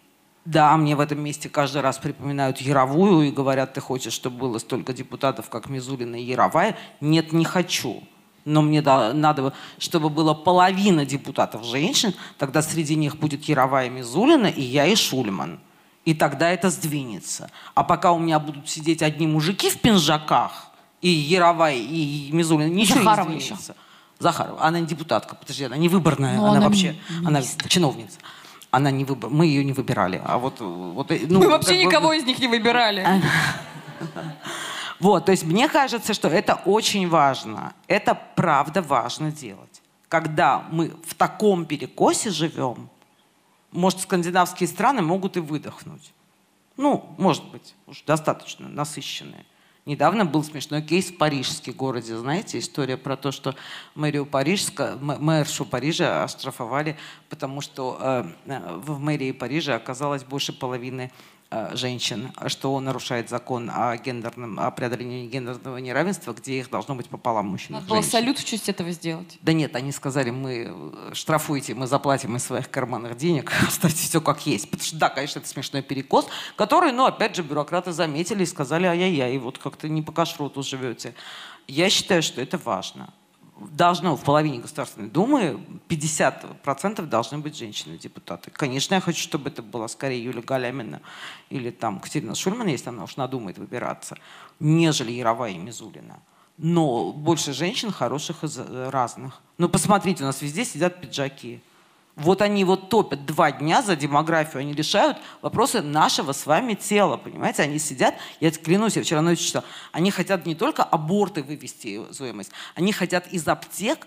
да, мне в этом месте каждый раз припоминают Яровую и говорят, ты хочешь, чтобы было столько депутатов, как Мизулина и Яровая? Нет, не хочу но мне надо, чтобы было половина депутатов женщин, тогда среди них будет Яровая Мизулина и я и Шульман. И тогда это сдвинется. А пока у меня будут сидеть одни мужики в пинжаках, и Яровая, и Мизулина, ничего Захарова не сдвинется. Еще. Захарова. Она не депутатка, подожди, она не выборная, она, она вообще, министр. она чиновница. Она не выбор, мы ее не выбирали. А вот, вот, ну, мы вообще никого бы... из них не выбирали. Вот, то есть мне кажется, что это очень важно. Это правда важно делать. Когда мы в таком перекосе живем, может, скандинавские страны могут и выдохнуть. Ну, может быть, уж достаточно насыщенные. Недавно был смешной кейс в парижском городе. Знаете, история про то, что мэрию Парижска, мэршу Парижа оштрафовали, потому что э, э в мэрии Парижа оказалось больше половины женщин, что он нарушает закон о, гендерном, о преодолении гендерного неравенства, где их должно быть пополам мужчин Надо было салют в честь этого сделать. Да нет, они сказали, мы э, штрафуйте, мы заплатим из своих карманных денег, оставьте все как есть. Потому что, да, конечно, это смешной перекос, который, ну, опять же, бюрократы заметили и сказали, ай-яй-яй, вот как-то не по кашруту живете. Я считаю, что это важно должно в половине Государственной Думы 50% должны быть женщины-депутаты. Конечно, я хочу, чтобы это была скорее Юлия Галямина или там Катерина Шульман, если она уж надумает выбираться, нежели Яровая и Мизулина. Но больше женщин хороших из разных. Ну, посмотрите, у нас везде сидят пиджаки. Вот они вот топят два дня за демографию, они решают вопросы нашего с вами тела, понимаете? Они сидят, я клянусь, я вчера ночью читала, они хотят не только аборты вывести стоимость, они хотят из аптек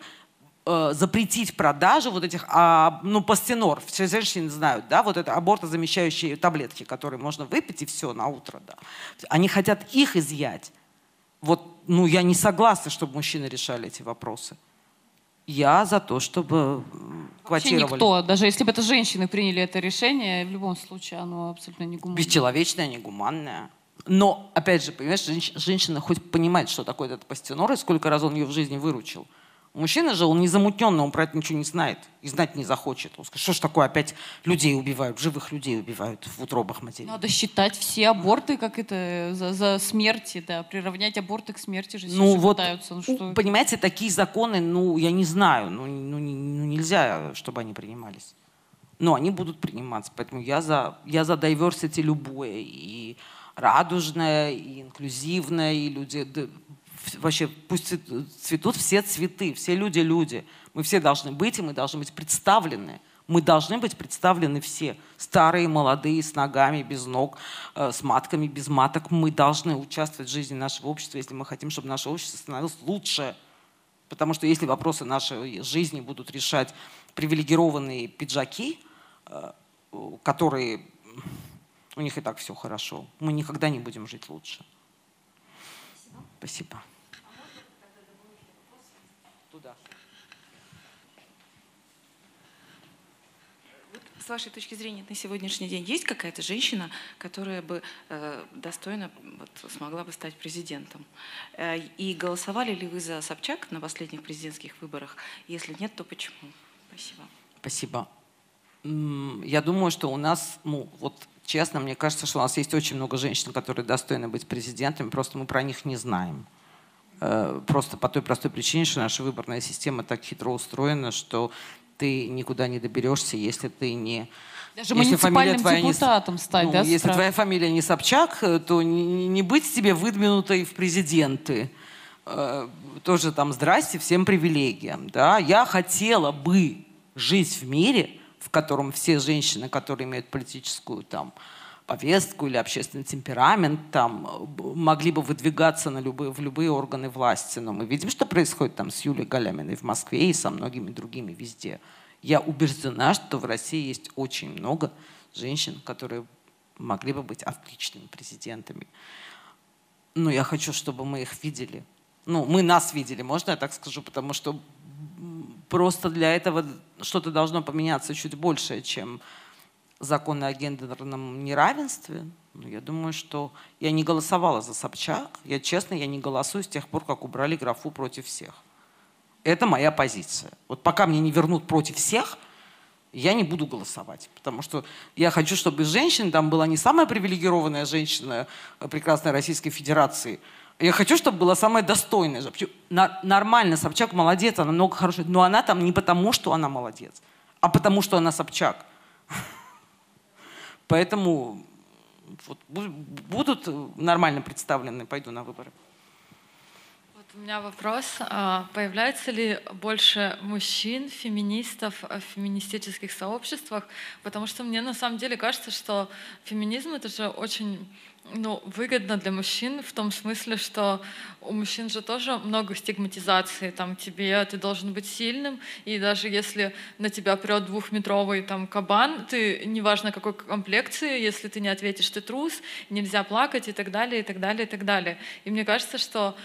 э, запретить продажу вот этих, а, ну, пастенор, все женщины знают, да, вот это абортозамещающие таблетки, которые можно выпить и все на утро, да. Они хотят их изъять. Вот, ну, я не согласна, чтобы мужчины решали эти вопросы. Я за то, чтобы квотировали. Вообще никто, даже если бы это женщины приняли это решение, в любом случае оно абсолютно негуманное. Бесчеловечное, негуманное. Но, опять же, понимаешь, женщина хоть понимает, что такое этот пастенор и сколько раз он ее в жизни выручил. Мужчина же, он незамутненно, он про это ничего не знает и знать не захочет. Он скажет, что ж такое, опять людей убивают, живых людей убивают в утробах матерей. Надо считать все аборты, как это, за, за смерти, да, приравнять аборты к смерти же ну, вот, пытаются. Ну, что... Понимаете, такие законы, ну, я не знаю, ну, ну, ну нельзя, чтобы они принимались. Но они будут приниматься, поэтому я за, я за diversity любое, и радужное, и инклюзивное, и люди вообще пусть цветут все цветы, все люди люди. Мы все должны быть, и мы должны быть представлены. Мы должны быть представлены все. Старые, молодые, с ногами, без ног, э, с матками, без маток. Мы должны участвовать в жизни нашего общества, если мы хотим, чтобы наше общество становилось лучше. Потому что если вопросы нашей жизни будут решать привилегированные пиджаки, э, которые у них и так все хорошо, мы никогда не будем жить лучше. Спасибо. С вашей точки зрения на сегодняшний день есть какая-то женщина, которая бы э, достойно вот, смогла бы стать президентом? Э, и голосовали ли вы за Собчак на последних президентских выборах? Если нет, то почему? Спасибо. Спасибо. Я думаю, что у нас, ну, вот честно, мне кажется, что у нас есть очень много женщин, которые достойны быть президентами, просто мы про них не знаем. Э, просто по той простой причине, что наша выборная система так хитро устроена, что ты никуда не доберешься, если ты не... Даже если муниципальным твоя депутатом не, стать, ну, да? Если твоя фамилия не Собчак, э, то не, не быть тебе выдвинутой в президенты. Э, тоже там здрасте, всем привилегиям. Да? Я хотела бы жить в мире, в котором все женщины, которые имеют политическую там, повестку или общественный темперамент, там, могли бы выдвигаться на любые, в любые органы власти. Но мы видим, что происходит там с Юлией Галяминой в Москве и со многими другими везде. Я убеждена, что в России есть очень много женщин, которые могли бы быть отличными президентами. Но я хочу, чтобы мы их видели. Ну, мы нас видели, можно я так скажу, потому что просто для этого что-то должно поменяться чуть больше, чем законы о гендерном неравенстве, ну, я думаю, что я не голосовала за Собчак. Я честно, я не голосую с тех пор, как убрали графу против всех. Это моя позиция. Вот пока мне не вернут против всех, я не буду голосовать. Потому что я хочу, чтобы женщина там была не самая привилегированная женщина э, прекрасной Российской Федерации. Я хочу, чтобы была самая достойная. Нормально, Собчак молодец, она много хорошего. Но она там не потому, что она молодец, а потому, что она Собчак. Поэтому вот, будут нормально представлены, пойду на выборы. Вот у меня вопрос. А, появляется ли больше мужчин, феминистов в феминистических сообществах? Потому что мне на самом деле кажется, что феминизм — это же очень ну, выгодно для мужчин в том смысле, что у мужчин же тоже много стигматизации. Там тебе ты должен быть сильным, и даже если на тебя прет двухметровый там кабан, ты неважно какой комплекции, если ты не ответишь, ты трус, нельзя плакать и так далее, и так далее, и так далее. И мне кажется, что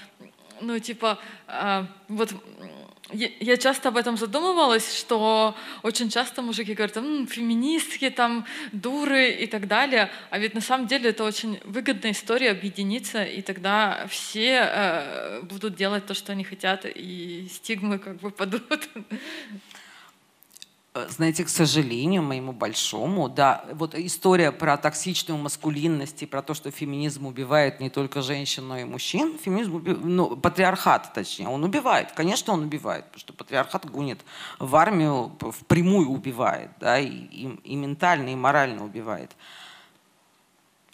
ну, типа, э, вот я часто об этом задумывалась, что очень часто мужики говорят, М, феминистки, там, дуры и так далее. А ведь на самом деле это очень выгодная история объединиться, и тогда все э, будут делать то, что они хотят, и стигмы как бы падут. Э, знаете, к сожалению, моему большому, да, вот история про токсичную маскулинность и про то, что феминизм убивает не только женщин, но и мужчин, феминизм, уби... ну, патриархат, точнее, он убивает, конечно, он убивает, потому что патриархат гонит в армию, впрямую убивает, да, и, и, и ментально, и морально убивает.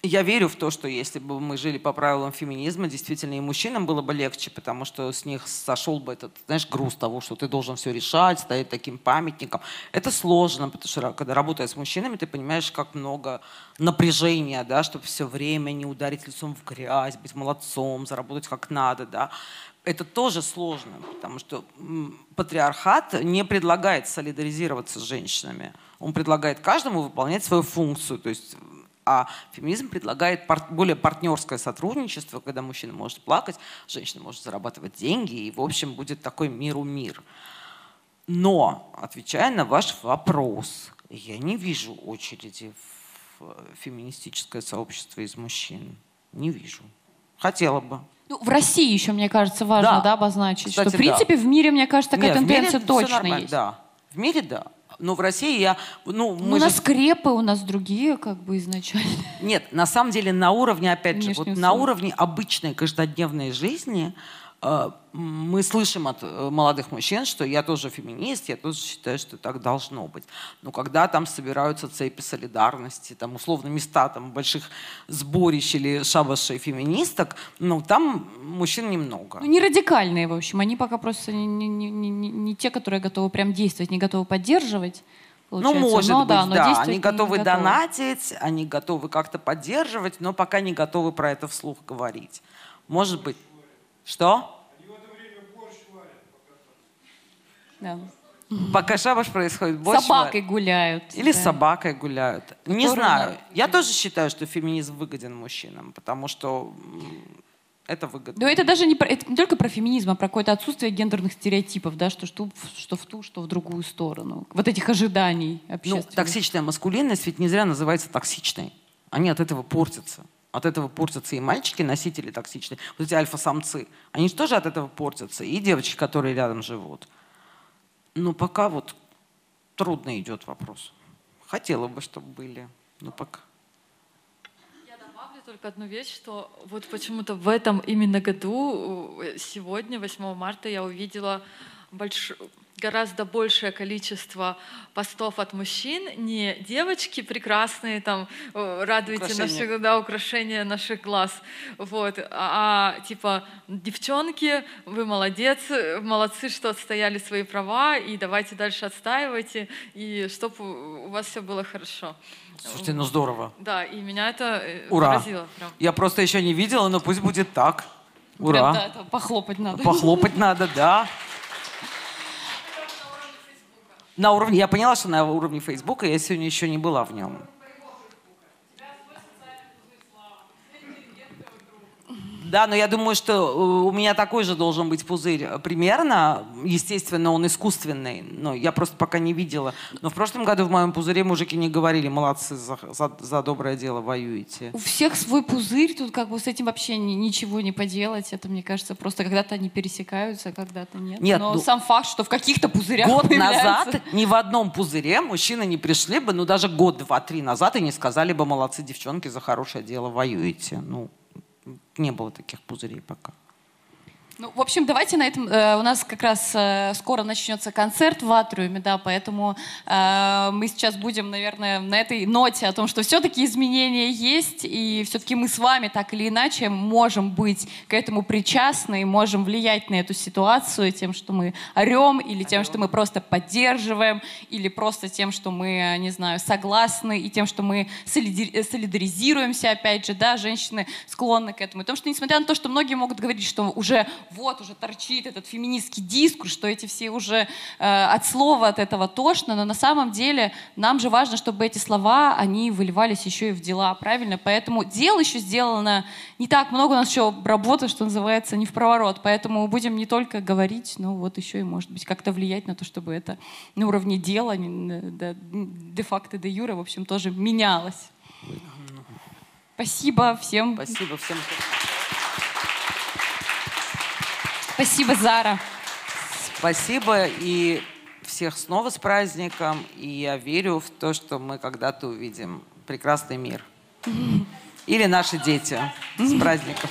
Я верю в то, что если бы мы жили по правилам феминизма, действительно и мужчинам было бы легче, потому что с них сошел бы этот, знаешь, груз того, что ты должен все решать, стоять таким памятником. Это сложно, потому что когда работая с мужчинами, ты понимаешь, как много напряжения, да, чтобы все время не ударить лицом в грязь, быть молодцом, заработать как надо, да. Это тоже сложно, потому что патриархат не предлагает солидаризироваться с женщинами. Он предлагает каждому выполнять свою функцию, то есть а феминизм предлагает пар более партнерское сотрудничество, когда мужчина может плакать, женщина может зарабатывать деньги, и, в общем, будет такой миру мир. Но, отвечая на ваш вопрос, я не вижу очереди в феминистическое сообщество из мужчин. Не вижу. Хотела бы. Ну, в России еще, мне кажется, важно да. Да, обозначить, Кстати, что, в принципе, да. в мире, мне кажется, такая Нет, тенденция точно есть. Да, в мире да. Но в России я... Ну, мы у нас же... скрепы, у нас другие как бы изначально. Нет, на самом деле на уровне, опять же, вот на уровне обычной каждодневной жизни мы слышим от э, молодых мужчин, что я тоже феминист, я тоже считаю, что так должно быть. Но когда там собираются цепи солидарности, там условно места там больших сборищ или шабашей феминисток, ну там мужчин немного. Ну не радикальные, в общем, они пока просто не, не, не, не, те, которые готовы прям действовать, не готовы поддерживать. Ну, может но, быть, да. Но да. Они готовы, готовы донатить, они готовы как-то поддерживать, но пока не готовы про это вслух говорить. Может быть. Что? Да. Пока шабаш происходит, больше... Собакой гуляют. Или да. с собакой гуляют. Не знаю. Я тоже считаю, что феминизм выгоден мужчинам, потому что это выгодно. Да, это даже не, про, это не только про феминизм, а про какое-то отсутствие гендерных стереотипов, да, что, что, что в ту, что в другую сторону. Вот этих ожиданий ну, общественных. Ну, токсичная маскулинность ведь не зря называется токсичной. Они от этого портятся. От этого портятся и мальчики, носители токсичные, вот эти альфа-самцы. Они же тоже от этого портятся. И девочки, которые рядом живут. Но пока вот трудно идет вопрос. Хотела бы, чтобы были, но пока. Я добавлю только одну вещь, что вот почему-то в этом именно году, э, сегодня, 8 марта, я увидела большую гораздо большее количество постов от мужчин, не девочки прекрасные, там, радуйте наши, да, украшения наших глаз, вот, а, а типа девчонки, вы молодец, молодцы, что отстояли свои права, и давайте дальше отстаивайте, и чтобы у вас все было хорошо. Слушайте, ну здорово. Да, и меня это э, Ура. поразило. Прям. Я просто еще не видела, но пусть будет так. Ура. Прям, да, это похлопать надо. Похлопать надо, да. На уровне, я поняла, что на уровне Фейсбука я сегодня еще не была в нем. Да, но я думаю, что э, у меня такой же должен быть пузырь э, примерно. Естественно, он искусственный, но я просто пока не видела. Но в прошлом году в моем пузыре мужики не говорили, молодцы, за, за, за доброе дело воюете. У всех свой пузырь, тут как бы с этим вообще ничего не поделать. Это, мне кажется, просто когда-то они пересекаются, когда-то нет. Нет, но ну, сам факт, что в каких-то пузырях Год назад ни в одном пузыре мужчины не пришли бы, ну даже год, два, три назад и не сказали бы, молодцы, девчонки, за хорошее дело воюете. Ну, не было таких пузырей пока. Ну, в общем, давайте на этом... Э, у нас как раз э, скоро начнется концерт в Атриуме, да, поэтому э, мы сейчас будем, наверное, на этой ноте о том, что все-таки изменения есть, и все-таки мы с вами так или иначе можем быть к этому причастны, можем влиять на эту ситуацию тем, что мы орем, или тем, что мы просто поддерживаем, или просто тем, что мы, не знаю, согласны, и тем, что мы солидаризируемся, опять же, да, женщины склонны к этому. И том, что несмотря на то, что многие могут говорить, что уже вот уже торчит этот феминистский дискурс, что эти все уже э, от слова от этого тошно, но на самом деле нам же важно, чтобы эти слова, они выливались еще и в дела, правильно? Поэтому дел еще сделано не так много, у нас еще работа, что называется, не в проворот, поэтому будем не только говорить, но вот еще и, может быть, как-то влиять на то, чтобы это на уровне дела, де-факто, де-юре, в общем, тоже менялось. Спасибо всем. Спасибо всем. Спасибо, Зара. Спасибо и всех снова с праздником. И я верю в то, что мы когда-то увидим прекрасный мир. Или наши дети. С праздником.